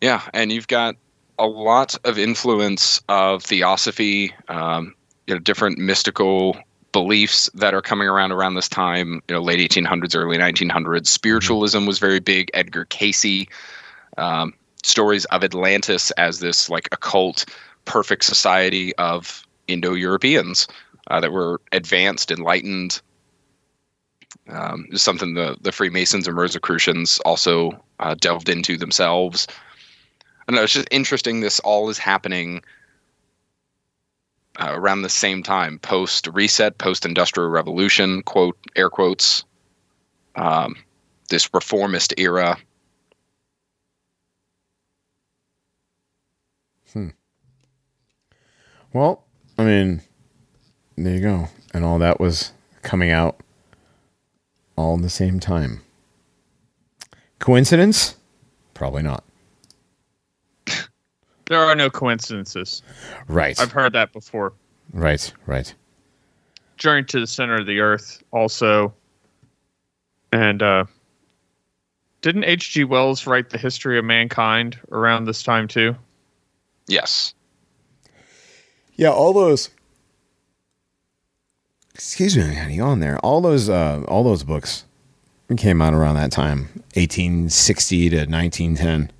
Yeah, and you've got a lot of influence of theosophy, um, you know, different mystical beliefs that are coming around around this time. You know, late 1800s, early 1900s. Spiritualism was very big. Edgar Cayce, um, stories of Atlantis as this like occult, perfect society of Indo-Europeans uh, that were advanced, enlightened. Um, is something the the Freemasons and Rosicrucians also uh, delved into themselves. I don't know. It's just interesting. This all is happening uh, around the same time, post reset, post industrial revolution, quote air quotes. Um, this reformist era. Hmm. Well, I mean, there you go, and all that was coming out all at the same time. Coincidence? Probably not. There are no coincidences. Right. I've heard that before. right, right. Journey to the Center of the Earth also. And uh didn't H.G. Wells write The History of Mankind around this time too? Yes. Yeah, all those. Excuse me, honey, on there. All those, uh, all those books came out around that time, eighteen sixty to nineteen ten.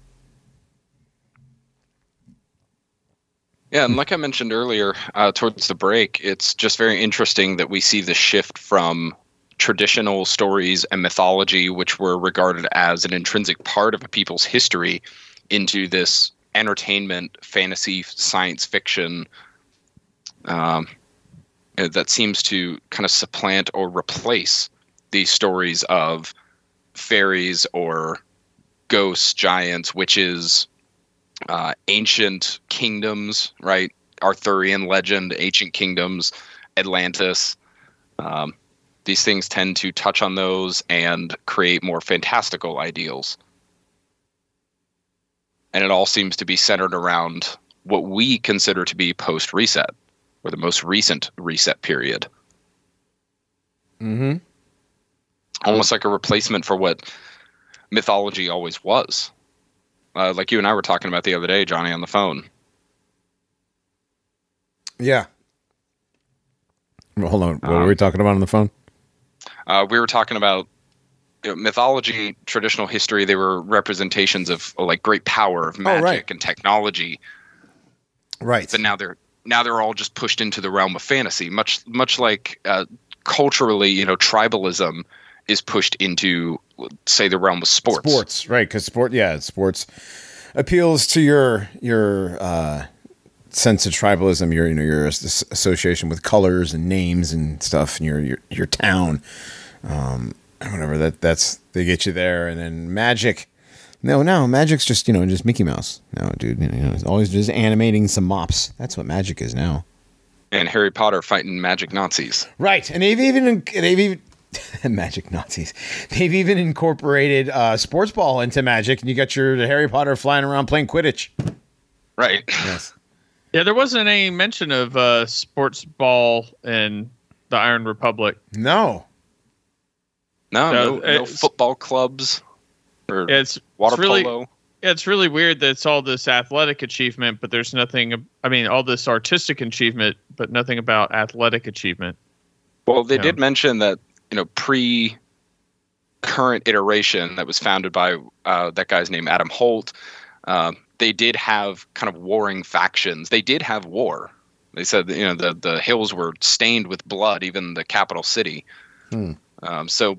Yeah, and like I mentioned earlier, uh, towards the break, it's just very interesting that we see the shift from traditional stories and mythology, which were regarded as an intrinsic part of a people's history, into this entertainment, fantasy, science fiction um, uh, that seems to kind of supplant or replace these stories of fairies or ghosts, giants, witches, uh, ancient kingdoms, right? Arthurian legend, ancient kingdoms, Atlantis. Um, these things tend to touch on those and create more fantastical ideals. And it all seems to be centered around what we consider to be post reset, or the most recent reset period. Mm-hmm. Almost like a replacement for what mythology always was. Uh, like you and I were talking about the other day, Johnny, on the phone. Yeah. Well, hold on. What Um, were we talking about on the phone? Uh, we were talking about you know, mythology, traditional history. They were representations of like great power of magic right. and technology. Right. But now they're now they're all just pushed into the realm of fantasy. Much much like uh, culturally, you know, tribalism is pushed into say the realm of sports. Sports, right? Because sport, yeah, sports appeals to your your uh, sense of tribalism, your you know your association with colors and names and stuff, and your your your town, um, whatever. That that's they get you there, and then magic. No, no, magic's just you know just Mickey Mouse. No, dude, you know, it's always just animating some mops. That's what magic is now. And Harry Potter fighting magic Nazis. Right, and they've even they've even magic Nazis. They've even incorporated uh, sports ball into magic, and you got your Harry Potter flying around playing Quidditch. Right. Yes. Yeah, there wasn't any mention of uh, sports ball in the Iron Republic. No. No, No, no, no football clubs or It's water it's really polo. yeah, it's really weird that it's all this athletic achievement, but there's nothing. I mean, all this artistic achievement, but nothing about athletic achievement. Well, they Yeah. did mention that you know pre current iteration that was founded by uh, that guy's name Adam Holt. Uh, they did have kind of warring factions. They did have war. They said you know the the hills were stained with blood, even the capital city. Hmm. Um, so,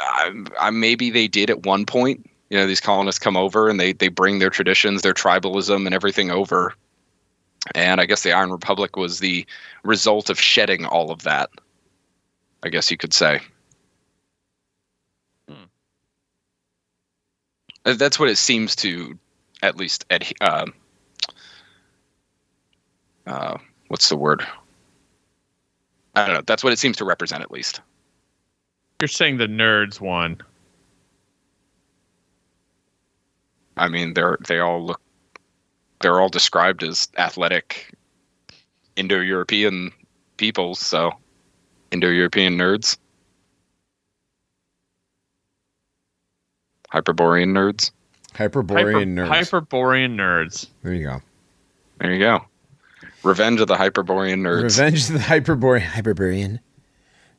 I, I, maybe they did at one point. You know, these colonists come over and they they bring their traditions, their tribalism, and everything over. And I guess the Iron Republic was the result of shedding all of that. I guess you could say. Uh, That's what it seems to, at least, ad- uh, uh, what's the word? I don't know. That's what it seems to represent, at least. You're saying the nerds won. I mean, they're they all look, they're all described as athletic, Indo-European peoples. So, Indo-European nerds, Hyperborean nerds. Hyperborean Hyper- nerds. Hyperborean nerds. there you go. There you go. Revenge of the Hyperborean nerds. Revenge of the Hyperborean. Hyperborean.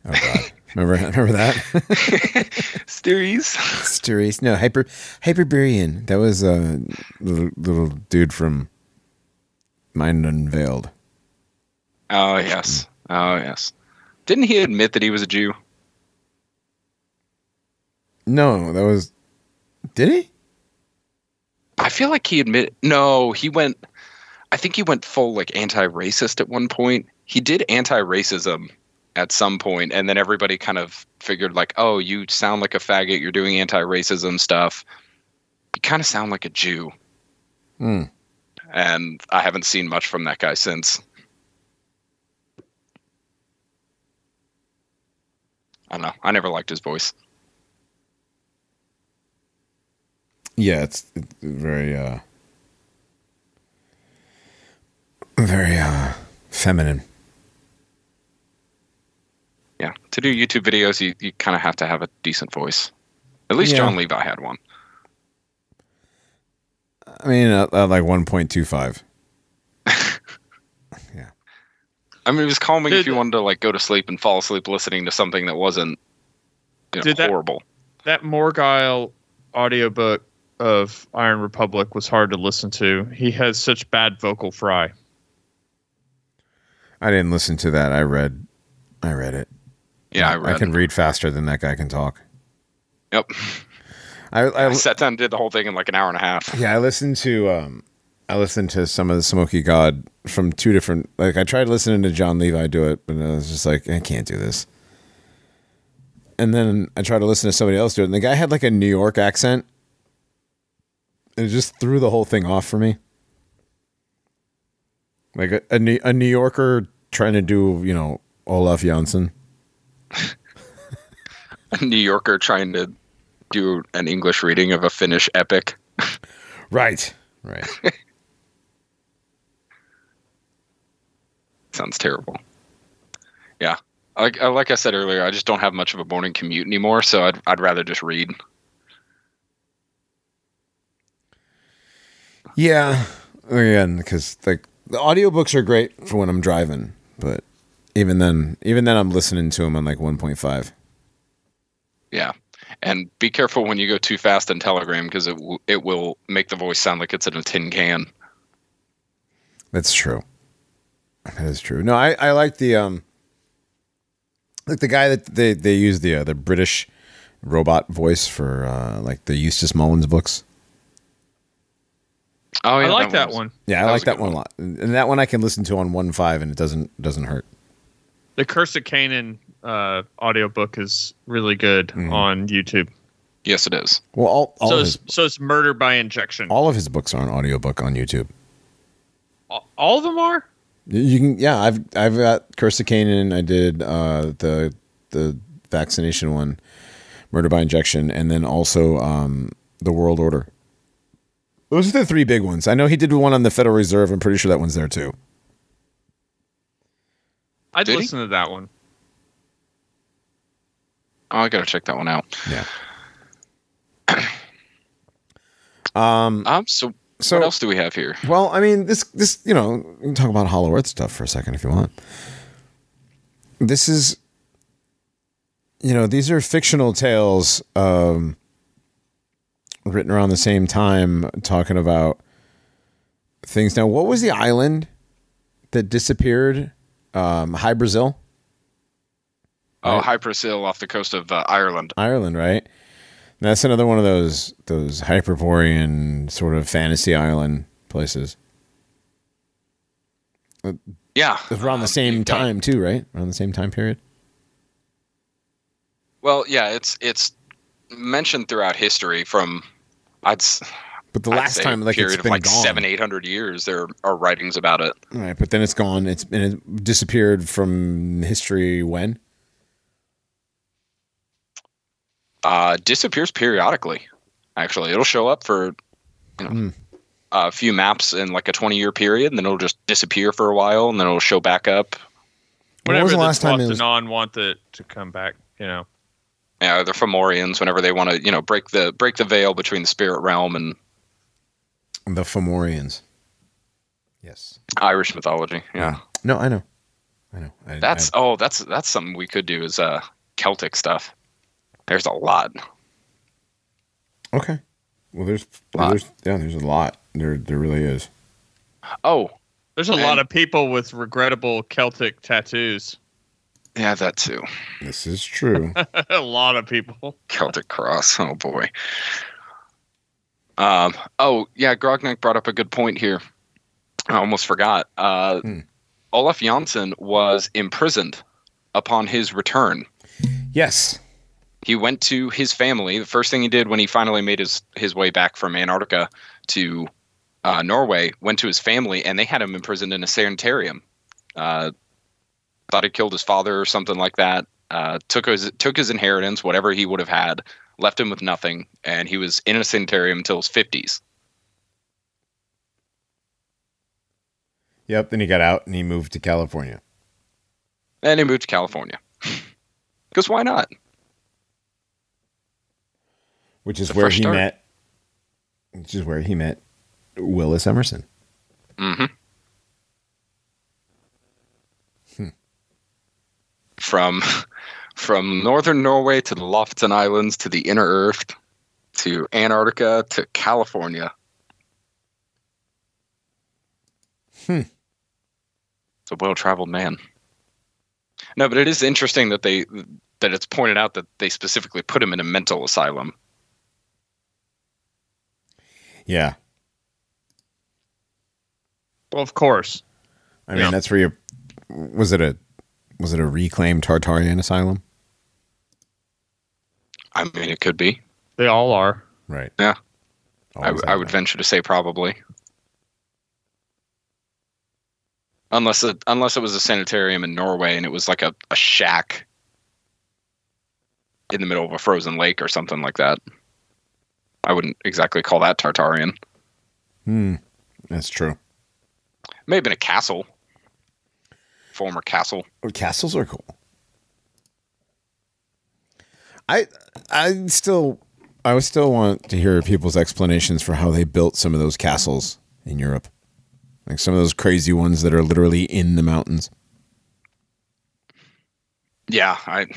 Oh, God. remember, remember that? Stories. Stories. No, Hyper Hyperborean. That was a little, little dude from Mind Unveiled. Oh yes. Oh yes. Didn't he admit that he was a Jew? No, that was. Did he? I feel like he admit. No, he went. I think he went full like anti-racist at one point. He did anti-racism at some point and then everybody kind of figured like oh you sound like a faggot. You're doing anti-racism stuff. You kind of sound like a jew. Mm. and i haven't seen much from that guy since. I don't know. I never liked his voice. Yeah it's, it's very uh very uh feminine. Yeah, to do YouTube videos, you, you kind of have to have a decent voice. At least Yeah. John Levi had one. I mean, uh, uh, like 1.25. Yeah. I mean, it was calming if you wanted to like go to sleep and fall asleep listening to something that wasn't you know, that- horrible. That Morgile audiobook of Iron Republic was hard to listen to. He has such bad vocal fry. I didn't listen to that. I read I read it. Yeah, I read. I can read faster than that guy can talk. Yep. I, I, I sat down and did the whole thing in like an hour and a half. Yeah, I listened to um I listened to some of the Smoky God from two different like I tried listening to John Levi do it, but I was just like, I can't do this. And then I tried to listen to somebody else do it, and the guy had like a New York accent. And it just threw the whole thing off for me. Like a, a, New- a New Yorker trying to do, you know, Olaf Jansen. A New Yorker trying to do an English reading of a Finnish epic. Right. Right. Sounds terrible. Yeah. Like uh, like I said earlier, I just don't have much of a morning commute anymore, so I'd I'd rather just read. Yeah, again, because like the audiobooks are great for when I'm driving, but even then, even then, I'm listening to them on like 1.5. Yeah. And be careful when you go too fast in Telegram because it w- it will make the voice sound like it's in a tin can. That's true. That is true. No, I I like the um, like the guy that they they use the uh, the British robot voice for uh like the Eustace Mullins books. Oh, I like that was- one. Yeah, I That like that good one a lot, and and that one I can listen to on 1.5 and it doesn't doesn't hurt. The Curse of Canaan uh, audiobook is really good Mhm. on YouTube. Yes, it is. Well, all all so of it's, his so it's Murder by Injection. All, all of his books are on audiobook on YouTube. all of them are. You can, yeah. I've I've got Curse of Canaan. I did uh, the the vaccination one, Murder by Injection, and then also um, the World Order. Those are the three big ones. I know he did one on the Federal Reserve. I'm pretty sure that one's there too. I'd Did he? listen to that one. Oh, I gotta check that one out. Yeah. um. Um. So, So what else do we have here? Well, I mean, this this you know, we can talk about Hollow Earth stuff for a second if you want. This is, you know, these are fictional tales um, written around the same time, talking about things. Now, what was the island that disappeared? Um, Hy-Brasil, Oh, Right. Hy-Brasil off the coast of uh, Ireland. Ireland, right? And that's another one of those those Hyperborean sort of fantasy island places. Yeah, It's around the Um, same time too, right? Around the same time period. Well, yeah, it's it's mentioned throughout history from I'd But the last time, a like period it's of been like gone. seven, eight hundred years, there are writings about it. Right, but then it's gone. It's and it disappeared from history. When? Uh, disappears periodically. Actually, it'll show up for you know Hmm. a few maps in like a twenty-year period, and then it'll just disappear for a while, and then it'll show back up. When Whenever was the the last time it Twelfth was- Anon want it to come back, you know. Yeah, the Fomorians, whenever they want to, you know, break the break the veil between the spirit realm and The Fomorians. Yes. Irish mythology. Yeah, No, I know. I know. I, that's oh, that's that's something we could do is uh Celtic stuff. There's a lot. Okay. Well, there's, Lot. there's yeah, there's a lot. There, there really is. Oh, There's a And- lot of people with regrettable Celtic tattoos. yeah, that too. This is true. a lot of people. Celtic cross. Oh boy. Um. Oh yeah, Grognak brought up a good point here. I almost forgot. Uh, Hmm. Olaf Jansen was imprisoned upon his return. yes. He went to his family. The first thing he did when he finally made his his way back from Antarctica to uh, Norway, went to his family, and they had him imprisoned in a sanitarium. Uh, thought he killed his father or something like that. Uh, took his took his inheritance, whatever he would have had, left him with nothing, and he was in a sanitarium until his fifties. Yep. Then he got out and he moved to California. And he moved to California. Because why not? which is where he start. met. Which is where he met Willis Emerson. hmm From from northern Norway to the Lofoten Islands to the Inner Earth to Antarctica to California. Hmm. It's a well traveled man. No, but it is interesting that they that it's pointed out that they specifically put him in a mental asylum. Yeah, Well, of course. I mean Yeah. that's where you. Was it a was it a reclaimed Tartarian asylum? I mean, it could be. They all are. Right. Yeah. I, I would venture to say probably. Unless it, unless it was a sanitarium in Norway and it was like a, a shack in the middle of a frozen lake or something like that. I wouldn't exactly call that Tartarian. Hmm. That's true. It May have been a castle. Former castle. Castles are cool. I I still I would still want to hear people's explanations for how they built some of those castles in Europe. Like some of those crazy ones that are literally in the mountains. Yeah, I.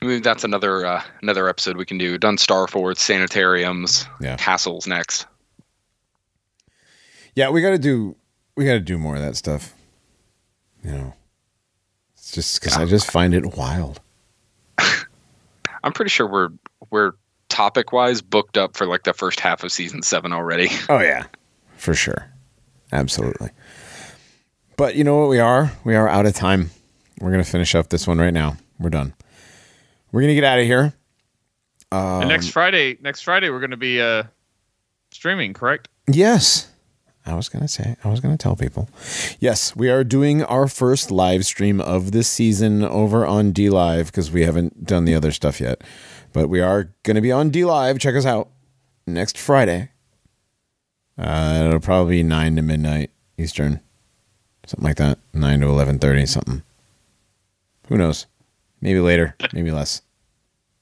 I mean, that's another uh, another episode we can do. Done Star Forts, sanitariums, Yeah. castles next. Yeah, we got to do we got to do more of that stuff. You know. It's just cuz I just find it wild. I'm pretty sure we're we're topic wise booked up for like the first half of season seven already. Oh yeah, for sure, absolutely. But you know what? We are we are out of time. We're gonna finish up this one right now. We're done. We're gonna get out of here. and next Friday, next Friday we're going to be uh, streaming, correct? Yes, I was gonna say. I was gonna tell people. Yes, we are doing our first live stream of this season over on D Live because we haven't done the other stuff yet. But we are gonna be on D Live. Check us out next Friday. Uh, it'll probably be nine to midnight Eastern, something like that. Nine to eleven thirty, something. Who knows? Maybe later, maybe less.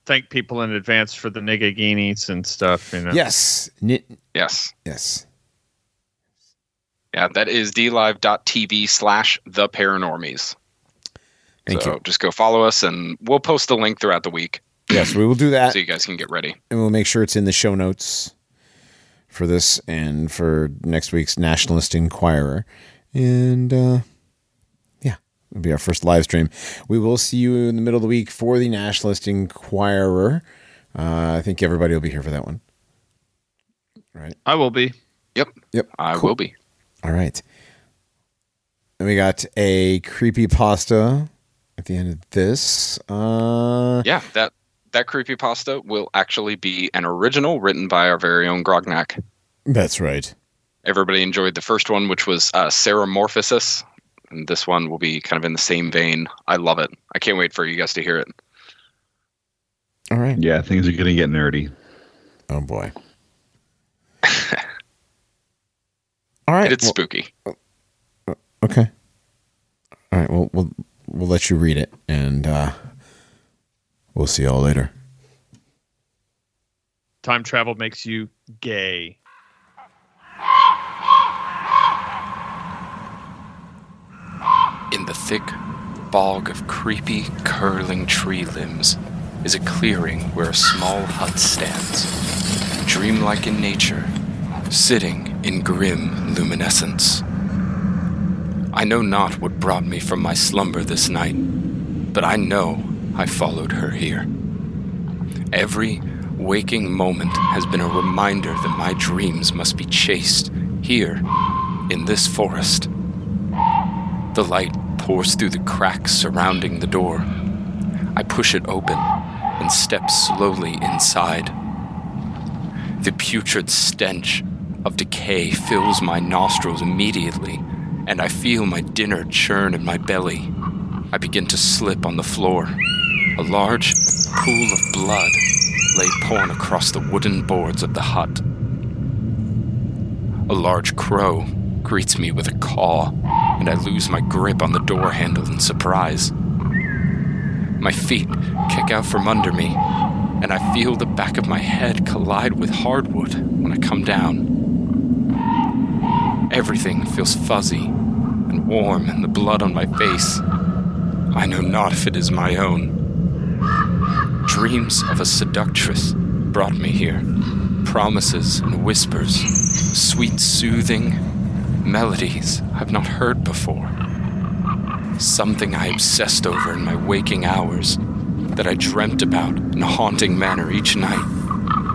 Thank people in advance for the nigga and stuff. You know. Yes, Ni- Yes. yes. Yeah, that is dlive.tv slash the paranormies. Thank so you. just go follow us and we'll post the link throughout the week Yes, we will do that. so you guys can get ready. and we'll make sure it's in the show notes for this and for next week's Nationalist Inquirer. And uh, yeah, it'll be our first live stream. We will see you in the middle of the week for the Nationalist Inquirer. Uh, I think everybody will be here for that one. Right. I will be. Yep. Yep. I Cool. will be. All right. And we got a creepy pasta at the end of this. Uh, Yeah, that that creepy pasta will actually be an original written by our very own Grognak. that's right. Everybody enjoyed the first one, which was uh, Ceramorphosis, and this one will be kind of in the same vein. I love it. I can't wait for you guys to hear it. All right. Yeah, things are gonna get nerdy. Oh boy. All right. It's well- spooky. Okay. All right. Well, we'll we'll let you read it, and uh, we'll see y'all later. Time travel makes you gay. In the thick bog of creepy, curling tree limbs is a clearing where a small hut stands, dreamlike in nature, sitting in grim luminescence. I know not what brought me from my slumber this night, but I know I followed her here. Every waking moment has been a reminder that my dreams must be chased here, in this forest. The light pours through the cracks surrounding the door. I push it open and step slowly inside. The putrid stench of decay fills my nostrils immediately, and I feel my dinner churn in my belly. I begin to slip on the floor. A large pool of blood lay pouring across the wooden boards of the hut. A large crow greets me with a caw, and I lose my grip on the door handle in surprise. My feet kick out from under me, and I feel the back of my head collide with hardwood when I come down. Everything feels fuzzy and warm, and the blood on my face. I know not if it is my own. Dreams of a seductress brought me here. Promises and whispers, sweet, soothing melodies I've not heard before. Something I obsessed over in my waking hours that I dreamt about in a haunting manner each night,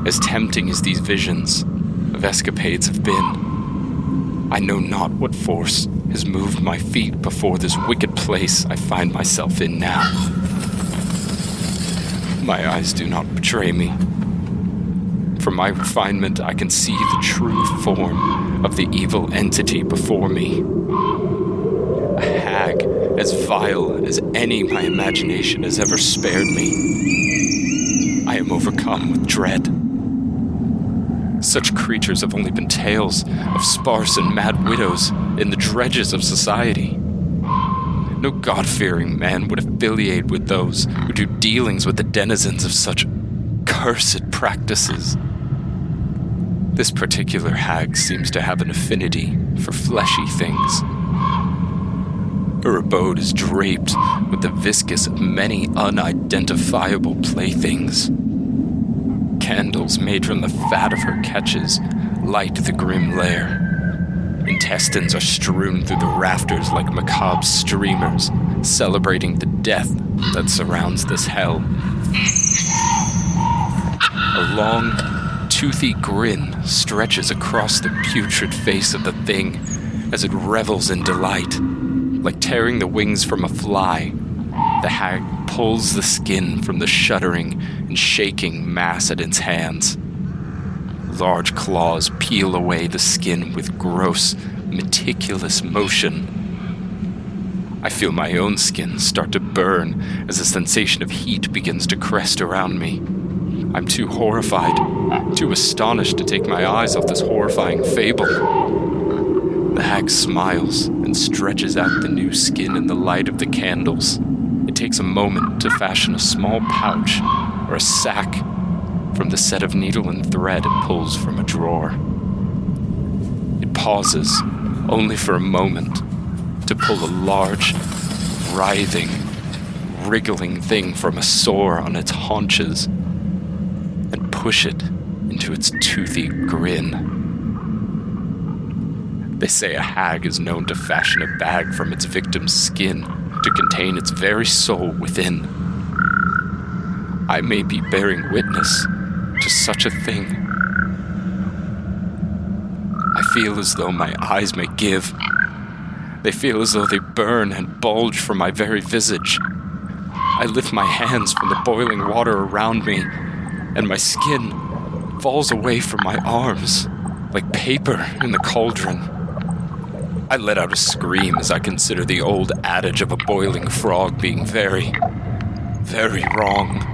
as tempting as these visions of escapades have been. I know not what force has moved my feet before this wicked place I find myself in now. My eyes do not betray me. From my refinement, I can see the true form of the evil entity before me. A hag as vile as any my imagination has ever spared me. I am overcome with dread. Such creatures have only been tales of sparse and mad widows in the dredges of society. No God fearing man would affiliate with those who do dealings with the denizens of such cursed practices. This particular hag seems to have an affinity for fleshy things. Her abode is draped with the viscous of many unidentifiable playthings. Made from the fat of her catches light the grim lair. Intestines are strewn through the rafters like macabre streamers, celebrating the death that surrounds this hell. A long, toothy grin stretches across the putrid face of the thing as it revels in delight. Like tearing the wings from a fly, the hag pulls the skin from the shuddering and shaking mass at its hands. Large claws peel away the skin with gross, meticulous motion. I feel my own skin start to burn as a sensation of heat begins to crest around me. I'm too horrified, too astonished to take my eyes off this horrifying fable. The hag smiles and stretches out the new skin in the light of the candles. Takes a moment to fashion a small pouch or a sack from the set of needle and thread it pulls from a drawer. It pauses, only for a moment, to pull a large, writhing, wriggling thing from a sore on its haunches and push it into its toothy grin. They say a hag is known to fashion a bag from its victim's skin to contain its very soul within. I may be bearing witness to such a thing. I feel as though my eyes may give. They feel as though they burn and bulge from my very visage. I lift my hands from the boiling water around me, and my skin falls away from my arms like paper in the cauldron. I let out a scream as I consider the old adage of a boiling frog being very, very wrong.